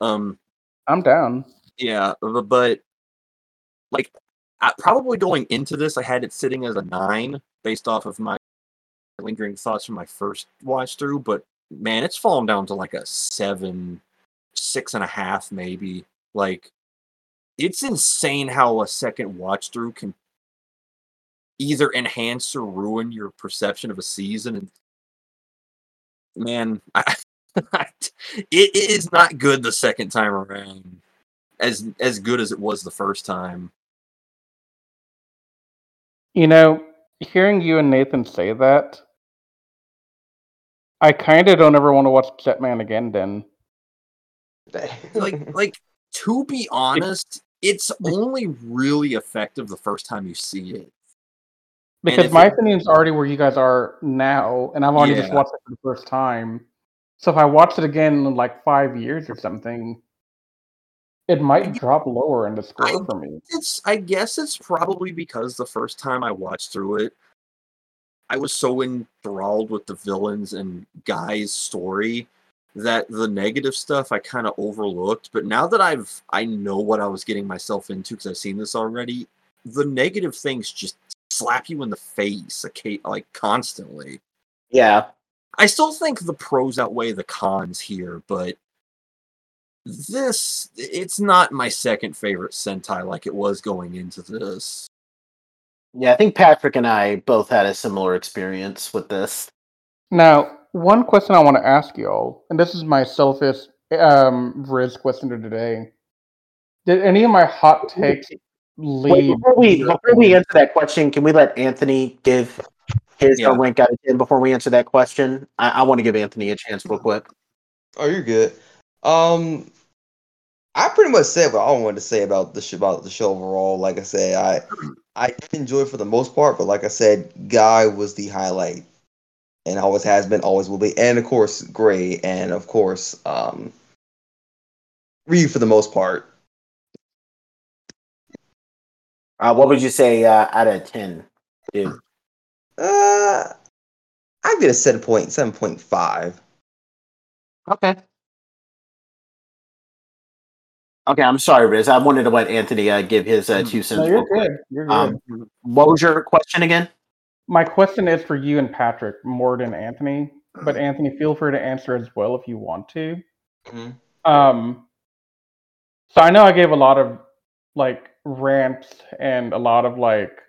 Um, I'm down. Yeah, but like I, probably going into this, I had it sitting as a nine based off of my lingering thoughts from my first watch through. But man, it's fallen down to like a seven, six and a half, maybe. Like it's insane how a second watch through can either enhance or ruin your perception of a season. And man, I, it is not good the second time around as as good as it was the first time. You know, hearing you and Nathan say that, I kind of don't ever want to watch Jetman again. Then like like to be honest, it's only really effective the first time you see it. Because my it- opinion's already where you guys are now, and I've already just watched it for the first time. So if I watch it again in like five years or something, it might drop lower in the score I- for me. It's I guess it's probably because the first time I watched through it, I was so enthralled with the villains and Guy's story that the negative stuff I kind of overlooked. But now that I've I know what I was getting myself into because I've seen this already, the negative things just slap you in the face, okay, like constantly. Yeah. I still think the pros outweigh the cons here, but this it's not my second favorite Sentai like it was going into this. Yeah, I think Patrick and I both had a similar experience with this. Now, one question I want to ask y'all, and this is my selfish um, Riz question of today. Did any of my hot takes Wait, before we before we answer that question, can we let Anthony give his Yeah. rank out of ten before we answer that question? I, I want to give Anthony a chance real quick. Oh, you're good. Um, I pretty much said what I wanted to say about the sh- about the show overall. Like I said, I I did enjoy it for the most part, but like I said, Guy was the highlight, and always has been, always will be, and of course Gray, and of course um, Reed for the most part. Uh, what would you say uh, out of ten, dude? Uh, I'd get a seven point seven point five. Okay. Okay, I'm sorry, Riz. I wanted to let Anthony uh, give his uh, two No, cents. you're good. You're good. Um, what was your question again? My question is for you and Patrick more than Anthony, but Anthony, feel free to answer as well if you want to. Mhm. Um, so I know I gave a lot of like rants and a lot of like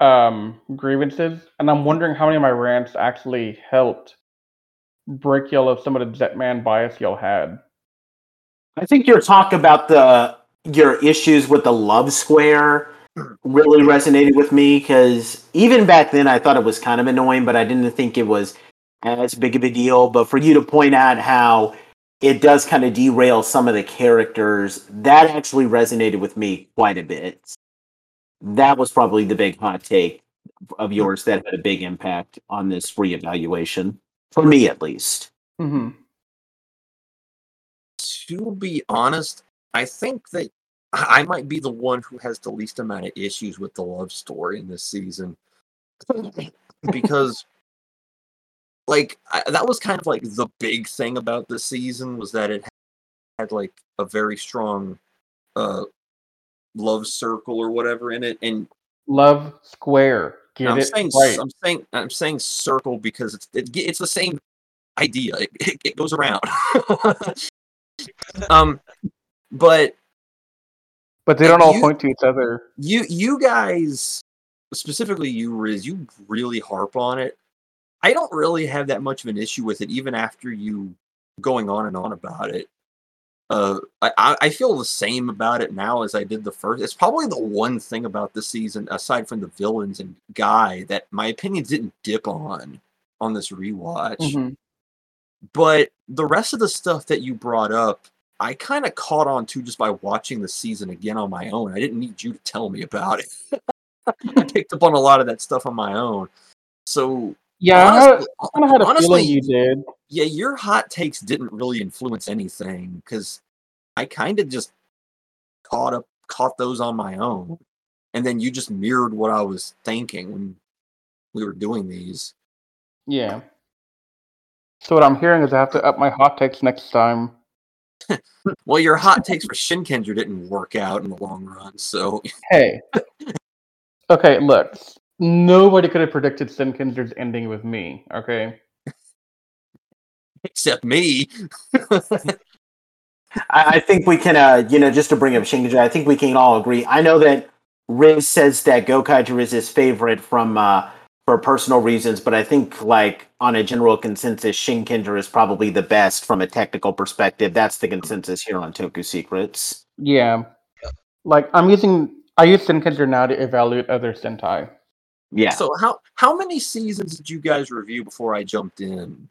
um grievances, and I'm wondering how many of my rants actually helped break y'all of some of the Jetman bias y'all had. I think your talk about the your issues with the love square really resonated with me because even back then I thought it was kind of annoying, but I didn't think it was as big of a deal. But for you to point out how it does kind of derail some of the characters, that actually resonated with me quite a bit. That was probably the big hot take of yours that had a big impact on this reevaluation, for me at least. hmm To be honest, I think that I might be the one who has the least amount of issues with the love story in this season. because like I, that was kind of like the big thing about the season was that it had like a very strong uh love circle or whatever in it and Love Square. Get I'm saying right. I'm saying I'm saying circle because it's it, it's the same idea. It, it, it goes around. um, but But they don't all you- point to each other. you you guys specifically you Riz, you really harp on it. I don't really have that much of an issue with it, even after you going on and on about it. Uh, I, I feel the same about it now as I did the first. It's probably the one thing about this season, aside from the villains and Guy, that my opinions didn't dip on on this rewatch. Mhm. But the rest of the stuff that you brought up, I kind of caught on to just by watching the season again on my own. I didn't need you to tell me about it. I picked up on a lot of that stuff on my own. So Yeah, I, honestly, I kind of had a honestly, feeling you did. yeah, your hot takes didn't really influence anything because I kind of just caught up, caught those on my own, and then you just mirrored what I was thinking when we were doing these. Yeah. So what I'm hearing is I have to up my hot takes next time. Well, your hot takes for Shinkenger didn't work out in the long run, so Hey. okay, look. Nobody could have predicted Shinkenger's ending with me, okay? except me. I, I think we can, uh, you know, just to bring up Shinkenger, I think we can all agree. I know that Riz says that Gokaiger is his favorite from uh, for personal reasons, but I think like on a general consensus, Shinkenger is probably the best from a technical perspective. That's the consensus here on Toku Secrets. Yeah. Like I'm using I use Shinkenger now to evaluate other Sentai. Yeah. So how how many seasons did you guys review before I jumped in?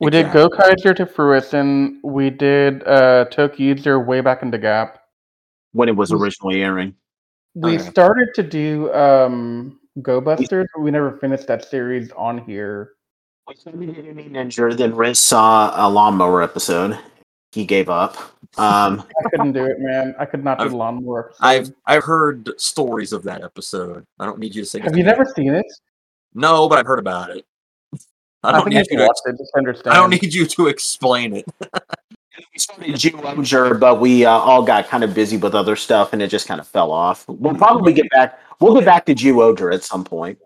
We did Go Gokaiger to Fruition. We did uh Tokkyuger way back in the gap. when it was Was- originally airing. We Okay. started to do um Go Busters, but we never finished that series on here. We started Enemy Ninja, then Riz saw a lawnmower episode. He gave up. Um, I couldn't do it, man. I could not do I've- the lawnmower episode. I've I've heard stories of that episode. I don't need you to say. Have you never seen it? No, but I've heard about it. I I, don't I need you to. watch it just understand. I don't need you to explain it. we started Zyuohger, but we uh, all got kind of busy with other stuff, and it just kind of fell off. We'll probably get back. We'll get back to Zyuohger at some point.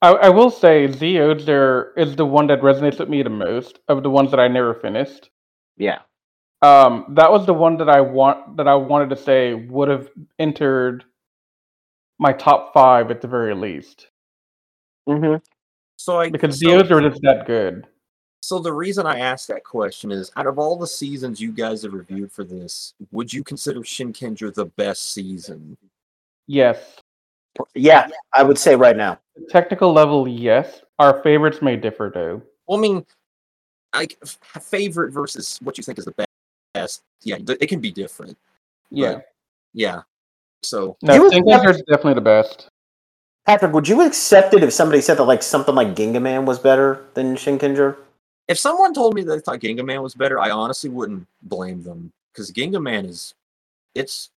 I, I will say Z Ozer is the one that resonates with me the most of the ones that I never finished. Yeah. Um, that was the one that I want that I wanted to say would have entered my top five at the very least Mm-hmm. So I because so, Z is that good. so the reason I asked that question is, out of all the seasons you guys have reviewed for this, would you consider Shinkenger the best season? Yes, Yeah, I would say right now. technical level, yes. Our favorites may differ though. Well, I mean, like favorite versus what you think is the best. Yeah, it can be different. Yeah, Yeah. So no, You would Think have- is definitely the best. Patrick, would you accept it if somebody said that like something like Gingaman was better than Shinkenger? if someone told me that they thought Ginga Man was better, I honestly wouldn't blame them because Ginga Man is, it's.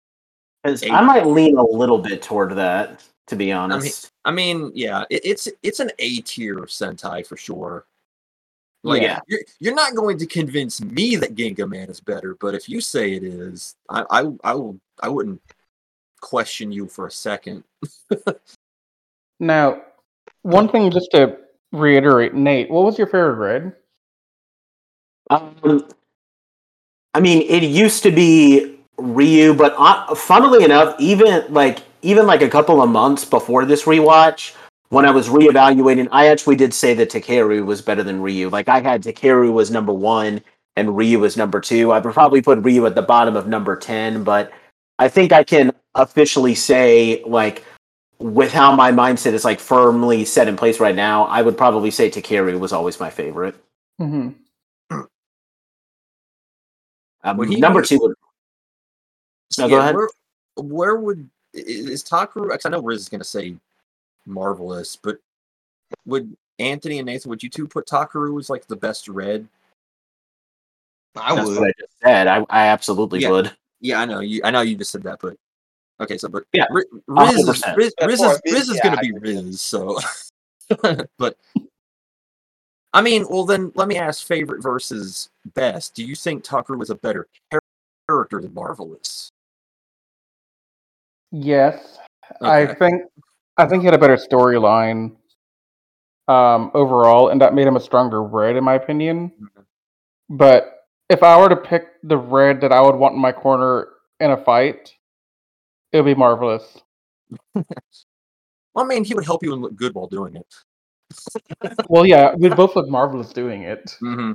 'Cause Eight. I might lean a little bit toward that, to be honest. I mean, yeah, it, it's it's an A tier Sentai for sure. Like, Yeah. you're, you're not going to convince me that Ginga Man is better, but if you say it is, I I I will I wouldn't question you for a second. Now, one thing just to reiterate, Nate, what was your favorite red? Um, I mean, it used to be Ryu, but uh, funnily enough, even like even like a couple of months before this rewatch, when I was reevaluating, I actually did say that Takeru was better than Ryu. Like I had Takeru was number one and Ryu was number two. I would probably put Ryu at the bottom of number ten, but I think I can officially say like with how my mindset is like firmly set in place right now, I would probably say Takeru was always my favorite. Mm-hmm. Um, Would he number two would No, go ahead. Where, where would is Takeru? Because I know Riz is going to say marvelous, but would Anthony and Nathan? Would you two put Takeru as like the best red? I That's would. what I just said. I, I absolutely Yeah. would. Yeah, I know you. I know you just said that, but okay. So, but Yeah, Ri- Riz, is, Riz, Riz is, as me, Riz is yeah, going to be. Riz. So, but I mean, well, then let me ask: favorite versus best. Do you think Takeru was a better character than Marvelous? Yes, I think I think he had a better storyline um, overall, and that made him a stronger red, in my opinion. Mhm. But if I were to pick the red that I would want in my corner in a fight, it would be marvelous. Well, I mean, he would help you and look good while doing it. Well, yeah, we both look marvelous doing it. Mm-hmm.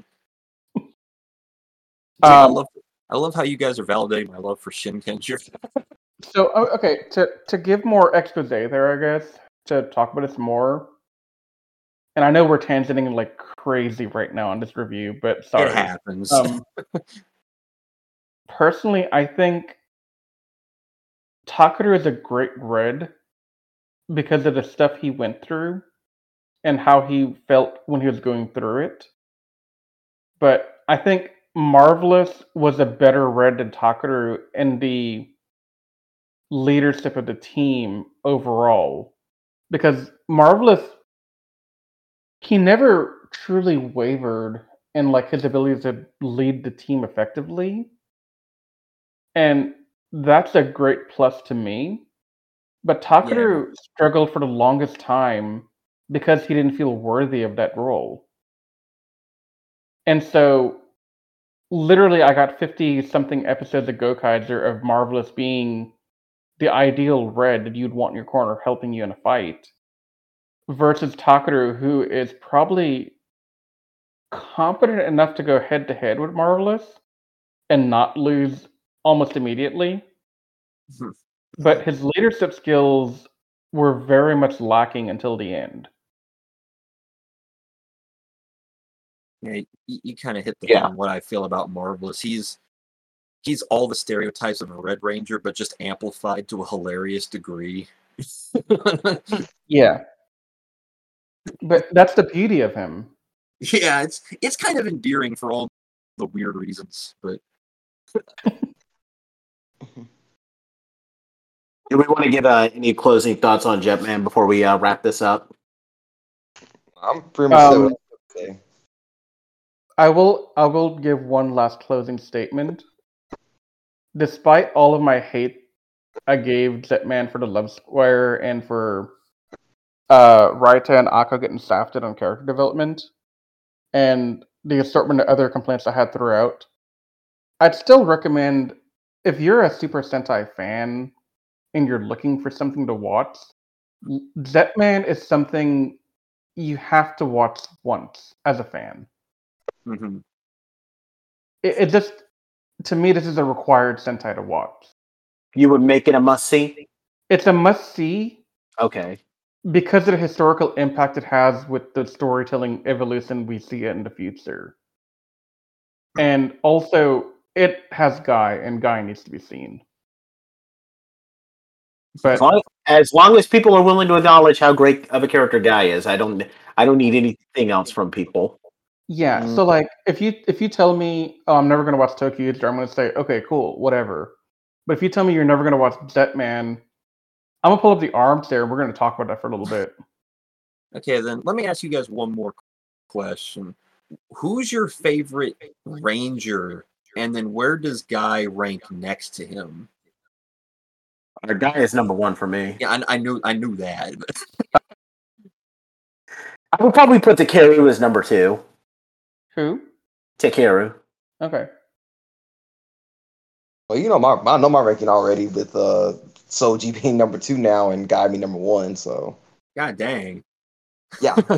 I Um, love, I love how you guys are validating my love for Shinkenger. So okay, to to give more expose there, I guess to talk about this more. And I know we're tangenting like crazy right now on this review, but sorry. It happens. Um, personally, I think Takeru is a great red because of the stuff he went through and how he felt when he was going through it. But I think Marvelous was a better red than Takeru in the leadership of the team overall. Because Marvelous he never truly wavered in like his ability to lead the team effectively. And that's a great plus to me. But Takeru struggled for the longest time because he didn't feel worthy of that role. And so literally I got 50 something episodes of Gokaiger of Marvelous being the ideal red that you'd want in your corner helping you in a fight versus Takeru, who is probably competent enough to go head to head with Marvelous and not lose almost immediately. Hmm. but his leadership skills were very much lacking until the end. Yeah, you, you kind of hit the Yeah. on what I feel about Marvelous. He's he's all the stereotypes of a Red Ranger, but just amplified to a hilarious degree. Yeah. But that's the beauty of him. yeah, it's it's kind of endearing for all the weird reasons, but Do we want to give uh, any closing thoughts on Jetman before we uh, wrap this up? I'm pretty much Um, saying. I will I will give one last closing statement. Despite all of my hate I gave Jetman for the Love Square and for uh Raita and Ako getting safted on character development and the assortment of other complaints I had throughout, I'd still recommend if you're a Super Sentai fan and you're looking for something to watch, Jetman is something you have to watch once as a fan mhm. it, it just to me this is a required sentai to watch You would make it a must see? it's a must see Okay. because of the historical impact it has with the storytelling evolution we see it in the future and also it has guy and guy needs to be seen As but long, as long as people are willing to acknowledge how great of a character Guy is, I don't I don't need anything else from people. Yeah Mm. so like if you if you tell me oh i'm never going to watch tokyo Ghoul, i'm going to say okay cool whatever but if you tell me you're never going to watch Jetman, i'm going to pull up the armchair and we're going to talk about that for a little bit Okay, then let me ask you guys one more question. Who's your favorite Ranger? And then where does Guy rank next to him? Our Guy is number one for me. Yeah, I, I knew I knew that. I would probably put the Takeru as number two. Who Takeru. okay Well, you know my I know my ranking already with uh Soji being number two now and Guy being number one. So God dang. yeah,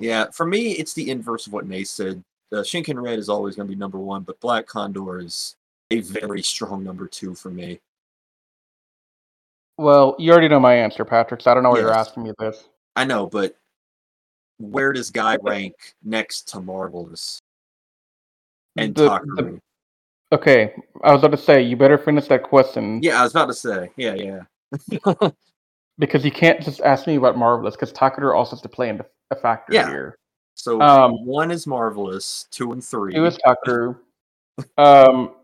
Yeah, for me, it's the inverse of what Mace said. Uh, Shinken Red is always going to be number one, but Black Condor is a very strong number two for me. Well, you already know my answer, Patrick. So I don't know why you're asking me this. I know, but where does Guy rank next to Marvelous and The- Takeru? the- okay, I was about to say you better finish that question Yeah, I was about to say. Yeah, yeah. because you can't just ask me about Marvelous because Takeru also has to play into a factor Yeah. here. So Um, one is Marvelous, two and three. Two is Takeru. um,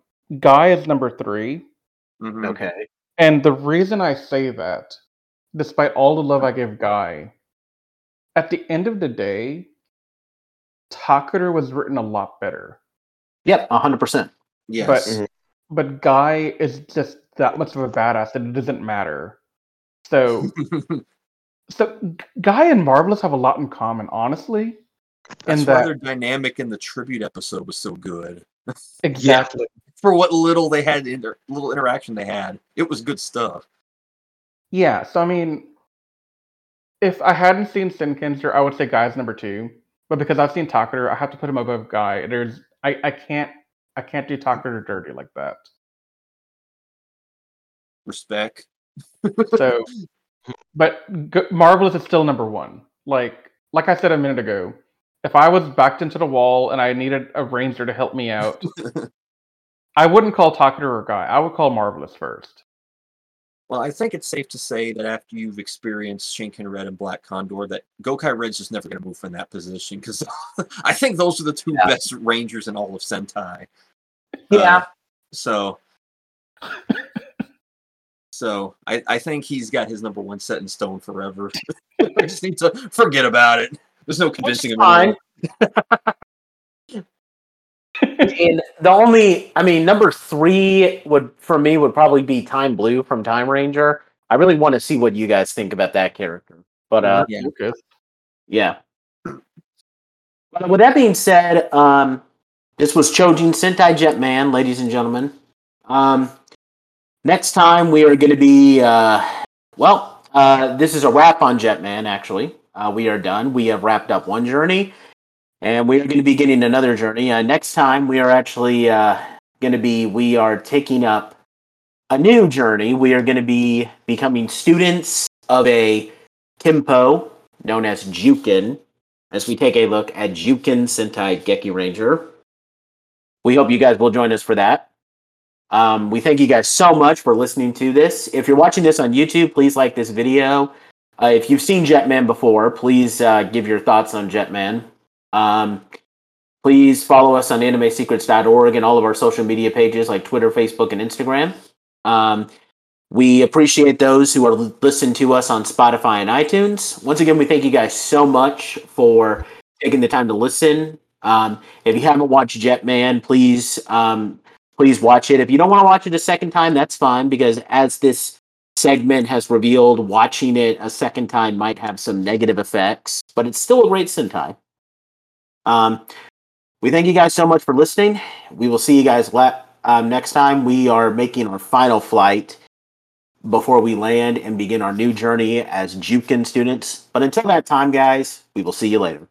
Guy is number three, Mhm. Okay. and the reason I say that, despite all the love I give Guy, at the end of the day, Takeru was written a lot better. Yep, hundred percent. Yes. Mhm. but Guy is just that much of a badass that it doesn't matter. So, so Guy and Marvelous have a lot in common, honestly. That's in why that- their dynamic in the tribute episode was so good. Exactly. For what little they had in their little interaction they had, it was good stuff. Yeah. So I mean, if I hadn't seen Shinkenger, I would say Guy's number two. But because I've seen Takeru, I have to put him above Guy. There's, I, I can't, I can't do Takeru dirty like that. Respect. So, but G- Marvelous is still number one. Like, like I said a minute ago, if I was backed into the wall and I needed a ranger to help me out, I wouldn't call Takeru or Guy. I would call Marvelous first. Well, I think it's safe to say that after you've experienced Shinken Red and Black Condor, that Gokai Red's just never going to move from that position because I think those are the two Yeah. best Rangers in all of Sentai. Yeah. Uh, so, so I, I think he's got his number one set in stone forever. I just need to forget about it. There's no convincing him. fine. and the only, I mean, number three would for me would probably be Time Blue from Time Ranger. I really want to see what you guys think about that character. But uh, Yeah. Lucas. yeah. But with that being said, um, this was Choujin Sentai Jetman, ladies and gentlemen. Um, next time we are going to be, uh, well, uh, this is a wrap on Jetman. Actually, uh, we are done. We have wrapped up one journey, and we are going to be getting another journey. Uh, next time we are actually uh, going to be, we are taking up a new journey. We are going to be becoming students of a kenpo known as Juken as we take a look at Juken Sentai Gekiranger. We hope you guys will join us for that. Um, we thank you guys so much for listening to this. If you're watching this on YouTube, please like this video. Uh, if you've seen Jetman before, please uh, give your thoughts on Jetman. Um, please follow us on animesecrets.org and all of our social media pages like Twitter, Facebook, and Instagram. Um, we appreciate those who are listening to us on Spotify and iTunes. Once again, we thank you guys so much for taking the time to listen. Um, if you haven't watched Jetman, please um, please watch it. If you don't want to watch it a second time, that's fine because as this segment has revealed, watching it a second time might have some negative effects, but it's still a great Sentai. Um, we thank you guys so much for listening. We will see you guys la- um, next time. We are making our final flight before we land and begin our new journey as Juken students. But until that time, guys, we will see you later.